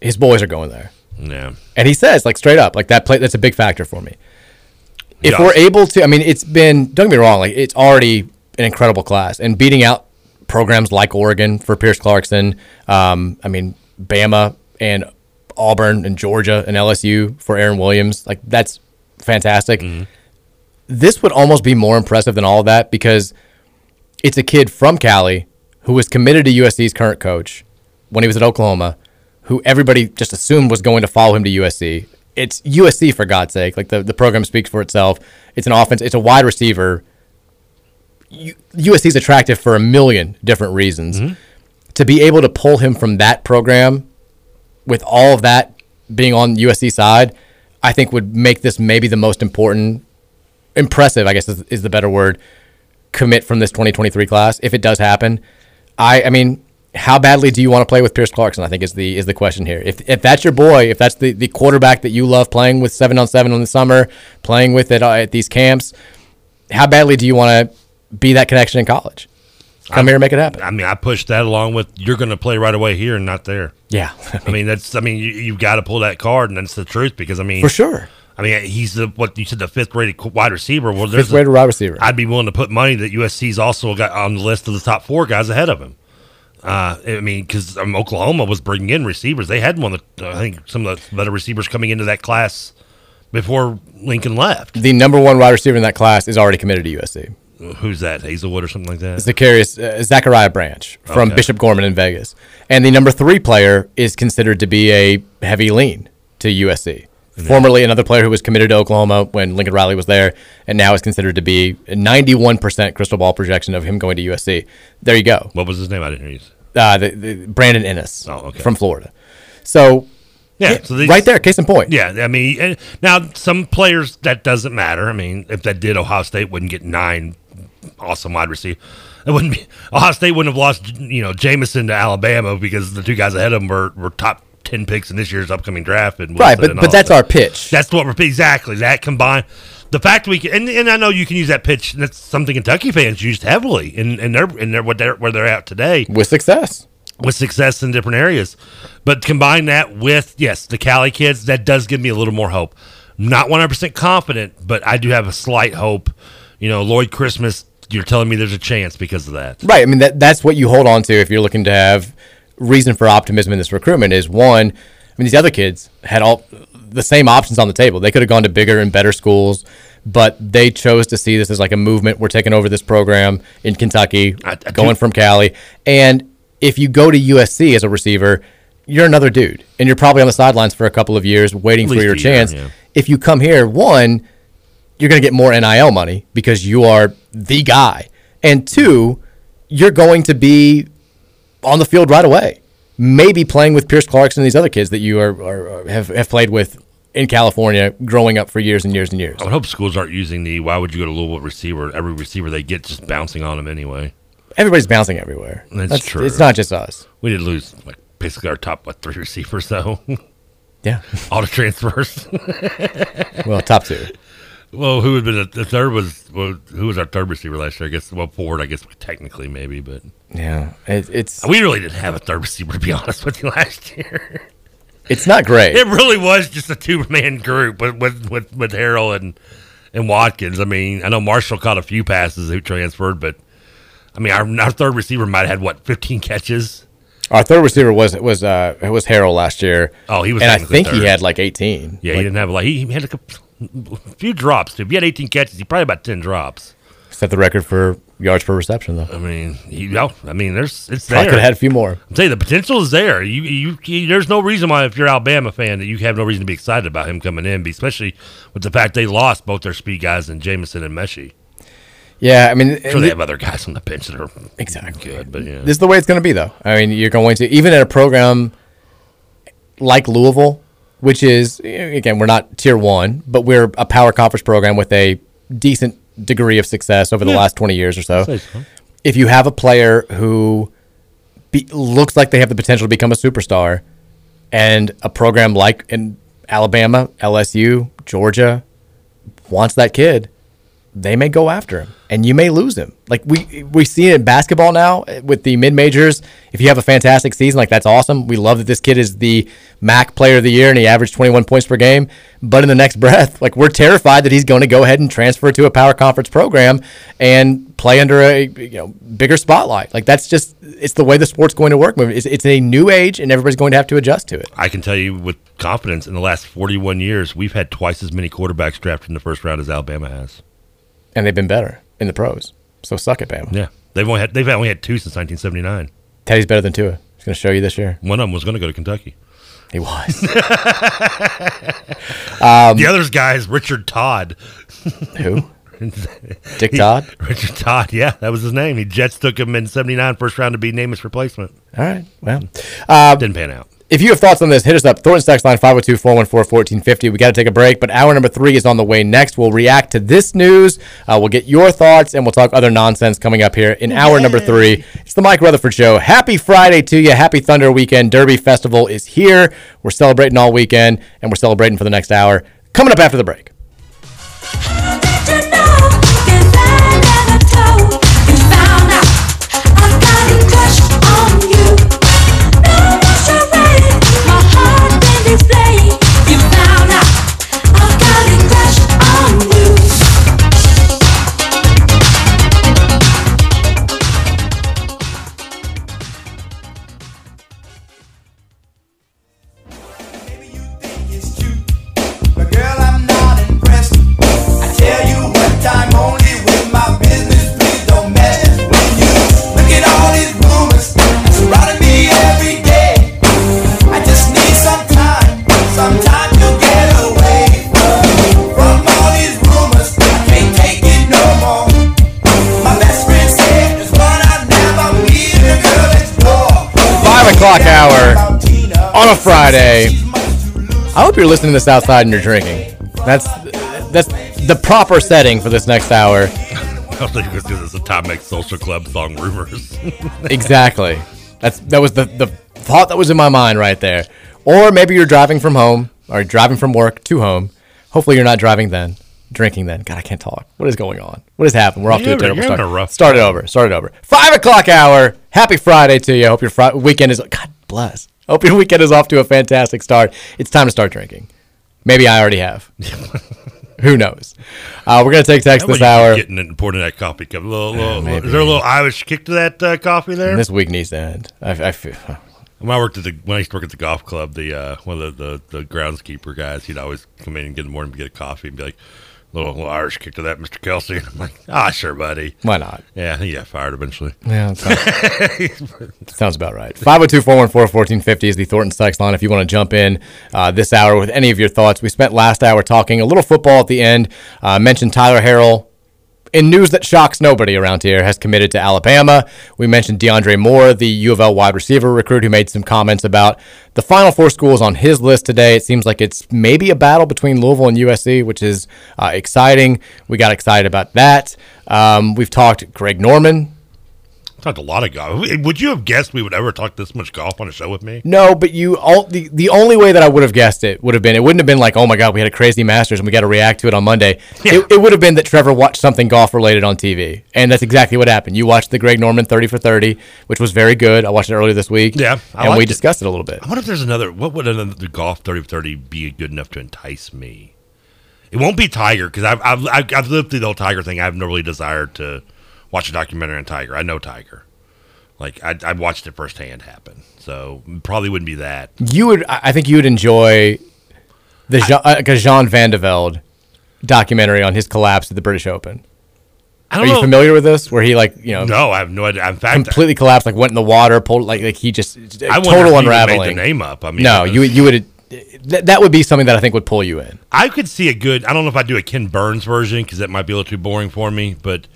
his boys are going there. Yeah. And he says, like straight up, like that play, that's a big factor for me. if we're able to, I mean, it's been. Don't get me wrong. Like it's already an incredible class, and beating out programs like Oregon for Pierce Clarkson. Um, I mean, Bama and Auburn and Georgia and LSU for Aaron Williams. Like that's fantastic. This would almost be more impressive than all of that because it's a kid from Cali who was committed to USC's current coach when he was at Oklahoma, who everybody just assumed was going to follow him to USC. It's USC for God's sake. Like the, the program speaks for itself. It's an offense. It's a wide receiver. U- USC is attractive for a million different reasons. Mm-hmm. To be able to pull him from that program with all of that being on USC side, I think would make this maybe the most important, impressive, I guess is, is the better word, commit from this 2023 class. If it does happen, I, I mean, how badly do you want to play with Pierce Clarkson? I think is the is the question here. If if that's your boy, if that's the, the quarterback that you love playing with seven on seven in the summer, playing with it uh, at these camps, how badly do you want to be that connection in college? Come here and make it happen. I mean, I pushed that along with you're going to play right away here and not there. Yeah, <laughs> I mean that's. I mean you, you've got to pull that card, and that's the truth. Because I mean, For sure. I mean, he's the what you said the fifth rated wide receiver. Well, there's Fifth rated wide receiver. I'd be willing to put money that USC's also got on the list of the top four guys ahead of him. Uh, I mean, because um, Oklahoma was bringing in receivers. They had one of the, I think, some of the better receivers coming into that class before Lincoln left. The number one wide receiver in that class is already committed to USC. Who's that? Hazelwood or something like that? Zacharias uh, Zachariah Branch from Okay. Bishop Gorman in Vegas, and the number three player is considered to be a heavy lean to USC. Formerly another player who was committed to Oklahoma when Lincoln Riley was there, and now is considered to be a 91% crystal ball projection of him going to USC. There you go. What was his name? I didn't hear you. Uh, the, the Brandon Inniss Oh, okay. from Florida. So Yeah, so these- right there, case in point. Yeah, I mean, now some players that doesn't matter. I mean, if that did, Ohio State wouldn't get nine awesome wide receivers. It wouldn't be Ohio State wouldn't have lost, you know, Jameson to Alabama because the two guys ahead of them were, were top ten picks in this year's upcoming draft. And Right, but but that's that. our pitch. That's what we're exactly that combined. The fact we can, and, and I know you can use that pitch. and That's something Kentucky fans used heavily in in their in their what they're where they're at today with success. with success in different areas. But combine that with yes, the Cali kids, that does give me a little more hope. Not one hundred percent confident, but I do have a slight hope. You know, Lloyd Christmas, you're telling me there's a chance because of that. Right. I mean, that that's what you hold on to if you're looking to have reason for optimism in this recruitment. Is one, I mean, these other kids had all the same options on the table. They could have gone to bigger and better schools, but they chose to see this as like a movement. We're taking over this program in Kentucky, going from Cali. And if you go to USC as a receiver, you're another dude, and you're probably on the sidelines for a couple of years waiting for your a year, chance. yeah. If you come here, one, you're going to get more NIL money because you are the guy. And two, you're going to be on the field right away. Maybe playing with Pierce Clarkson and these other kids that you are, are, are- have, have played with in California growing up for years and years and years. I would hope schools aren't using the why would you go to Louisville receiver? Every receiver they get just bouncing on them anyway. Everybody's bouncing everywhere. That's, true. It's not just us. We did lose like basically our top what three <laughs> receivers though. Yeah. <laughs> All the transfers. <laughs> Well, top two. Well, who had been a, the third was well, who was our third receiver last year? I guess well Ford. I guess technically maybe, but Yeah, it, it's we really didn't have a third receiver to be <laughs> honest with you last year. it's not great. It really was just a two man group with with with, with Harrell and and Watkins. I mean, I know Marshall caught a few passes who transferred, but I mean, our, our third receiver might have had what fifteen catches. Our third receiver was was uh it was Harrell last year. Oh, he was and I think he had like 18. Yeah, Like, he didn't have like he, he had like a, a few drops too. If he had eighteen catches, he probably about ten drops. set the record for yards per reception though. I mean, you know, I mean, there's it's there. could have had a few more. I'm saying the potential is there. You, you, you, there's no reason why, if you're an Alabama fan, that you have no reason to be excited about him coming in, especially with the fact they lost both their speed guys and Jameson and Metchie. Yeah, I mean, Sure, they have other guys on the bench that are exactly good, but yeah, This is the way it's going to be, though. I mean, you're going to even at a program like Louisville, which is again, we're not tier one, but we're a power conference program with a decent degree of success over the Yeah. last 20 years or so. So. If you have a player who be, looks like they have the potential to become a superstar, and a program like in Alabama, LSU, Georgia wants that kid, they may go after him and you may lose him. Like we we see it in basketball now with the mid majors. If you have a fantastic season, like that's awesome. We love that this kid is the MAC player of the year and he averaged 21 points per game. But in the next <laughs> breath, like we're terrified that he's going to go ahead and transfer to a power conference program and play under a you know bigger spotlight. Like that's just it's the way the sport's going to work. It's, it's a new age and everybody's going to have to adjust to it. I can tell you with confidence in the last 41 years, we've had twice as many quarterbacks drafted in the first round as Alabama has. And they've been better in the pros. So suck it, Bama. Yeah. They've only had they've only had two since 1979. Teddy's better than Tua. He's going to show you this year. One of them was going to go to Kentucky. He was. <laughs> um, the other guy is Richard Todd. <laughs> Who? <laughs> Dick Todd? He, Richard Todd, yeah, that was his name. He Jets took him in 79 first round to be named his replacement. All right. Well, uh, didn't pan out. If you have thoughts on this, hit us up. Thornton's text line 502 414 1450. We got to take a break, but hour number three is on the way next. We'll react to this news. Uh, we'll get your thoughts, and we'll talk other nonsense coming up here in hour number three. It's the Mike Rutherford Show. Happy Friday to you. Happy Thunder Weekend. Derby Festival is here. We're celebrating all weekend, and we're celebrating for the next hour. Coming up after the break. O'clock hour on a Friday. I hope you're listening to this outside and you're drinking. That's that's the proper setting for this next hour. I think it's because it's a Timex Social Club song, Rumors. <laughs> exactly. That's that was the the thought that was in my mind right there. Or maybe you're driving from home or driving from work to home. Hopefully you're not driving then. Drinking then. God, I can't talk. What is going on? What has happened? We're off to a terrible start. A start it over. Start it over. Five o'clock hour. Happy Friday to you. I hope your fr- weekend is. God bless. Hope your weekend is off to a fantastic start. It's time to start drinking. Maybe I already have. <laughs> Who knows? Uh, we're gonna take text this hour. Getting it and pouring that coffee cup. A little, little, uh, is there a little Irish kick to that uh, coffee there? This week needs to end. I, I feel. When I worked at the when I used to work at the golf club, the uh, one of the, the, the groundskeeper guys, he'd always come in and get in the morning to get a coffee and be like, little, little Irish kick to that, Mr. Kelsey. And <laughs> I'm like, ah, sure, buddy. Why not? Yeah, he got fired eventually. Yeah, sounds, <laughs> sounds, about right. 502 414 1450 is the Thornton text line if you want to jump in uh, this hour with any of your thoughts. We spent last hour talking a little football at the end, uh, mentioned Tyler Harrell in news that shocks nobody around here, has committed to Alabama. We mentioned DeAndre Moore, the U of L wide receiver recruit, who made some comments about the Final Four schools on his list today. It seems like it's maybe a battle between Louisville and USC, which is uh, exciting. We got excited about that. Um, we've talked Greg Norman, talked a lot of golf. Would you have guessed we would ever talk this much golf on a show with me? No, but you all the, the only way that I would have guessed it would have been it wouldn't have been like, oh my god, we had a crazy Masters and we got to react to it on Monday. <laughs> Yeah. It, it would have been that Trevor watched something golf related on TV, and that's exactly what happened. You watched the Greg Norman thirty for thirty, which was very good. I watched it earlier this week. Yeah, I and we discussed it. a little bit. I wonder if there's another. What would another golf thirty for thirty be good enough to entice me? It won't be Tiger because I've, I've I've lived through the whole Tiger thing. I have no really desire to watch a documentary on Tiger. I know Tiger. Like I, I watched it firsthand happen, so probably wouldn't be that. You would, I think, you would enjoy the Jean, uh, Jean Van de Velde documentary on his collapse at the British Open. Are you familiar with this? Where he like you know? No, I have no idea. In fact, completely collapsed, like went in the water, pulled like like he just I total unraveling. Made the name up. I mean, no, you you would. Th- that would be something that I think would pull you in. I could see a good. I don't know if I do a Ken Burns version because that might be a little too boring for me, but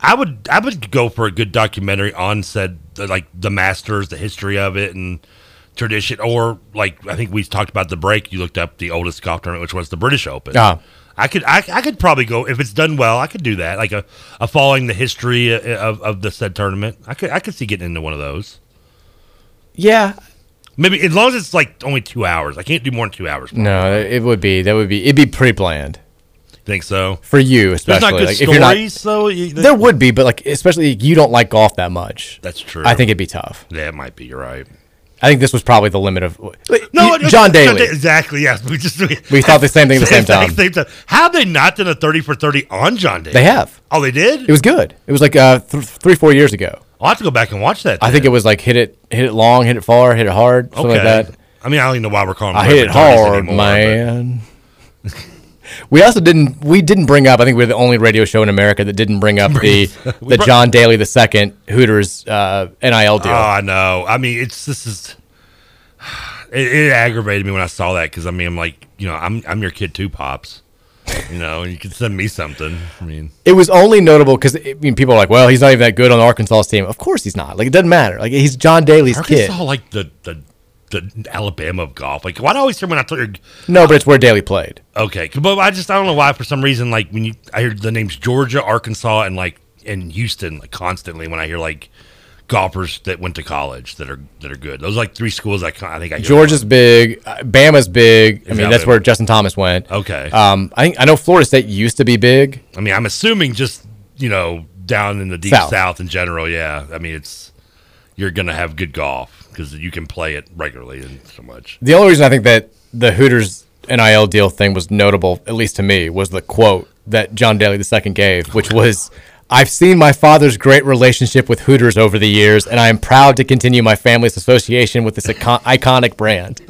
I would I would go for a good documentary on said like the Masters, the history of it, and tradition. Or like I think we talked about the break. You looked up the oldest golf tournament, which was the British Open. Uh, I could I, I could probably go if it's done well. I could do that, like a, a following the history of, of the said tournament. I could I could see getting into one of those. Yeah, maybe as long as it's like only two hours. I can't do more than two hours. No, it would be that would be it'd be bland. Think so? for you There's especially. not good like, if you're not, stories, so you, there would be, but like especially you don't like golf that much. That's true. I think it'd be tough. Yeah, it might be. You're right. I think this was probably the limit of No, You- John Da- Daly. Exactly. Yes, we just we, We thought the same thing at the <laughs> same time. time. How have they not done a thirty for thirty on John Daly? They have. Oh, they did. It was good. It was like uh, th- three, four years ago. I'll have to go back and watch that. I think it was like hit it, hit it long, hit it far, hit it hard, something okay. like that. I mean, I don't even know why we're calling. I hit it hard, anymore, man. <laughs> we also didn't. We didn't bring up. I think we're the only radio show in America that didn't bring up the <laughs> the brought- John Daly the second Hooters uh, NIL deal. Oh, I know. I mean, it's this is. It, it aggravated me when I saw that because I mean, I'm like, you know, I'm I'm your kid too, pops. You know, and you can send me something. I mean, It was only notable because I mean, people are like, "Well, he's not even that good on Arkansas's team." Of course, he's not. Like, it doesn't matter. Like, he's John Daly's kid. Arkansas like the the the Alabama of golf. Like, why do I always hear when I tell you? No, but it's where Daly played. Okay, but I just I don't know why for some reason like when you I hear the names Georgia, Arkansas, and like and Houston like constantly when I hear like golfers that went to college that are that are good. Those are like three schools I, I think I hear Georgia's big. Uh, Bama's big. I mean, that's where Justin Thomas went. Okay. Um, I think I know Florida State used to be big. I mean, I'm assuming just you know down in the deep South. south, in general. Yeah, I mean it's you're gonna have good golf because you can play it regularly and so much. The only reason I think that the Hooters NIL deal thing was notable, at least to me, was the quote that John Daly II gave, which was, I've seen my father's great relationship with Hooters over the years, and I am proud to continue my family's association with this icon- iconic brand.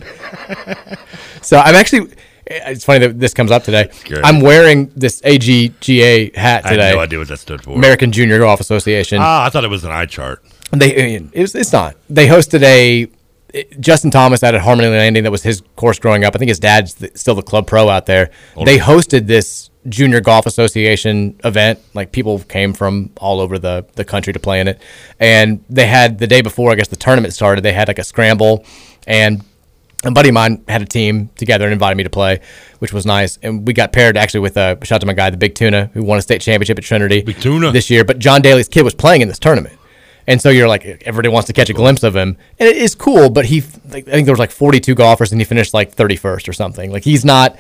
<laughs> so I'm actually, it's funny that this comes up today. I'm wearing this AJGA hat today. I today. no idea what that stood for. American Junior Golf Association. Ah, I thought it was an eye chart. They uh, it's, it's not. They hosted a uh, Justin Thomas out at Harmony Landing. That was his course growing up. I think his dad's th- still the club pro out there. They hosted this Junior Golf Association event. Like people came from all over the the country to play in it, and they had the day before. I guess the tournament started. They had like a scramble, and a buddy of mine had a team together and invited me to play, which was nice. And we got paired actually with a shout out to my guy, the Big Tuna, who won a state championship at Trinity Big Tuna. this year. But John Daly's kid was playing in this tournament. And so you're like, everybody wants to catch a glimpse of him, and it is cool. But he, like, I think there was like 42 golfers, and he finished like 31st or something. Like he's not,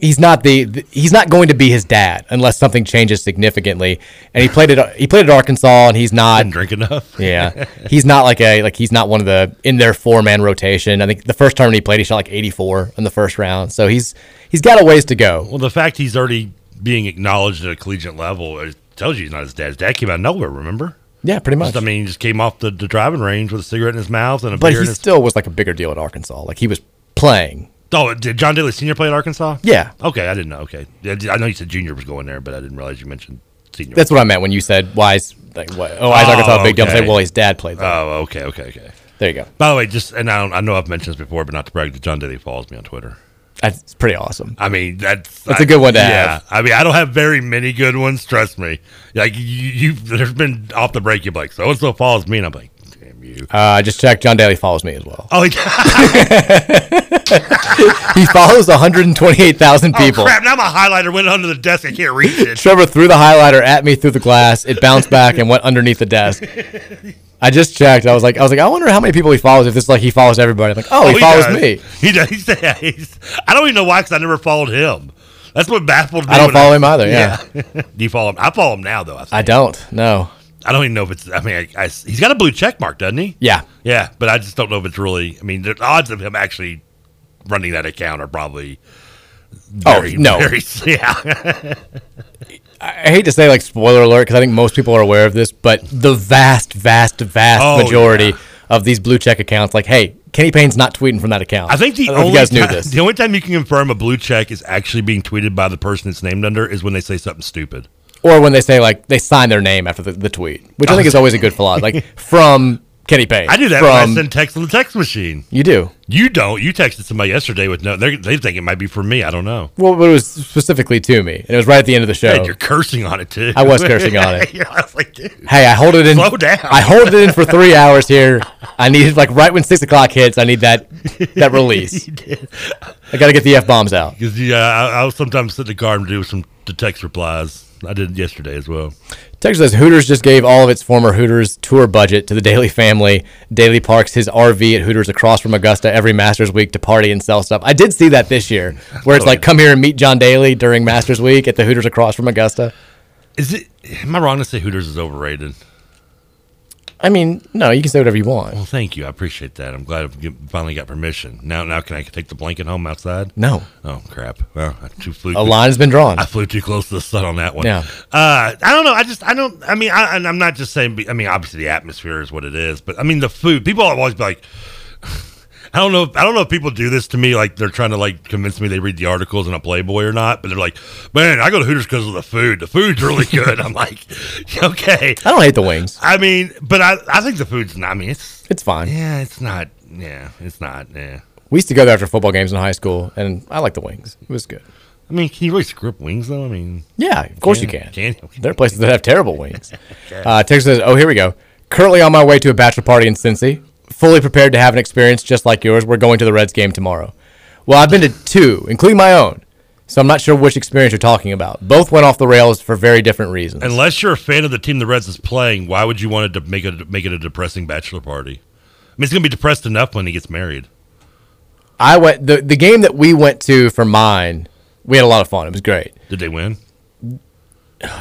he's not the, the- he's not going to be his dad unless something changes significantly. And he played at he played at Arkansas, and he's not Didn't drink enough. <laughs> yeah, <laughs> he's not like a like he's not one of the in their four man rotation. I think the first tournament he played, he shot like 84 in the first round. So he's he's got a ways to go. Well, the fact he's already being acknowledged at a collegiate level tells you he's not his dad. His dad came out of nowhere. Remember? Yeah, pretty much. Just, I mean, he just came off the, the driving range with a cigarette in his mouth and a But beer But he in his. still was like a bigger deal at Arkansas. Like he was playing. Oh, did John Daly Senior play at Arkansas? Yeah. Okay, I didn't know. Okay, I know you said Junior was going there, but I didn't realize you mentioned Senior. That's what I meant when you said why is like what, oh why is Oh, Arkansas a big deal? I'm well his dad played there. Oh, okay, okay, okay. There you go. By the way, just and I, don't, I know I've mentioned this before, but not to brag, that John Daly follows me on Twitter. That's pretty awesome. I mean, that's That's a good one to yeah. have. I mean, I don't have very many good ones. Trust me. Like you, you there's been off the break. You're like, so and so follows me, and I'm like, damn you. Uh, I just checked. John Daly follows me as well. Oh, yeah. <laughs> he follows 128,000 people. Oh crap! Now my highlighter went under the desk. I can't reach it. Trevor threw the highlighter at me through the glass. It bounced back and went underneath the desk. <laughs> I just checked. I was like, I was like, I wonder how many people he follows. If this is like he follows everybody, I'm like, oh, oh, he, follows does. me. He does. <laughs> He's, yeah, he's, I don't even know why because I never followed him. That's what baffled me. I don't follow him either, yeah. <laughs> Do you follow him? I follow him now though. I, think. I don't. No. I don't even know if it's. I mean, I, I, he's got a blue check mark, doesn't he? Yeah. Yeah, but I just don't know if it's really. I mean, the odds of him actually running that account are probably. Oh, very, oh no. very, <laughs> yeah. I hate to say like spoiler alert because I think most people are aware of this, but the vast, vast, vast Oh, majority yeah. of these blue check accounts, like, hey, Kenny Payne's not tweeting from that account. I think the if only you guys knew time, this. the only time you can confirm a blue check is actually being tweeted by the person it's named under is when they say something stupid. Or when they say like they sign their name after the, the tweet, which I oh. think is always a good philosophy. Like <laughs> from Kenny Payne. I do that from, when I send text on the text machine. You do. You don't. You texted somebody yesterday with no. They they think it might be for me. I don't know. Well, but it was specifically to me, and it was right at the end of the show. And you're cursing on it too. I was cursing on it. <laughs> Yeah, I was like, dude. Hey, I hold it in. Slow down. I hold it in for <laughs> three hours here. I need it like right when six o'clock hits. I need that that release. <laughs> I got to get the f bombs out. Because yeah, I, I'll sometimes sit in the car and do some the text replies. I did yesterday as well. Texas says Hooters just gave all of its former Hooters tour budget to the Daly family. Daly parks his RV at Hooters across from Augusta every Masters Week to party and sell stuff. I did see that this year, where it's oh, like come here and meet John Daly during Masters Week at the Hooters across from Augusta. Is it? Am I wrong to say Hooters is overrated? I mean, no, you can say whatever you want. Well, thank you. I appreciate that. I'm glad I finally got permission. Now, now can I take the blanket home outside? No. Oh crap! Well, I too flew. A line has been drawn. I flew too close to the sun on that one. Yeah. Uh, I don't know. I just I don't. I mean, I, I'm not just saying. I mean, obviously the atmosphere is what it is, but I mean the food. People always be like. I don't know. If, I don't know if people do this to me, like they're trying to like convince me they read the articles in a Playboy or not. But they're like, "Man, I go to Hooters because of the food. The food's really <laughs> good." I'm like, <laughs> "Okay." I don't hate the wings. I mean, but I, I think the food's not. I mean, it's It's fine. yeah, it's not. Yeah, it's not. Yeah. We used to go there after football games in high school, and I like the wings. It was good. I mean, can you really screw up wings though? I mean, Yeah, of course you Can- can. can you? There are places that have terrible wings. <laughs> Uh, Texas says, "Oh, here we go. Currently on my way to a bachelor party in Cincy. Fully prepared to have an experience just like yours. We're going to the Reds game tomorrow. Well, I've been to two, including my own. So I'm not sure which experience you're talking about. Both went off the rails for very different reasons. unless you're a fan of the team the Reds is playing, why would you want to make it make it a depressing bachelor party? I mean, it's gonna be depressed enough when he gets married. I went the the game that we went to for mine. We had a lot of fun. It was great. Did they win?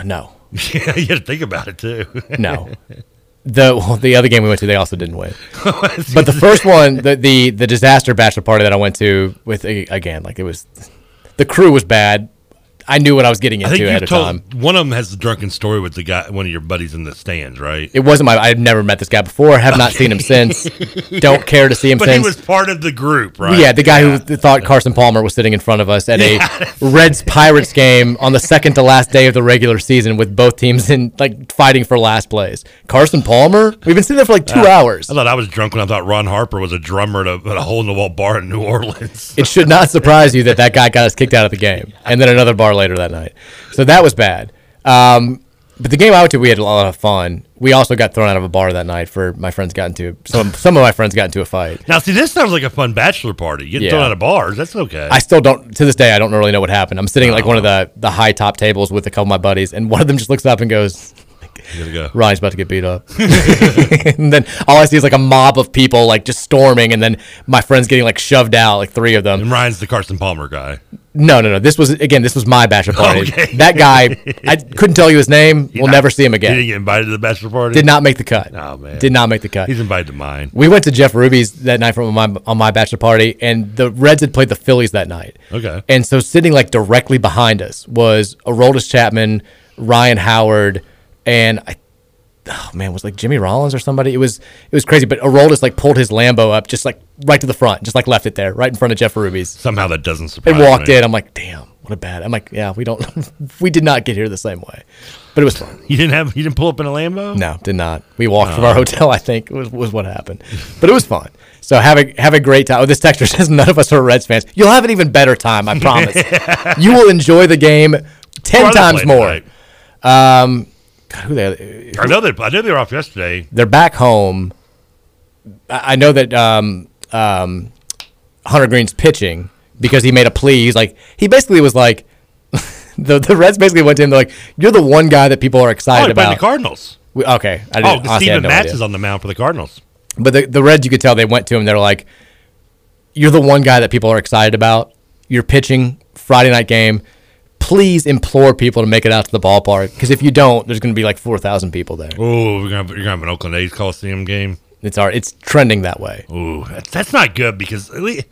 no, yeah, <laughs> you had to think about it too. no. <laughs> The well, the other game we went to, they also didn't win. <laughs> but the first one, the, the the disaster bachelor party that I went to with again, like it was, the crew was bad. I knew what I was getting into ahead of time. one of them has the drunken story with the guy, one of your buddies in the stands, right? It wasn't my. I've never met this guy before. Have not seen him since. Don't care to see him <laughs> but since. he was part of the group, right? Yeah, the guy who thought Carson Palmer was sitting in front of us at a <laughs> Reds Pirates game on the second to last day of the regular season with both teams in like fighting for last place. Carson Palmer? We've been sitting there for like two Uh, hours. I thought I was drunk when I thought Ron Harper was a drummer at a, at a hole in the wall bar in New Orleans. It should not surprise you that that guy got us kicked out of the game and then another bar later that night. So that was bad. Um, but the game I went to, we had a lot of fun. We also got thrown out of a bar that night for my friends got into some some of my friends got into a fight. Now, see, this sounds like a fun bachelor party. You get Yeah. thrown out of bars. That's okay. I still don't to this day. I don't really know what happened. I'm sitting at like one of the the high top tables with a couple of my buddies, and one of them just looks up and goes, You gotta go. "Ryan's about to get beat up." <laughs> and then all I see is like a mob of people like just storming, and then my friends getting like shoved out, like three of them. And Ryan's the Carson Palmer guy. No, no, no. This was again. This was my bachelor party. <laughs> Okay. That guy, I couldn't tell you his name. We'll not- never see him He again. didn't get invited to the bachelor party. Did not make the cut. Oh man, Did not make the cut. He's invited to mine. We went to Jeff Ruby's that night from my on my bachelor party, and the Reds had played the Phillies that night. Okay. And so sitting like directly behind us was Aroldis Chapman, Ryan Howard, and I, oh man, was like Jimmy Rollins or somebody. It was it was crazy. But Aroldis like pulled his Lambo up just like right to the front, just like left it there, right in front of Jeff Ruby's. Somehow that doesn't surprise And walked me. in. I'm like, damn, what a bad. I'm like, yeah, we don't, <laughs> we did not get here the same way, but it was fun. You didn't have. You didn't pull up in a Lambo. No, did not. We walked from Oh. our hotel. I think was was what happened, but it was fun. So have a have a great time. Oh, this texter <laughs> says none of us are Reds fans. You'll have an even better time. I <laughs> promise. you will enjoy the game ten times more. Um, God, who they? I know they. I know they were off yesterday. They're back home. I I know that um, um, Hunter Greene's pitching because he made a plea. He's like, he basically was like, <laughs> the the Reds basically went to him. They're like, you're the one guy that people are Oh, excited played about. the Cardinals. We- okay, I Oh, didn't, I had no Matz is on the mound for the Cardinals. But the, the Reds, you could tell they went to him. They're like, "You're the one guy that people are excited about. You're pitching Friday night game. Please implore people to make it out to the ballpark because if you don't, there's going to be like four thousand people there. Oh, we're gonna have, you're gonna have an Oakland A's Coliseum game. It's our, it's trending that way. Ooh, that's, that's not good because at least,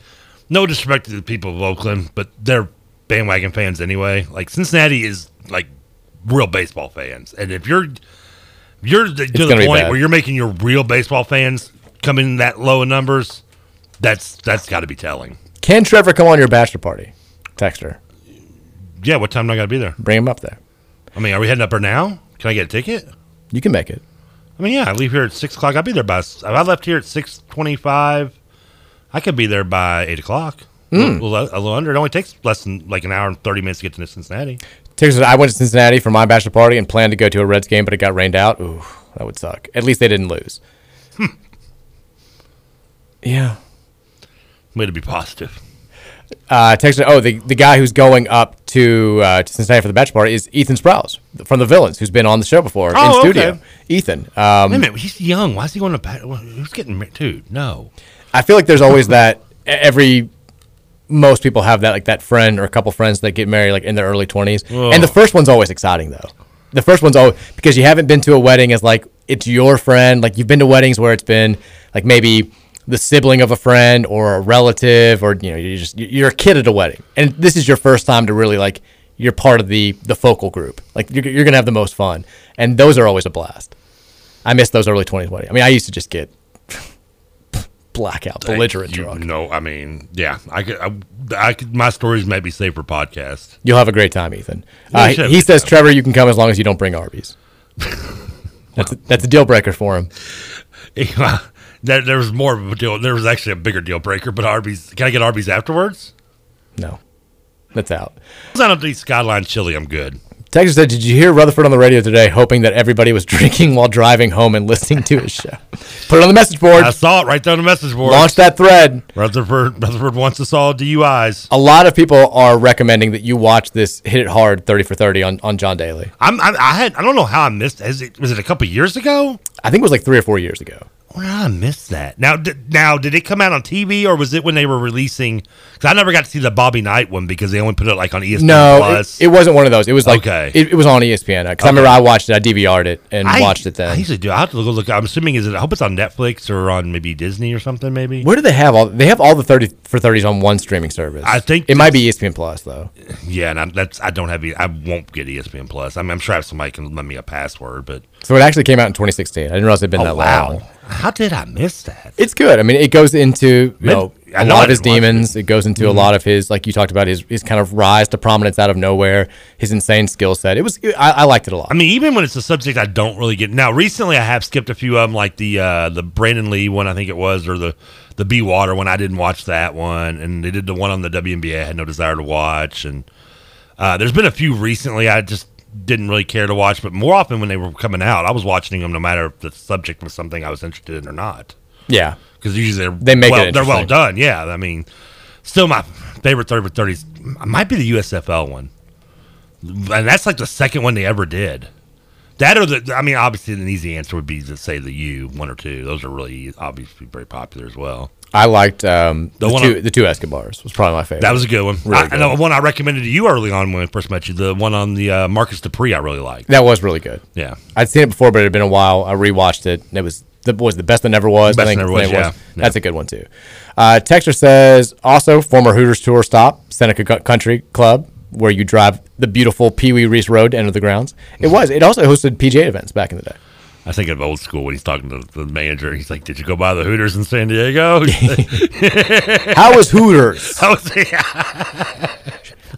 no disrespect to the people of Oakland, but they're bandwagon fans anyway. Like Cincinnati is like real baseball fans, and if you're you're the, to the point where you're making your real baseball fans come in that low in numbers, that's that's got to be telling. Can Trevor come on your bachelor party? Text her. Yeah, what time do I got to be there? Bring him up there. I mean, are we heading up there now? Can I get a ticket? You can make it. I mean, yeah, I leave here at six o'clock. I'll be there by. If I left here at six twenty-five, I could be there by eight o'clock. Mm. A, little, a little under. It only takes less than like an hour and thirty minutes to get to Cincinnati. I went to Cincinnati for my bachelor party and planned to go to a Reds game, but it got rained out. Ooh, that would suck. At least they didn't lose. Hmm. Yeah. Way to be positive. Uh, texted, oh, the, the guy who's going up to, uh, to Cincinnati for the bachelor party is Ethan Sprouse from the Villains, who's been on the show before Oh, in studio. okay. Ethan. Um, Wait a minute, he's young. Why is he going to? bat- Who's getting married? Dude, no. I feel like there's always that every most people have that like that friend or a couple friends that get married like in their early 20s. Ugh. And the first one's always exciting though. The first one's always because you haven't been to a wedding as like it's your friend. Like you've been to weddings where it's been like maybe the sibling of a friend or a relative or you know you just you're a kid at a wedding. And this is your first time to really like you're part of the the focal group. Like you're, you're going to have the most fun. And those are always a blast. I miss those early 20s weddings. I mean, I used to just get <laughs> blackout, belligerent You drunk. know, I mean, yeah. I could. I, I could. My stories may be saved for podcast. You'll have a great time, Ethan. Uh, he should have he a good says, Trevor, you can come as long as you don't bring Arby's. <laughs> that's, a, that's a deal breaker for him. <laughs> there, there was more of a deal. There was actually a bigger deal breaker. But Arby's. Can I get Arby's afterwards? No, that's out. As long as I don't eat Skyline chili, I'm good. Texas said, Did you hear Rutherford on the radio today, hoping that everybody was <laughs> drinking while driving home and listening to his show? <laughs> Put it on the message board. I saw it right there on the message board. Launch that thread. Rutherford. Rutherford wants us all DUIs. A lot of people are recommending that you watch this Hit It Hard 30 for 30 on, on John Daly. I'm. I, I had. I don't know how I missed. Is it? Was it a couple years ago? I think it was like three or four years ago. Did I miss that? Now, did, now, did it come out on TV or was it when they were releasing? Because I never got to see the Bobby Knight one because they only put it like on ESPN No, Plus. it, it wasn't one of those. It was like Okay. it, it was on ESPN because I remember I watched it. I DVR'd it and I- watched it then. I usually do. I have to look. look I'm assuming is it? I hope it's on Netflix or on maybe Disney or something. Maybe. Where do they have all? They have all the thirty for thirties on one streaming service. I think it might be ESPN Plus though. Yeah, and I'm, that's I don't have. I won't get ESPN Plus. I mean, I'm sure I have somebody can lend me a password, but So it actually came out in 2016. I didn't realize it'd been Oh, that wow. long. how did I miss that? It's good. I mean, it goes into you know I a lot of his demons. It. goes into Mhm. a lot of his, like you talked about, his his kind of rise to prominence out of nowhere. His insane skill set. It was. I, I liked it a lot. I mean, even when it's a subject I don't really get. Now, recently I have skipped a few of them, like the uh, the Brandon Lee one, I think it was, or the the Be Water one. I didn't watch that one, and they did the one on the WNBA. I had no desire to watch, and uh, there's been a few recently I just didn't really care to watch, but more often when they were coming out, I was watching them no matter if the subject was something I was interested in or not. Yeah. because usually they're They make it well, they're well done. Yeah, I mean, still my favorite thirty for thirties might be the USFL one, and that's like the second one they ever did. That or the, I mean, obviously an easy answer would be to say the U one or two. Those are really obviously very popular as well. I liked um, The the, one two the two Escobars was probably my favorite. That was a good one. Really I, good. and the one I recommended to you early on when I first met you, the one on the uh, Marcus Dupree, I really liked. That was really good. Yeah. I'd seen it before, but it had been a while. I rewatched it. And it was the was the best that never was. Best I think That Never the Was, yeah. That's a good one too. Uh, Texter says also former Hooters tour stop Seneca Co- Country Club where you drive the beautiful Pee Wee Reese Road to enter the grounds. It was. It also hosted PGA events back in the day. I think of old school when he's talking to the manager. He's like, "Did you go by the Hooters in San Diego?" <laughs> How was Hooters? <laughs> How was <laughs>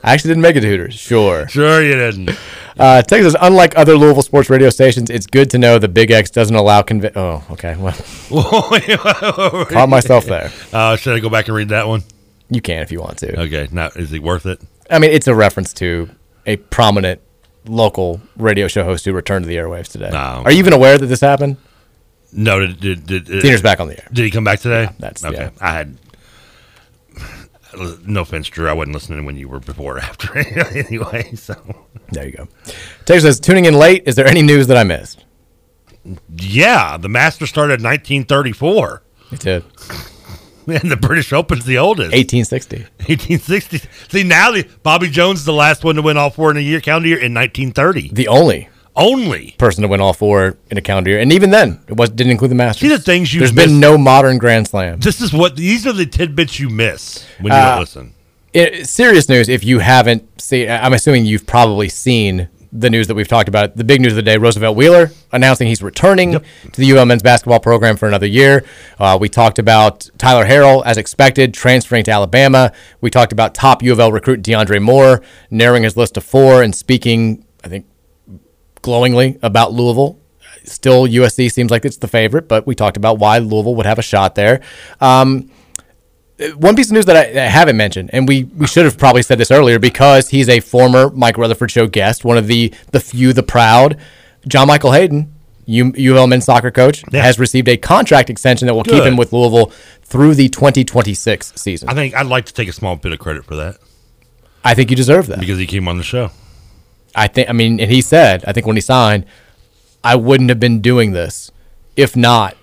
I actually didn't make it to Hooters. Sure. Sure you didn't. Uh, Texas, unlike other Louisville sports radio stations, it's good to know the Big X doesn't allow convi- Oh, okay. Well, caught myself there. Uh, should I go back and read that one? You can if you want to. Okay. Now, is it worth it? I mean, it's a reference to a prominent local radio show host who returned to the airwaves today. Are you even aware that this happened? No. Did, did, did, Deener's back on the air. Did he come back today? that's- okay. yeah. I had. No offense, Drew. I wasn't listening when you were before or after <laughs> anyway. So There you go. Taylor says, tuning in late. Is there any news that I missed? yeah, the master started in 1934, It did. And <laughs> the British Open's the oldest. 1860. 1860. See now, the Bobby Jones is the last one to win all four in a year calendar year in 1930. The only Only. person to win all four in a calendar year. And even then, it was didn't include the Masters. See the things you There's missed? There's been no modern Grand Slam. This is what these are the tidbits you miss when you Uh, don't listen. I- serious news, if you haven't seen, I'm assuming you've probably seen the news that we've talked about. The big news of the day Roosevelt Wheeler announcing he's returning to the UL men's basketball program for another year. Uh, we talked about Tyler Harrell, as expected, transferring to Alabama. We talked about top U of L recruit DeAndre Moore, narrowing his list to four and speaking, I think, glowingly about Louisville. Still, USC seems like it's the favorite, but we talked about why Louisville would have a shot there. Um, Uh, one piece of news that I, I haven't mentioned, and we, we should have probably said this earlier because he's a former Mike Rutherford Show guest, one of the the few, the proud. John Michael Hayden U, U of L men's soccer coach, Yeah. has received a contract extension that will keep him with Louisville through the 2026 season. I think I'd like to take a small bit of credit for that I think you deserve that. because he came on the show. I think. I mean, and he said, I think when he signed, I wouldn't have been doing this if not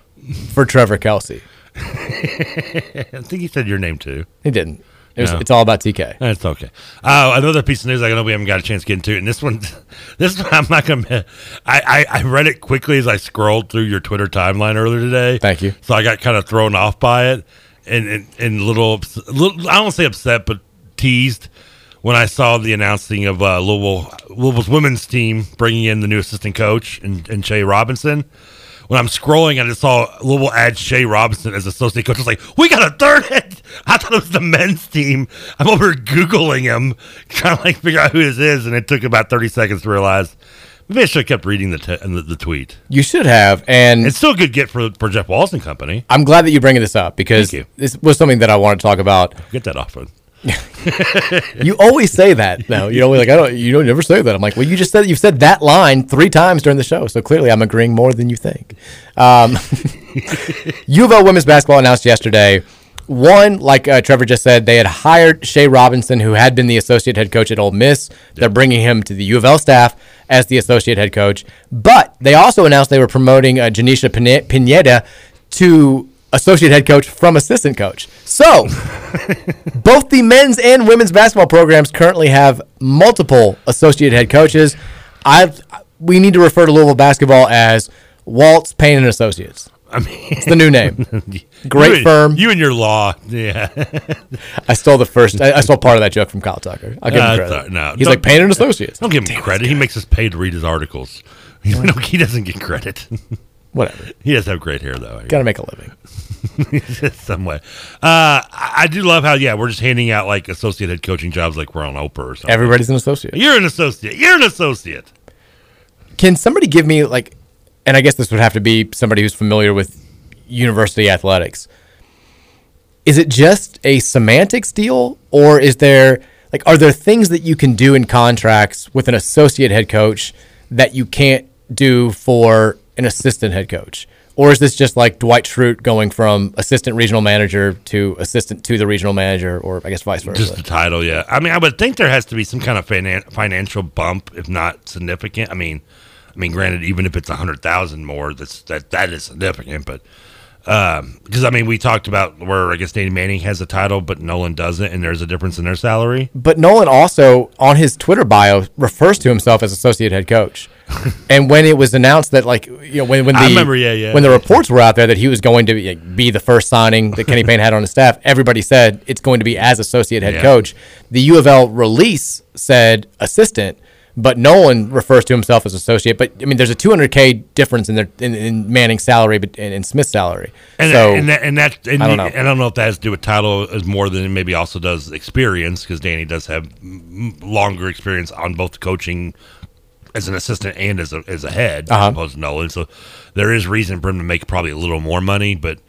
for Trevor Kelsey. <laughs> I think he said your name too. He didn't. It was, No. It's all about TK. That's okay. Uh, another piece of news I know we haven't got a chance to get into, and this one, <laughs> this one I'm not gonna. I, I I read it quickly as I scrolled through your Twitter timeline earlier today. Thank you. So I got kind of thrown off by it, and and, and little, little, I don't say upset, but teased when I saw the announcing of uh, Louisville Louisville's women's team bringing in the new assistant coach and, and Shay Robinson. When I'm scrolling, I just saw Louisville add Shay Robinson as associate coach. I was like, we got a third <laughs> head. I thought it was the men's team. I'm over Googling him, <laughs> trying to like figure out who this is, and it took about 30 seconds to realize. Maybe I should have kept reading the, t- the, the tweet. You should have, and It's still a good get for, for Jeff Walton Company. I'm glad that you're bringing this up because this was something that I want to talk about. Get that off of. <laughs> You always say that. No, you know, like I don't. You don't never say that. I'm like, well, you just said you've said that line three times during the show, so clearly I'm agreeing more than you think. Um, <laughs> U of L women's basketball announced yesterday. One, like uh, Trevor just said, they had hired Shay Robinson, who had been the associate head coach at Ole Miss. They're bringing him to the U of L staff as the associate head coach. But they also announced they were promoting uh, Janisha Pine- Pineda to associate head coach from assistant coach. So <laughs> both the men's and women's basketball programs currently have multiple associate head coaches. I we need to refer to Louisville basketball as Walz Payne and Associates. I mean, It's the new name. <laughs> Great you firm. You and your law. Yeah. I stole the first. I, I stole part of that joke from Kyle Tucker. I'll give Uh, him th- credit. no, he's like Payne and Associates. Don't give him credit. He makes us pay to read his articles. <laughs> He, he doesn't get credit. Whatever. He does have great hair, though. Got to make a living. <laughs> some way. Uh, I do love how yeah we're just handing out like associate head coaching jobs like we're on Oprah or something. Everybody's an associate. You're an associate. You're an associate. Can somebody give me like, and I guess this would have to be somebody who's familiar with university athletics. Is it just a semantics deal, or is there like are there things that you can do in contracts with an associate head coach that you can't do for an assistant head coach? Or is this just like Dwight Schrute going from assistant regional manager to assistant to the regional manager, or I guess vice versa? Just the title, yeah. I mean, I would think there has to be some kind of finan- financial bump, if not significant. I mean, I mean, granted, even if it's a hundred thousand more, that's that that is significant. But um, because I mean, we talked about where I guess Danny Manning has a title, but Nolan doesn't, and there's a difference in their salary. But Nolan also on his Twitter bio refers to himself as associate head coach. <laughs> and when it was announced that like you know when when the remember, yeah, yeah. when the reports were out there that he was going to like, be the first signing that Kenny Payne had on his staff, everybody said it's going to be as associate head Yeah. coach. The U of L release said assistant, but Nolan refers to himself as associate. But I mean, there's a 200k difference in their in, in Manning's salary but- and in Smith's salary. And so and that and that and I don't know. I don't know if that has to do with title as more than it maybe also does experience because Danny does have longer experience on both coaching as an assistant and as a as a head Uh-huh. as opposed to Nolan. So there is reason for him to make probably a little more money, but.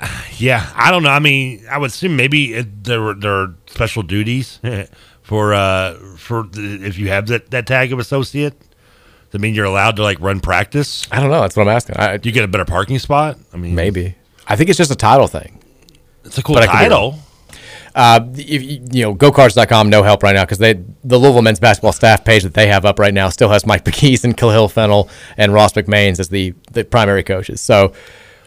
<sighs> Yeah, I don't know. I mean, I would assume maybe it, there were there are special duties <laughs> for uh for the, if you have that, that tag of associate. Does that mean you're allowed to like run practice? I don't know. That's what I'm asking. I, Do you get a better parking spot? I mean, maybe I think it's just a title thing. it's a cool But title. Uh, if, you know, GoCards.com, no help right now because they the Louisville men's basketball staff page that they have up right now still has Mike Pegues and Khalil Fennell and Ross McMains as the, the primary coaches. So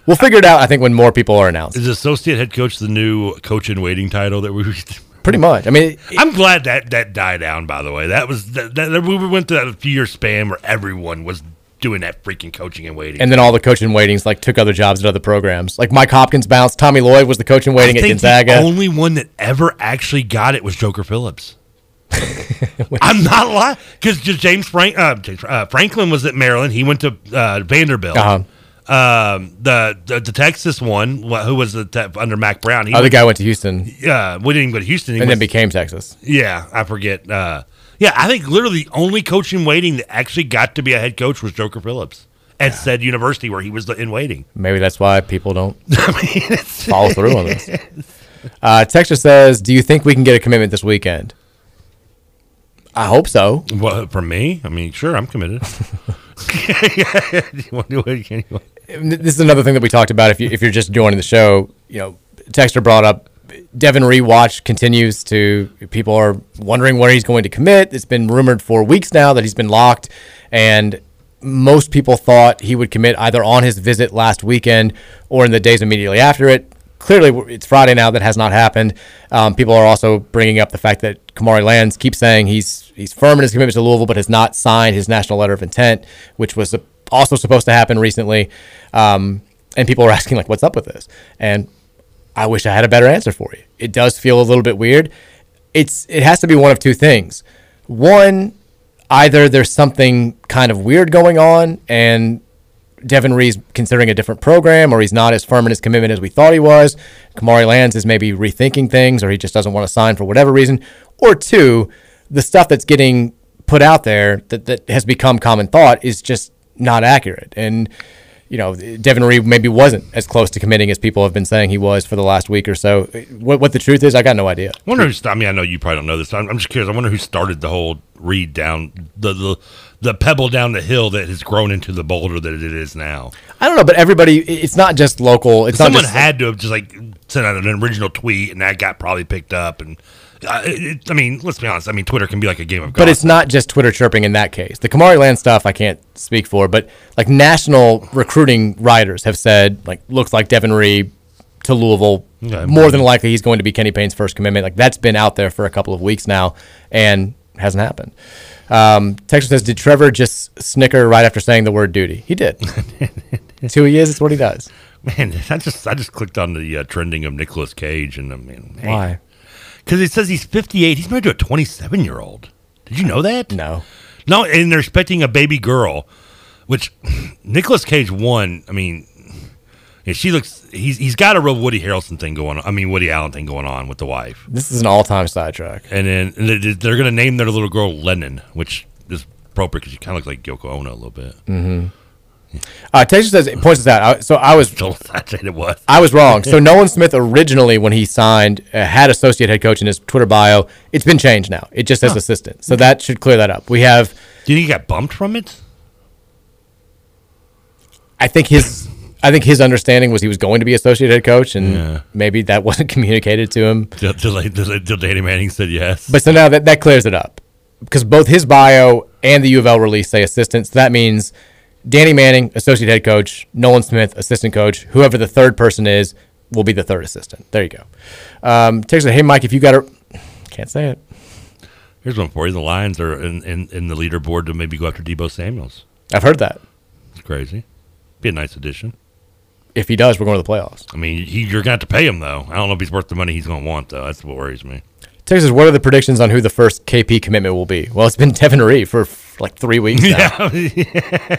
we'll figure it out. I think when more people are announced, Is associate head coach the new coach in waiting title that we? <laughs> pretty much. I mean, I'm glad that that died down. By the way, that was that, that we went through that a few year span where everyone was doing that freaking coaching and waiting. and then all the coach in waitings like took other jobs at other programs. Like Mike Hopkins bounced. Tommy Lloyd was the coach in waiting I at Gonzaga. the only one that ever actually got it was Joker Phillips. <laughs> I'm not lying because James Frank uh, James, uh, Franklin was at Maryland. He went to uh, Vanderbilt. Uh-huh. Um, the, the the Texas one, who was the te- under Mack Brown? He Other went- guy went to Houston Yeah, we didn't even go to Houston. He and then became Texas. Yeah, I forget. Uh, yeah, I think literally the only coach in waiting that actually got to be a head coach was Joker Phillips at said university where he was in waiting. Maybe that's why people don't <laughs> follow <laughs> through on this. Uh, Texture says, "Do you think we can get a commitment this weekend?" I hope so. Well, for me, I mean, sure, I'm committed. <laughs> This is another thing that we talked about. If you if you're just joining the show, you know, Texter brought up Devin Ree watch continues to people are wondering where he's going to commit. It's been rumored for weeks now that he's been locked, and most people thought he would commit either on his visit last weekend or in the days immediately after it. Clearly, it's Friday now. That has not happened. Um, people are also bringing up the fact that Kamari Lands keeps saying he's he's firm in his commitment to Louisville, but has not signed his national letter of intent, which was also supposed to happen recently. Um, and people are <laughs> asking like, "What's up with this?" And I wish I had a better answer for you. It does feel a little bit weird. It's it has to be one of two things. One, either there's something kind of weird going on and Devin Ree's considering a different program or he's not as firm in his commitment as we thought he was. Kamari Lands is maybe rethinking things or he just doesn't want to sign for whatever reason. Or two, the stuff that's getting put out there that, that has become common thought is just not accurate. And you know, Devin Ree maybe wasn't as close to committing as people have been saying he was for the last week or so. What, what the truth is, I got no idea. I wonder who's. I mean, I know you probably don't know this. I'm, I'm just curious. I wonder who started the whole Reed down the, the the pebble down the hill that has grown into the boulder that it is now. I don't know, but everybody. It's not just local. It's someone not just, had to have just like sent out an original tweet, and that got probably picked up and. Uh, it, I mean, let's be honest. I mean, Twitter can be like a game of golf. But it's not just Twitter chirping in that case. The Kamari Lands stuff I can't speak for, but like national recruiting writers have said, like looks like Devin Ree to Louisville. Yeah, more than likely, he's going to be Kenny Payne's first commitment. Like that's been out there for a couple of weeks now, and hasn't happened. Um, Texas says, did Trevor just snicker right after saying the word duty? He did. <laughs> it's who he is. It's what he does. Man, <laughs> I just I just clicked on the uh, trending of Nicolas Cage, and I mean, man, Why? Because it says he's 58. He's married to a 27 year old. Did you know that? No. No, and they're expecting a baby girl, which <laughs> Nicolas Cage won. I mean, yeah, she looks. He's he's got a real Woody Harrelson thing going on. I mean, Woody Allen thing going on with the wife. This is an all-time sidetrack. And then and they- they're going to name their little girl Lennon, which is appropriate because she kind of looks like Yoko Ono a little bit. Mm-hmm. Uh, Texas says points this out. I- So I was it was. I was wrong. So <laughs> Nolan Smith originally, when he signed, uh, had associate head coach in his Twitter bio. It's been changed now. It just says Huh. assistant. So that should clear that up. We have. Do you think he got bumped from it? I think his. I think his understanding was he was going to be associate head coach, and Yeah. maybe that wasn't <laughs> communicated to him. Till Danny Manning said yes. But so now that that clears it up because both his bio and the U of L release say assistant. So that means Danny Manning, associate head coach, Nolan Smith, assistant coach. Whoever the third person is will be the third assistant. There you go. Um, Texas, hey Mike, if you got a, can't say it. Here's one for you. The Lions are in, in, in the leaderboard to maybe go after Deebo Samuels. I've heard that. It's crazy. Be a nice addition. If he does, we're going to the playoffs. I mean, he, you're going to have to pay him, though. I don't know if he's worth the money he's going to want, though. That's what worries me. Texas, what are the predictions on who the first KP commitment will be? Well, it's been <laughs> Devin Ree for like three weeks now. <laughs> Yeah.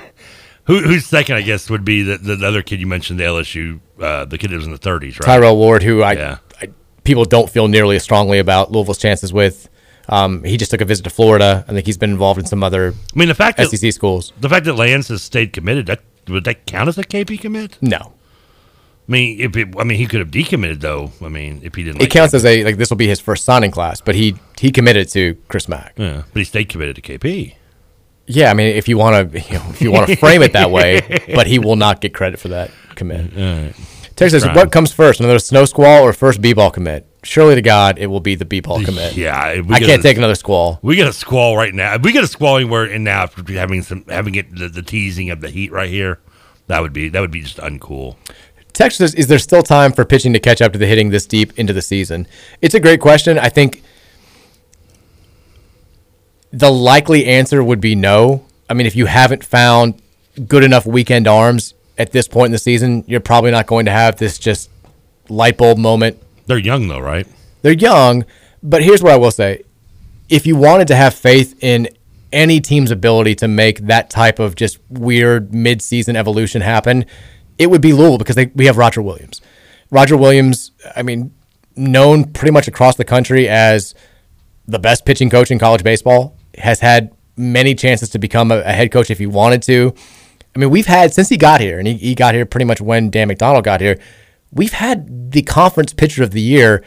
Who, who's second, I guess, would be the, the other kid you mentioned, the LSU, uh, the kid that was in the 30s, right? Tyrell Ward, who I, Yeah. I people don't feel nearly as strongly about Louisville's chances with. Um, he just took a visit to Florida. I think he's been involved in some other I mean, the fact that SEC schools. the fact that Lands has stayed committed, that would that count as a KP commit? No, I mean, if it, I mean, he could have decommitted though. I mean, if he didn't, it like counts as a like this will be his first signing class, but he he committed to Chris Mack. Yeah, but he stayed committed to KP. Yeah, I mean, if you want to, <laughs> you know, if you want to frame it that way, <laughs> but he will not get credit for that commit. right. Texas, what comes first, another snow squall or first b-ball commit? Surely to God, it will be the b-ball commit. Yeah, I can't a- take another squall. We get a squall right now. If we get a squall anywhere in now after having some having it the, the teasing of the heat right here, that would be that would be just uncool. Texas, is there still time for pitching to catch up to the hitting this deep into the season? It's a great question. I think the likely answer would be no. I mean, if you haven't found good enough weekend arms at this point in the season, you're probably not going to have this just light bulb moment. They're young though, right? They're young, but here's what I will say. If you wanted to have faith in any team's ability to make that type of just weird mid-season evolution happen, it would be Louisville because they, we have Roger Williams. Roger Williams, I mean, known pretty much across the country as the best pitching coach in college baseball, has had many chances to become a, a head coach if he wanted to. I mean, we've had since he got here, and he, he got here pretty much when Dan McDonnell got here. We've had the conference pitcher of the year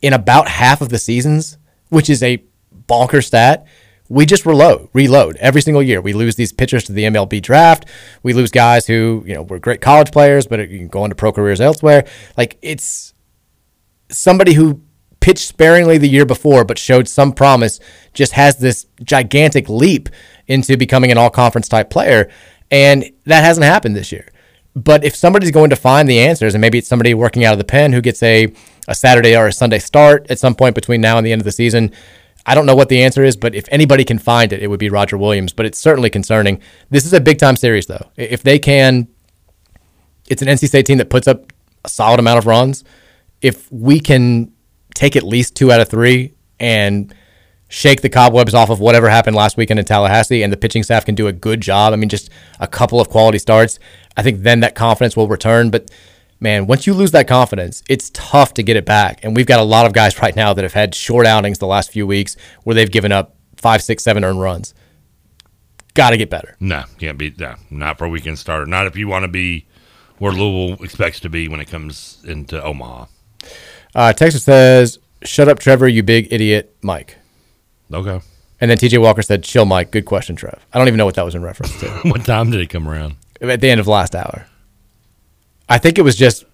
in about half of the seasons, which is a bonker stat. We just reload, reload every single year. We lose these pitchers to the MLB draft. We lose guys who, you know, were great college players, but you can go into pro careers elsewhere. Like it's somebody who pitched sparingly the year before, but showed some promise, just has this gigantic leap into becoming an all conference type player. And that hasn't happened this year. But if somebody's going to find the answers, and maybe it's somebody working out of the pen who gets a, a Saturday or a Sunday start at some point between now and the end of the season, I don't know what the answer is, but if anybody can find it, it would be Roger Williams. But it's certainly concerning. This is a big time series, though. If they can, it's an NC State team that puts up a solid amount of runs. If we can take at least two out of three and shake the cobwebs off of whatever happened last weekend in Tallahassee, and the pitching staff can do a good job. I mean, just a couple of quality starts. I think then that confidence will return. But man, once you lose that confidence, it's tough to get it back. And we've got a lot of guys right now that have had short outings the last few weeks where they've given up five, six, seven earned runs. Got to get better. No, can't be. No, not for a weekend starter. Not if you want to be where Louisville expects to be when it comes into Omaha. Uh, Texas says, "Shut up, Trevor, you big idiot, Mike." Okay. And then TJ Walker said, "Chill, Mike. Good question, Trev." I don't even know what that was in reference to. <laughs> what time did it come around? At the end of last hour. I think it was just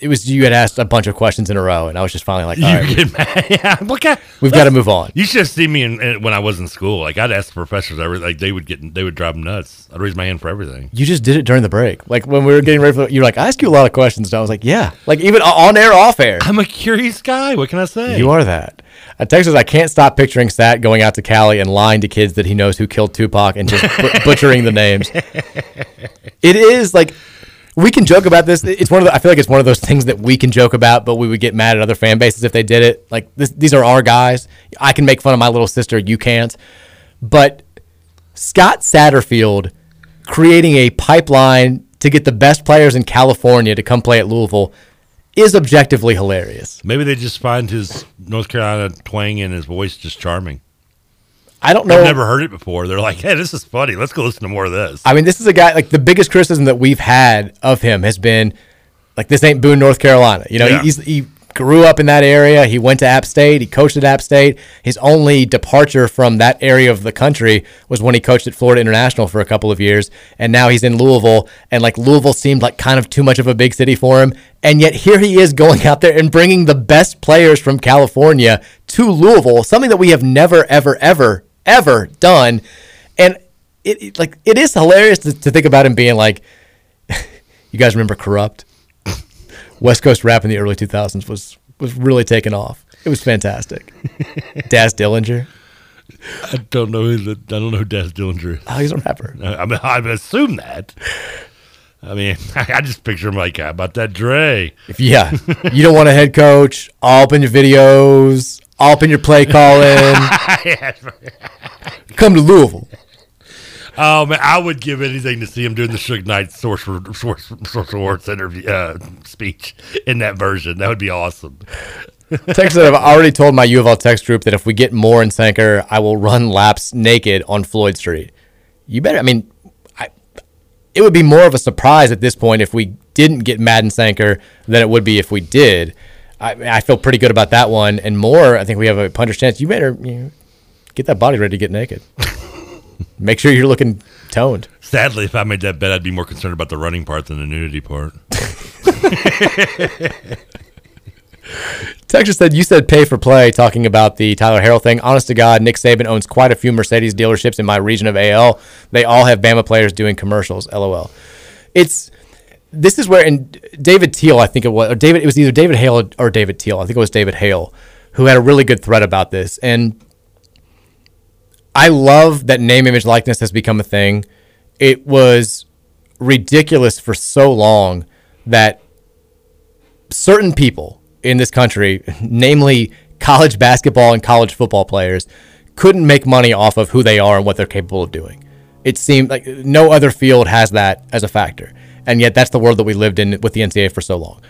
it was you had asked a bunch of questions in a row, and I was just finally like, all You right, get mad. <laughs> yeah, look at we've got to move on. You should have seen me in, in- when I was in school. Like I'd ask the professors, every, like they would get, they would drive them nuts. I'd raise my hand for everything. You just did it during the break. Like when we were getting ready for, you were like, I ask you a lot of questions. And I was like, yeah. Like even on air, off air. I'm a curious guy. What can I say? You are that. Uh, Texas, I can't stop picturing Sat going out to Cali and lying to kids that he knows who killed Tupac and just bu- <laughs> butchering the names. It is like we can joke about this. It's one of the, I feel like it's one of those things that we can joke about, but we would get mad at other fan bases if they did it. Like this, these are our guys. I can make fun of my little sister. You can't. But Scott Satterfield creating a pipeline to get the best players in California to come play at Louisville is objectively hilarious. Maybe they just find his North Carolina twang in his voice just charming. I don't know. I've never heard it before. They're like, hey, this is funny. Let's go listen to more of this. I mean, this is a guy like the biggest criticism that we've had of him has been like this ain't Boone, North Carolina. You know, Yeah. he's, he grew up in that area. He went to App State. He coached at App State. His only departure from that area of the country was when he coached at Florida International for a couple of years, and now he's in Louisville. And like Louisville seemed like kind of too much of a big city for him, and yet here he is going out there and bringing the best players from California to Louisville, something that we have never, ever, ever, ever done. And it, it like it is hilarious to, to think about him being like, <laughs> you guys remember Kurupt? <laughs> West Coast rap in the early 2000s was was really taking off. It was fantastic. <laughs> Daz Dillinger. I don't know who the, I don't know who Daz Dillinger is. Oh, he's a rapper. I mean, I assume that. I mean, I just picture him like, how about that Dre? If yeah, you don't want a head coach, all up in your videos, all up in your play calling. <laughs> Come to Louisville. Oh man, I would give anything to see him doing the Suge Knight Source Source Source Awards interview uh, speech in that version. That would be awesome. Text said, I've already told my U of L text group that if we get Moore in Sanker, I will run laps naked on Floyd Street. You better, I mean, I, it would be more of a surprise at this point if we didn't get Madden Sanker than it would be if we did. I, I feel pretty good about that one. And Moore, I think we have a puncher's chance. You better you know, get that body ready to get naked. <laughs> Make sure you're looking toned. Sadly, if I made that bet, I'd be more concerned about the running part than the nudity part. <laughs> Texas said, You said pay for play, talking about the Tyler Harrell thing. Honest to God, Nick Saban owns quite a few Mercedes dealerships in my region of AL. They all have Bama players doing commercials. LOL. It's. This is where, and David Teal, I think it was, or David, it was either David Hale or David Teal. I think it was David Hale who had a really good thread about this. And I love that name, image, likeness has become a thing. It was ridiculous for so long that certain people in this country, <laughs> namely college basketball and college football players, couldn't make money off of who they are and what they're capable of doing. It seemed like no other field has that as a factor. And yet that's the world that we lived in with the NCAA for so long.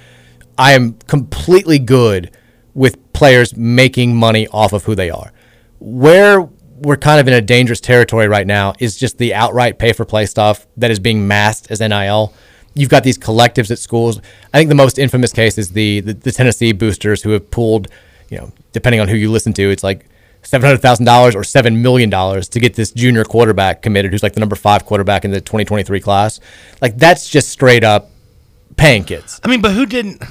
I am completely good with players making money off of who they are. Where we're kind of in a dangerous territory right now is just the outright pay for play stuff that is being masked as NIL. You've got these collectives at schools. I think the most infamous case is the, the, the Tennessee boosters who have pulled, you know, depending on who you listen to, it's like seven hundred thousand dollars or seven million dollars to get this junior quarterback committed, who's like the number five quarterback in the 2023 class. Like that's just straight up paying kids. I mean, but who didn't?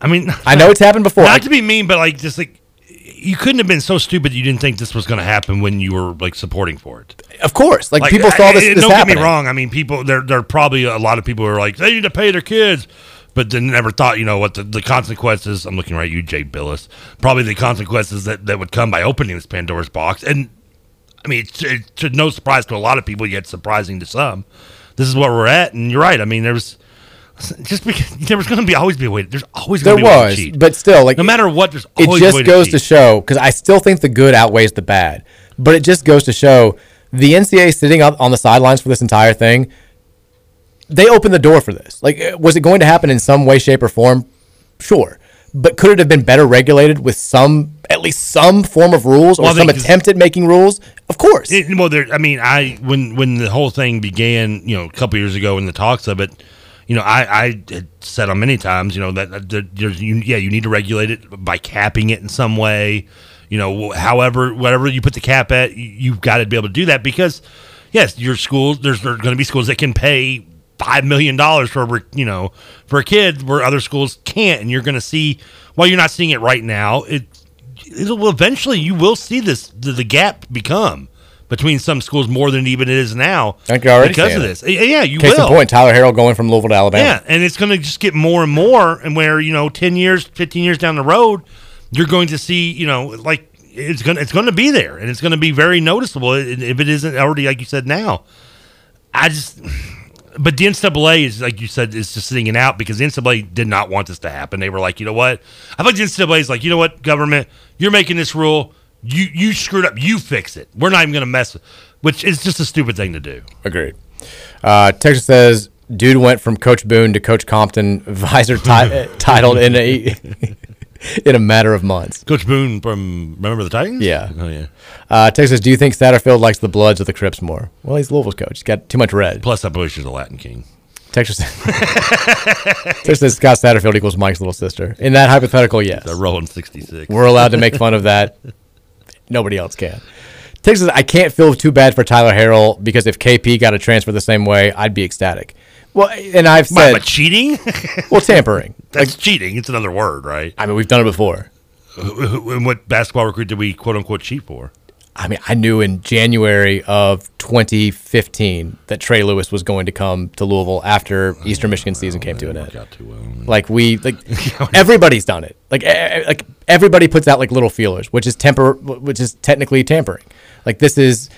I mean, I know it's happened before. Not to be mean, but like just like you couldn't have been so stupid you didn't think this was going to happen when you were like supporting for it. Of course, like, people saw this. I- this don't happening. get me wrong. I mean, people there there are probably a lot of people who are like they need to pay their kids, but then never thought you know what the, the consequences. I'm looking right at you, Jay Bilas. Probably the consequences that that would come by opening this Pandora's box. And I mean, it's, it's to no surprise to a lot of people, yet surprising to some. This is where we're at, and you're right. I mean, there was just because there was going to be always be a way. There's always There going to be a way to was, cheat. but still, like no matter what, there's it always a way just goes cheat. to show because I still think the good outweighs the bad, but it just goes to show the NCAA sitting up on the sidelines for this entire thing. They opened the door for this. Like, uh, was it going to happen in some way, shape, or form? Sure, but could it have been better regulated with some, at least some form of rules or Well, some attempt at making rules? Of course. It, well, there. I mean, I when when the whole thing began, you know, a couple years ago in the talks of it, you know, I I had said on many times, you know, that, that there's you, yeah, you need to regulate it by capping it in some way. You know, however, whatever you put the cap at, you, you've got to be able to do that because, yes, your schools there's there are going to be schools that can pay five million dollars for a you know for a kid where other schools can't, and you're going to see while you're not seeing it right now, it it will eventually you will see this the, the gap become between some schools more than even it is now. I think you're already because of this. Yeah, Yeah, you Case will. in point, Tyler Harrell going from Louisville to Alabama. Yeah, and it's going to just get more and more, and where you know, ten years, fifteen years down the road, you're going to see, you know, like it's to it's going to be there, and it's going to be very noticeable if it isn't already, like you said. Now, I just, but the NCAA is like you said, is just sitting it out because the NCAA did not want this to happen. They were like, you know what? I think the NCAA is like, you know what, government, you're making this rule. You you screwed up. You fix it. We're not even going to mess with. Which is just a stupid thing to do. Agreed. Uh, Texas says, dude went from Coach Boone to Coach Compton, <laughs> visor ti- <laughs> titled in a <laughs> in a matter of months. Coach Boone from remember the Titans? Yeah. Oh yeah. Uh, Texas, do you think Satterfield likes the Bloods or the Crips more? Well, he's Louisville's coach. He's got too much red. Plus, that Bush is a Latin king. Texas, <laughs> <laughs> Texas Scott Satterfield equals Mike's little sister. In that hypothetical, yes. They're rolling 66. We're allowed to make fun of that. Nobody else can. Texas, I can't feel too bad for Tyler Harrell because if KP got a transfer the same way, I'd be ecstatic. Well, and I've said, but cheating? <laughs> well, tampering. <laughs> That's cheating. It's another word, right? I mean, we've done it before. And what basketball recruit did we quote unquote cheat for? I mean, I knew in January of 2015 that Trey Lewis was going to come to Louisville after Eastern oh, Michigan season came to an end. Like we, like <laughs> everybody's done it. Like, like everybody puts out like little feelers, which is temper, which is technically tampering. Like this is,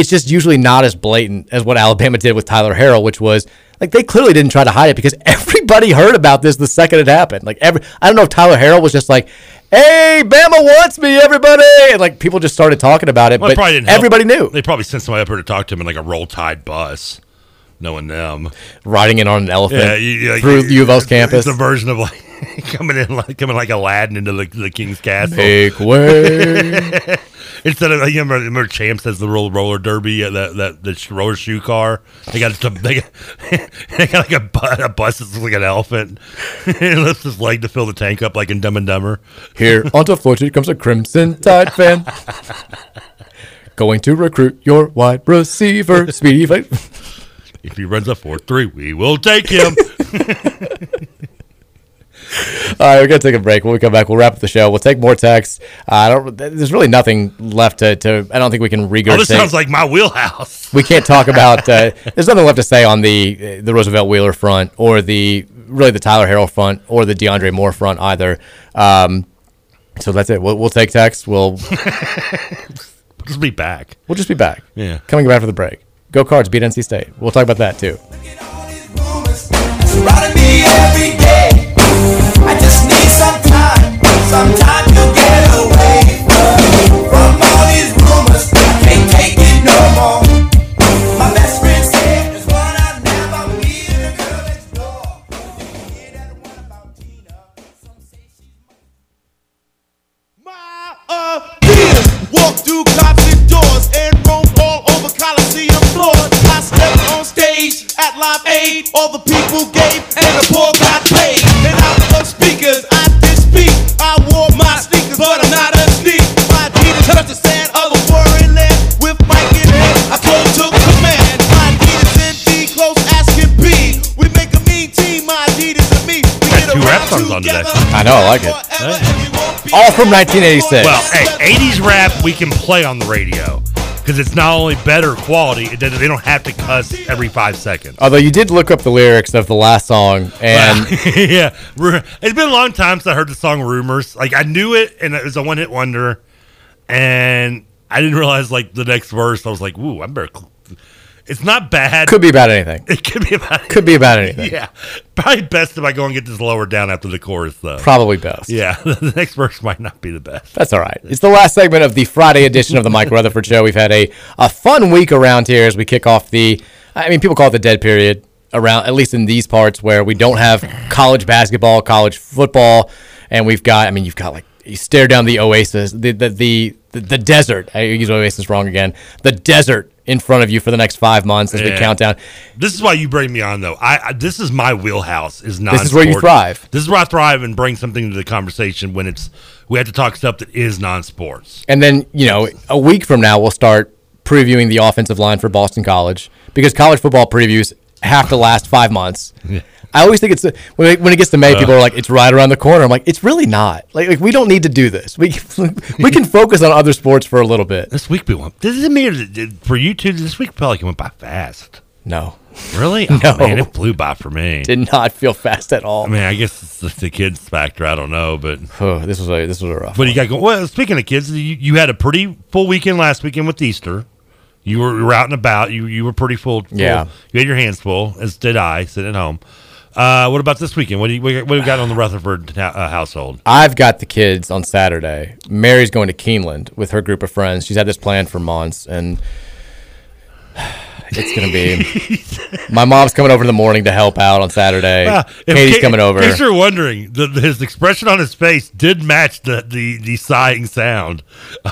it's just usually not as blatant as what Alabama did with Tyler Harrell, which was like they clearly didn't try to hide it because <laughs> everybody heard about this the second it happened. Like every, I don't know if Tyler Harrell was just like, "Hey, Bama wants me, everybody," and like people just started talking about it. Well, it but probably didn't help. everybody knew They probably sent somebody up here to talk to him in like a roll tide bus, knowing them. riding in on an elephant Yeah, you- through U of L's campus. It's a version of like <laughs> coming in like coming like Aladdin into the, the king's castle. Make way. <laughs> Instead of you remember, remember Champs has the roller roller derby uh, that that the roller shoe car. They got they got, <laughs> they got like a, a bus that's like an elephant. it lifts his leg to fill the tank up like in Dumb and Dumber. Here onto street comes a Crimson Tide fan. Going to recruit your wide receiver, Speedy. Fight. If he runs a four three, we will take him. All right, we're gonna take a break. When we come back, we'll wrap up the show. We'll take more texts. Uh, I don't. There's really nothing left to. to I don't think we can regurgitate. oh, this sounds like my wheelhouse. <laughs> we can't talk about. Uh, there's nothing left to say on the uh, the Roosevelt Wheeler front or the really the Tyler Harrell front or the DeAndre Moore front either. Um, so that's it. We'll, we'll take text. <laughs> We'll just be back. We'll just be back. Yeah. Coming back for the break. Go Cards beat NC State. We'll talk about that too. All these rumors. I can't take it no more. My best friend said there's one I never meet a girl next door. You hear that one about Tina? Some say she's my ideas. Walk through cops doors and roam all over Coliseum floors. I stepped on stage at Live Aid. All the people gave and songs on today. I know, I like it. All from 1986. Well, hey, 80s rap we can play on the radio because it's not only better quality, it, they don't have to cuss every five seconds. Although you did look up the lyrics of the last song, and <laughs> yeah, it's been a long time since I heard the song "Rumors." Like I knew it, and it was a one-hit wonder, and I didn't realize like the next verse. I was like, "Ooh, I better." It's not bad. could be about anything. It could be about. Could be about anything. <laughs> Yeah, probably best if I go and get this lower down after the chorus, though. Probably best. Yeah, <laughs> the next verse might not be the best. That's all right. It's the last segment of the Friday edition of the Mike Rutherford Show. We've had a, a fun week around here as we kick off the, I mean, people call it the dead period around, at least in these parts where we don't have college basketball, college football, and we've got, I mean, you've got like, you stare down the oasis, the, the, the, the, the desert. I use oasis wrong again. The desert in front of you for the next five months as we Yeah. count down. This is why you bring me on, though. I, I this is my wheelhouse. Is non. This is where you thrive. This is where I thrive and bring something to the conversation when it's we have to talk stuff that is non-sports. And then, you know, a week from now, we'll start previewing the offensive line for Boston College because college football previews have to last five months. I always think it's when it, when it gets to May, people are like, "It's right around the corner." I'm like, "It's really not. Like, like we don't need to do this. We <laughs> we can <laughs> focus on other sports for a little bit." This week we went. This is me for you two. This week probably went by fast. No, Really? No. <laughs> Oh, man, it flew by for me. did not feel fast at all. I mean, I guess it's the, the kids factor. I don't know, but <sighs> Oh, this was a this was a rough. what do you got going? Well, speaking of kids, you, you had a pretty full weekend last weekend with Easter. You were, you were out and about. You you were pretty full. full. Yeah. you had your hands full, as did I, sitting at home. Uh, what about this weekend? What do you what do you got on the Rutherford uh, household? I've got the kids on Saturday. Mary's going to Keeneland with her group of friends. She's had this plan for months, and <sighs> it's going to be. <laughs> my mom's coming over in the morning to help out on Saturday. If Katie's coming over. In case you're wondering, the, the- his expression on his face did match the, the, the sighing sound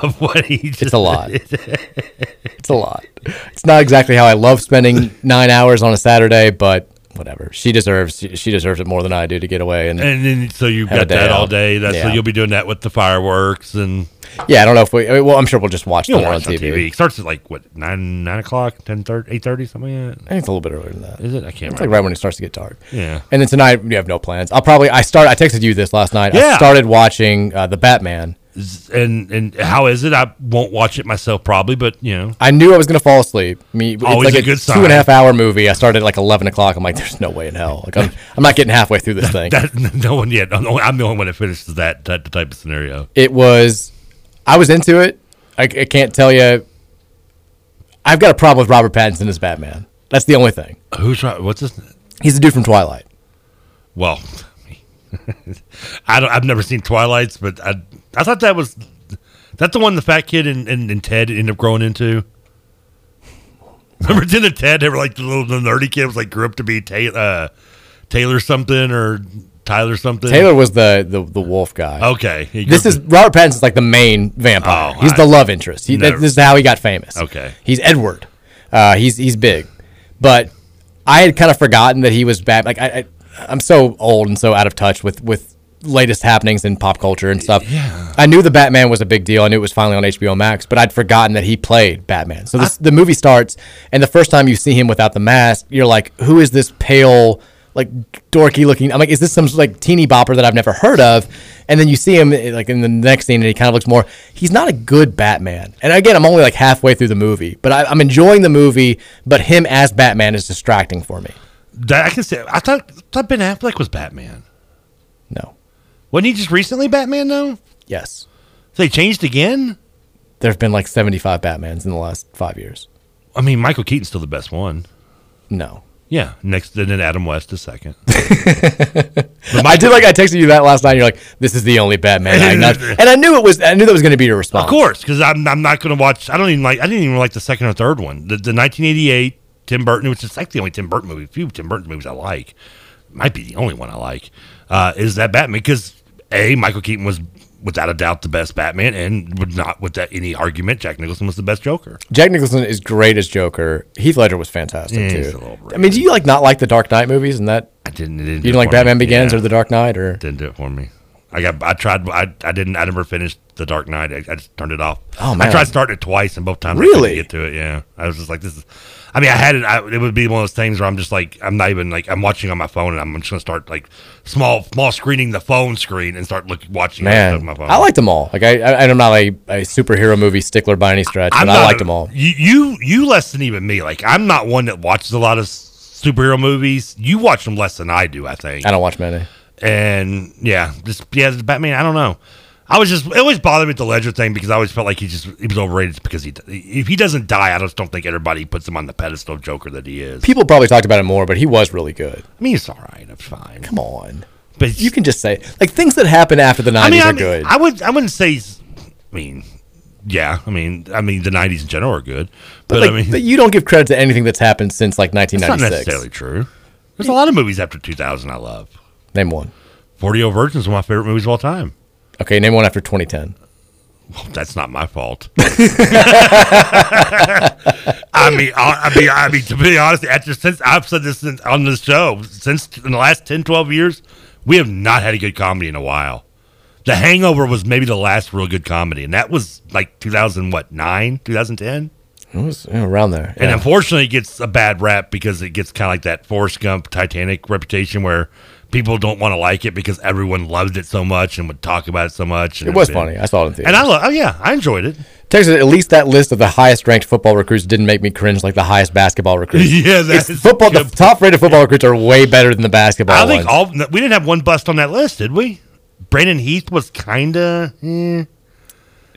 of what he just It's a lot. It's a lot. It's not exactly how I love spending nine hours on a Saturday, but whatever. She deserves. She, deserves it more than I do to get away. And, And then so you've got that day all day. That's so you'll be doing that with the fireworks and yeah, I don't know if we. Well, I'm sure we'll just watch you'll them watch on TV. TV. It starts at like what nine nine o'clock, 10 8 30, something like that. I think it's a little bit earlier than that. Is it? I can't It's like right when it starts to get dark. Yeah. And then tonight we have no plans. I'll probably. I start. I texted you this last night. I Yeah. started watching uh, the Batman. And and how is it? I won't watch it myself probably, but you know. I knew I was going to fall asleep. I mean, it's Always like a good two and a sign. half hour movie. I started at like eleven o'clock. I'm like, there's no way in hell. Like I'm, <laughs> I'm not getting halfway through this thing. That, <laughs> no one yet. I'm the only- one that finishes that, that type of scenario. it was I was into it. I, I can't tell you. I've got a problem with Robert Pattinson as Batman. That's the only thing. Who's right? What's this? He's the dude from Twilight. Well, <laughs> I don't. I've never seen Twilights, but I I thought that was that's the one the fat kid and, and, and Ted ended up growing into. Remember Ted and Ted? Were like the little the nerdy kid was like grew up to be Taylor, uh, Taylor something or Tyler something. Taylor was the the, the wolf guy. Okay, This is Robert Pattinson's like the main vampire. Oh, he's I- the love interest. He, Never- this is how he got famous. Okay. He's Edward. Uh, he's he's big, but I had kind of forgotten that he was bad. Like I, I I'm so old and so out of touch with with latest happenings in pop culture and stuff. Yeah. I knew the Batman was a big deal. I knew it was finally on HBO Max, but I'd forgotten that he played Batman. So this, the movie starts, and the first time you see him without the mask, you're like, who is this pale? Like dorky looking. I'm like, is this some like teeny bopper that I've never heard of? And then you see him eh, like in the next scene, and he kind of looks more. He's not a good Batman. And again, I'm only like halfway through the movie, but I, I'm enjoying the movie. But him as Batman is distracting for me. I can say. I thought thought Ben Affleck was Batman. No. Wasn't he just recently Batman though? Yes. So they changed again. There have been like 75 Batmans in the last five years. I mean, Michael Keaton's still the best one. No. Yeah, next and then Adam West is second. <laughs> I did like I texted you that last night. You're like, "This is the only Batman," I know. <laughs> and I knew it was. I knew that was going to be your response. Of course, because I'm, I'm not going to watch. I don't even like. I didn't even like the second or third one. The, the 1988 Tim Burton, which is like the only Tim Burton movie. Few Tim Burton movies I like. Might be the only one I like. Uh, is that Batman? Because a Michael Keaton was without a doubt the best Batman, and would not without any argument, Jack Nicholson was the best Joker. Jack Nicholson is great as Joker. Heath Ledger was fantastic Yeah, too. I mean, do you like not like the Dark Knight movies and that? I didn't. Didn't You do like for me. Batman Begins Yeah. or The Dark Knight or? Didn't do it for me. I got. I tried. I. I didn't. I never finished The Dark Knight. I, I just turned it off. Oh, man. I tried starting it twice, and both times I Really? couldn't get to it. Yeah, I was just like, this is. I mean, I had it. I, it would be one of those things where I'm just like, I'm not even like, I'm watching on my phone, and I'm just gonna start like small, small screening the phone screen and start look watching Man, on my phone. I liked them all. Like I, I I'm not a, a superhero movie stickler by any stretch, but I'm I not liked a- them all. You, you, you less than even me. Like, I'm not one that watches a lot of superhero movies. You watch them less than I do. I think. I don't watch many. And yeah, just yeah, Batman. I don't know. I was just it always bothered me with the Ledger thing because I always felt like he just he was overrated because he if he doesn't die, I just don't think everybody puts him on the pedestal of Joker that he is. People probably talked about it more, but he was really good. I mean, it's all right. I'm fine. Come on, but you can just say like things that happen after the '90s I mean, are I, mean, good. I would I wouldn't say. I mean, yeah. I mean, I mean the '90s in general are good, but, but, like, I mean, but you don't give credit to anything that's happened since like 1996. that's not necessarily true. There's a lot of movies after 2000 I love. Name one. 40 Year Old Virgin is one of my favorite movies of all time. Okay, name one after 2010. Well, <laughs> that's not my fault. <laughs> I mean, I, I mean, I mean, to be honest, after since I've said this in, on this show, since in the last 10, 12 years, we have not had a good comedy in a while. The Hangover was maybe the last real good comedy, and that was like 2000, what, nine, 2010? It was around there. And unfortunately, it gets a bad rap because it gets kind of like that Forrest Gump, Titanic reputation where people don't want to like it because everyone loved it so much and would talk about it so much. and It was funny. I saw it in theaters. And I love, oh yeah, I enjoyed it. Texas, at least that list of the highest ranked football recruits didn't make me cringe like the highest basketball recruits. <laughs> Yeah, that's football. The top rated football recruits are way better than the basketball I think ones. all we didn't have one bust on that list, did we? Brandon Heath was kind of. Eh.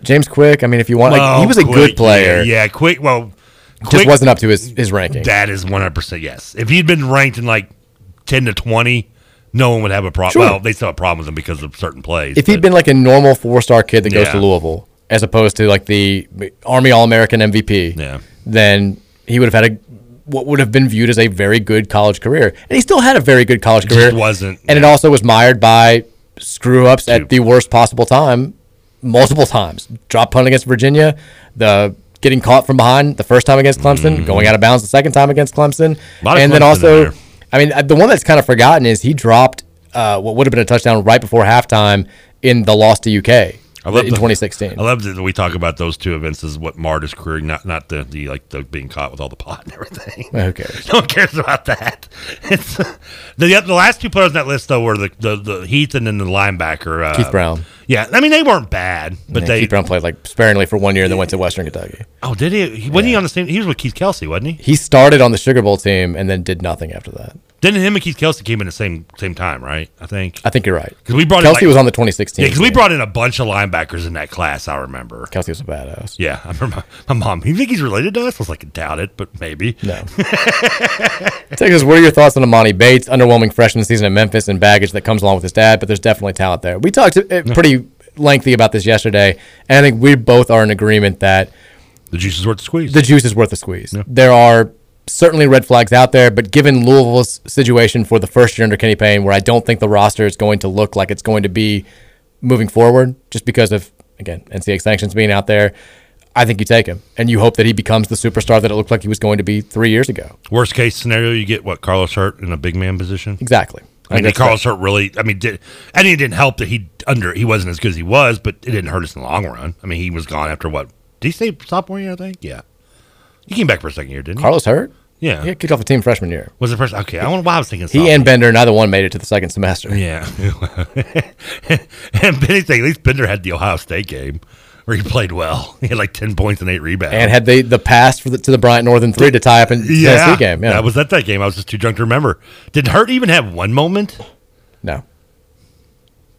James Quick. I mean, if you want, like, Well, he was a Quick, good player. Yeah, yeah, quick. Well, just Quick- wasn't up to his his ranking. That is one hundred percent yes. If he'd been ranked in like ten to twenty, no one would have a problem. Sure. Well, they still have a problem with him because of certain plays. If he'd been like a normal four star kid that goes to Louisville, as opposed to like the Army All American MVP, Yeah. then he would have had a what would have been viewed as a very good college career, and he still had a very good college career. wasn't, and it also was mired by screw ups at the worst possible time, multiple times. Drop punt against Virginia, the getting caught from behind the first time against Clemson, going out of bounds the second time against Clemson, Mm-hmm. And then Clemson in also. I mean, the one that's kind of forgotten is he dropped uh, what would have been a touchdown right before halftime in the loss to UK I love in the- 2016. I love that we talk about those two events as what marred his career, not not the, the like the being caught with all the pot and everything. Who cares? <laughs> No one cares about that. It's the the last two players on that list though were the the, the Heath and then the linebacker uh, Keith Brown. Yeah, I mean they weren't bad, but Yeah, they. Keith Brown played like sparingly for one year, and then went to Western Kentucky. Oh, did he? he wasn't he on the same? He was with Keith Kelsey, wasn't he? He started on the Sugar Bowl team and then did nothing after that. Didn't him and Keith Kelsey came in the same same time, right? I think. I think you're right. Because we brought Kelsey in, like- was on the 2016. Yeah, because we brought in a bunch of linebackers in that class. I remember. Kelsey was a badass. Yeah, I remember my, my mom. You think he's related to us? I was like, I doubt it, but maybe. No. <laughs> Texas, what are your thoughts on Emoni Bates? Underwhelming freshman season at Memphis and baggage that comes along with his dad, but there's definitely talent there. We talked uh, pretty lengthy about this yesterday, and I think we both are in agreement that the juice is worth the squeeze. The juice is worth the squeeze. There are certainly red flags out there, but given Louisville's situation for the first year under Kenny Payne, where I don't think the roster is going to look like it's going to be moving forward, just because of again NCAA sanctions being out there. I think you take him, and you hope that he becomes the superstar that it looked like he was going to be three years ago. Worst case scenario, you get what Carlos Hurt in a big man position. Exactly. I mean, think that's Carlos Hurt really. I mean, did and it didn't help that he under he wasn't as good as he was, but it didn't hurt us in the long run. I mean, he was gone after what? Did he say sophomore year? I think. Yeah, he came back for a second year, didn't he? Carlos Hurt. Yeah. he got kicked off the team freshman year. Was the first? Okay, I don't know why I was thinking. He and Bender, neither one made it to the second semester. <laughs> Yeah. <laughs> and Benny saying at least Bender had the Ohio State game where he played well. <laughs> He had like ten points and eight rebounds. and had they the pass for the, to the Bryant Northern three to tie up in the yeah, Tennessee game. Yeah, that was at that game. I was just too drunk to remember. Did Hurt even have one moment? No.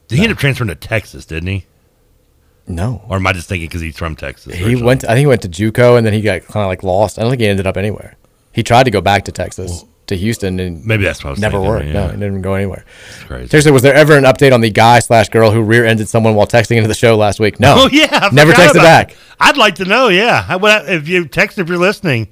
Did he end up transferring to Texas? Didn't he? No. Or am I just thinking because he's from Texas? He went. I think he went to JUCO, and then he got kind of like lost. I don't think he ended up anywhere. He tried to go back to Texas to Houston, and maybe that's what I was never worked. yeah. No, he didn't go anywhere. crazy. Seriously, was there ever an update on the guy slash girl who rear-ended someone while texting into the show last week? No. <laughs> Oh yeah, I never texted back. that. I'd like to know. Yeah, I, if you text if you're listening,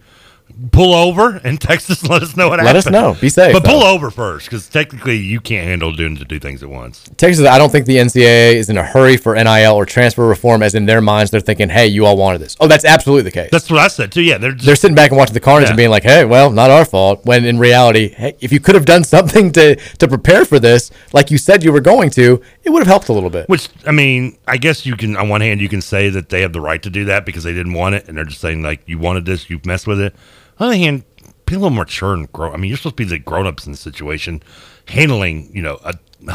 pull over and text us. and Let us know what happens. Let happened. us know. Be safe, but pull over first because technically you can't handle doing to do things at once. Texas, I don't think the NCAA is in a hurry for NIL or transfer reform, as in their minds they're thinking, "Hey, you all wanted this." Oh, that's absolutely the case. That's what I said too. Yeah, they're just, they're sitting back and watching the carnage Yeah. and being like, "Hey, well, not our fault." When in reality, hey, if you could have done <laughs> something to to prepare for this, like you said you were going to, it would have helped a little bit. Which I mean, I guess you can. On one hand, you can say that they have the right to do that because they didn't want it, and they're just saying like, "You wanted this, you messed with it." On the other hand, be a little more mature and grow. I mean, you're supposed to be the grown ups in the situation, handling you know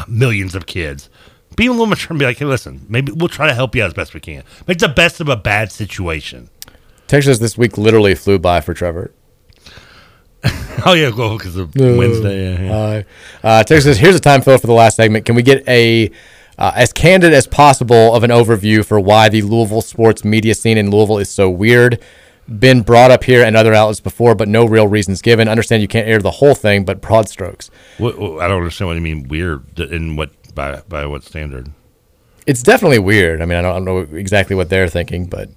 millions of kids. Be a little mature and be like, "Hey, listen, maybe we'll try to help you out as best we can. Make the best of a bad situation." Texas this week literally flew by for Trevor. <laughs> oh yeah, well because of No. Wednesday. Yeah, yeah. Uh, uh, Texas, here's a time fill for the last segment. Can we get a uh, as candid as possible of an overview for why the Louisville sports media scene in Louisville is so weird? Been brought up here and other outlets before, but no real reasons given. Understand you can't air the whole thing, but broad strokes. What- I don't understand what you mean weird in what by by what standard? It's definitely weird. I mean, I don't, I don't know exactly what they're thinking, but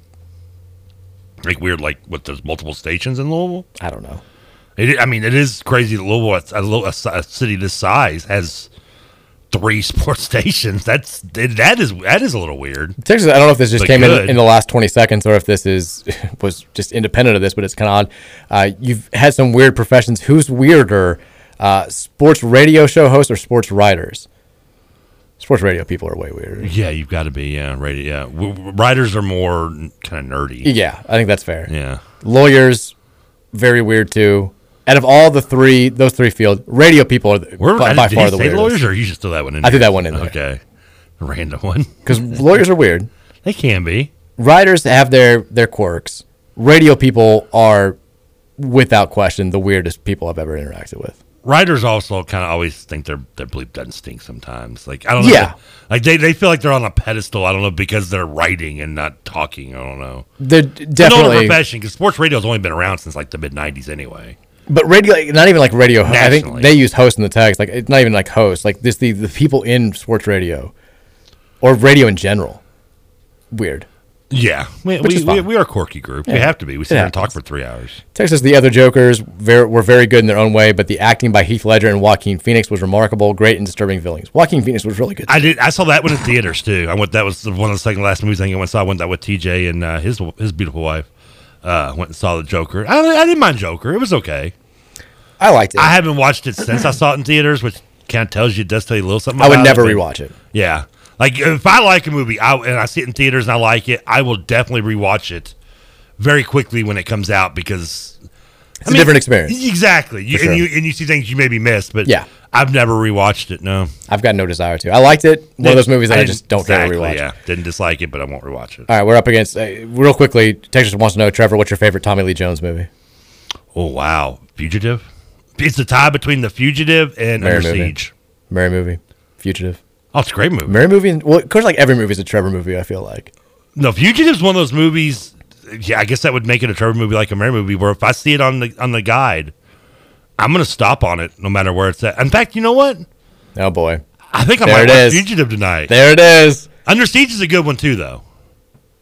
Like weird, like what? There's multiple stations in Louisville. I don't know. It, I mean, it is crazy that Louisville, a, a, a city this size, has three <laughs> sports stations. That's that is that is a little weird. Texas, I don't know if this just But came in, in the last 20 seconds or if this is <laughs> was just independent of this, but it's kind of odd. Uh, you've had some weird professions. Who's weirder, uh, sports radio show hosts or sports writers? Sports radio people are way weirder. Yeah, you've got to be. Yeah, radio. Yeah, w- w- writers are more kind of nerdy. Yeah, I think that's fair. Yeah. Lawyers, very weird too. Out of all the three, those three fields, radio people are We're, by, by did far you the say weirdest. lawyers, or you just throw that one in? I threw that one in there. Okay, random one. <laughs> Because lawyers are weird. They can be. Writers have their their quirks. Radio people are, without question, the weirdest people I've ever interacted with. Writers also kind of always think their their bleep doesn't stink sometimes. Like I don't know. Yeah. Like they, they feel like they're on a pedestal. I don't know because they're writing and not talking. I don't know. They're It's an older definitely, profession because sports radio's only been around since like the mid '90s anyway. But radio, like, not even like radio. ho- I think Nationally. they use host in the text. Like it's not even like host. Like this, the the people in sports radio, or radio in general, weird. Yeah, we, Which we, is fine. we, we are a quirky group. We have to be. We sit It here and talk happens. for three hours. Texas, the other Jokers very, were very good in their own way, but the acting by Heath Ledger and Joaquin Phoenix was remarkable, great and disturbing villains. Joaquin Phoenix was really good. I did. I saw that one in theaters too. I went. That was the- one of the second last movies I think I went and saw. I went that with TJ and uh, his his beautiful wife. Uh, went and saw the Joker. I, I didn't mind Joker. It was okay. I liked it. I haven't watched it since I saw it in theaters, which kind of tells you it does tell you a little something. I would never but- rewatch it. Yeah, like if I like a movie, I and I see it in theaters and I like it, I will definitely rewatch it very quickly when it comes out because It's a different experience. Exactly, you, sure. and you and you see things you maybe missed, but Yeah. I've never rewatched it. No, I've got no desire to. I liked it. One of those movies that I, didn't- just don't care to exactly, rewatch. Yeah, didn't dislike it, but I won't rewatch it. All right, we're up against uh, real quickly. Texas wants to know, Trevor, what's your favorite Tommy Lee Jones movie? Oh wow, Fugitive. It's the tie between the Fugitive and Mary Under movie. Siege. Mary movie, Fugitive. Oh, it's a great movie. Mary movie. Well, of course, like every movie is a Trevor movie. I feel like. No, Fugitive's one of those movies. Yeah, I guess that would make it a Trevor movie like a Mary movie. Where if I see it on the on the guide, I'm gonna stop on it no matter where it's at. In fact, you know what? Oh boy, I think I There might watch is. Fugitive tonight. there it is. Under Siege is a good one too, though.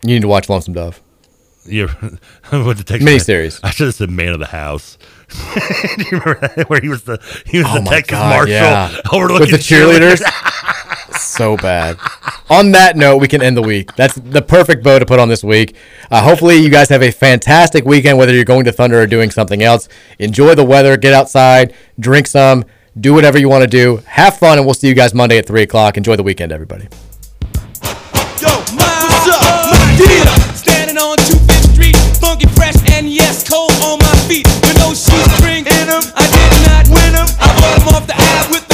You need to watch Lonesome Dove. Yeah, with the text Miniseries. <laughs> I should have said Man of the House. <laughs> Do you remember that? where he was the he was Oh the Texas God, marshal yeah. <laughs> overlooking With the cheerleaders. So bad. On that note, we can end the week. That's the perfect bow to put on this week. Uh, hopefully, you guys have a fantastic weekend, whether you're going to Thunder or doing something else. Enjoy the weather, get outside, drink some, do whatever you want to do. Have fun, and we'll see you guys Monday at 3 o'clock. Enjoy the weekend, everybody. What's up? My dear. Standing on 25th Street, funky fresh and yes, cold on my feet. With no shoestrings in 'em, I did not win 'em. I bought 'em off the app with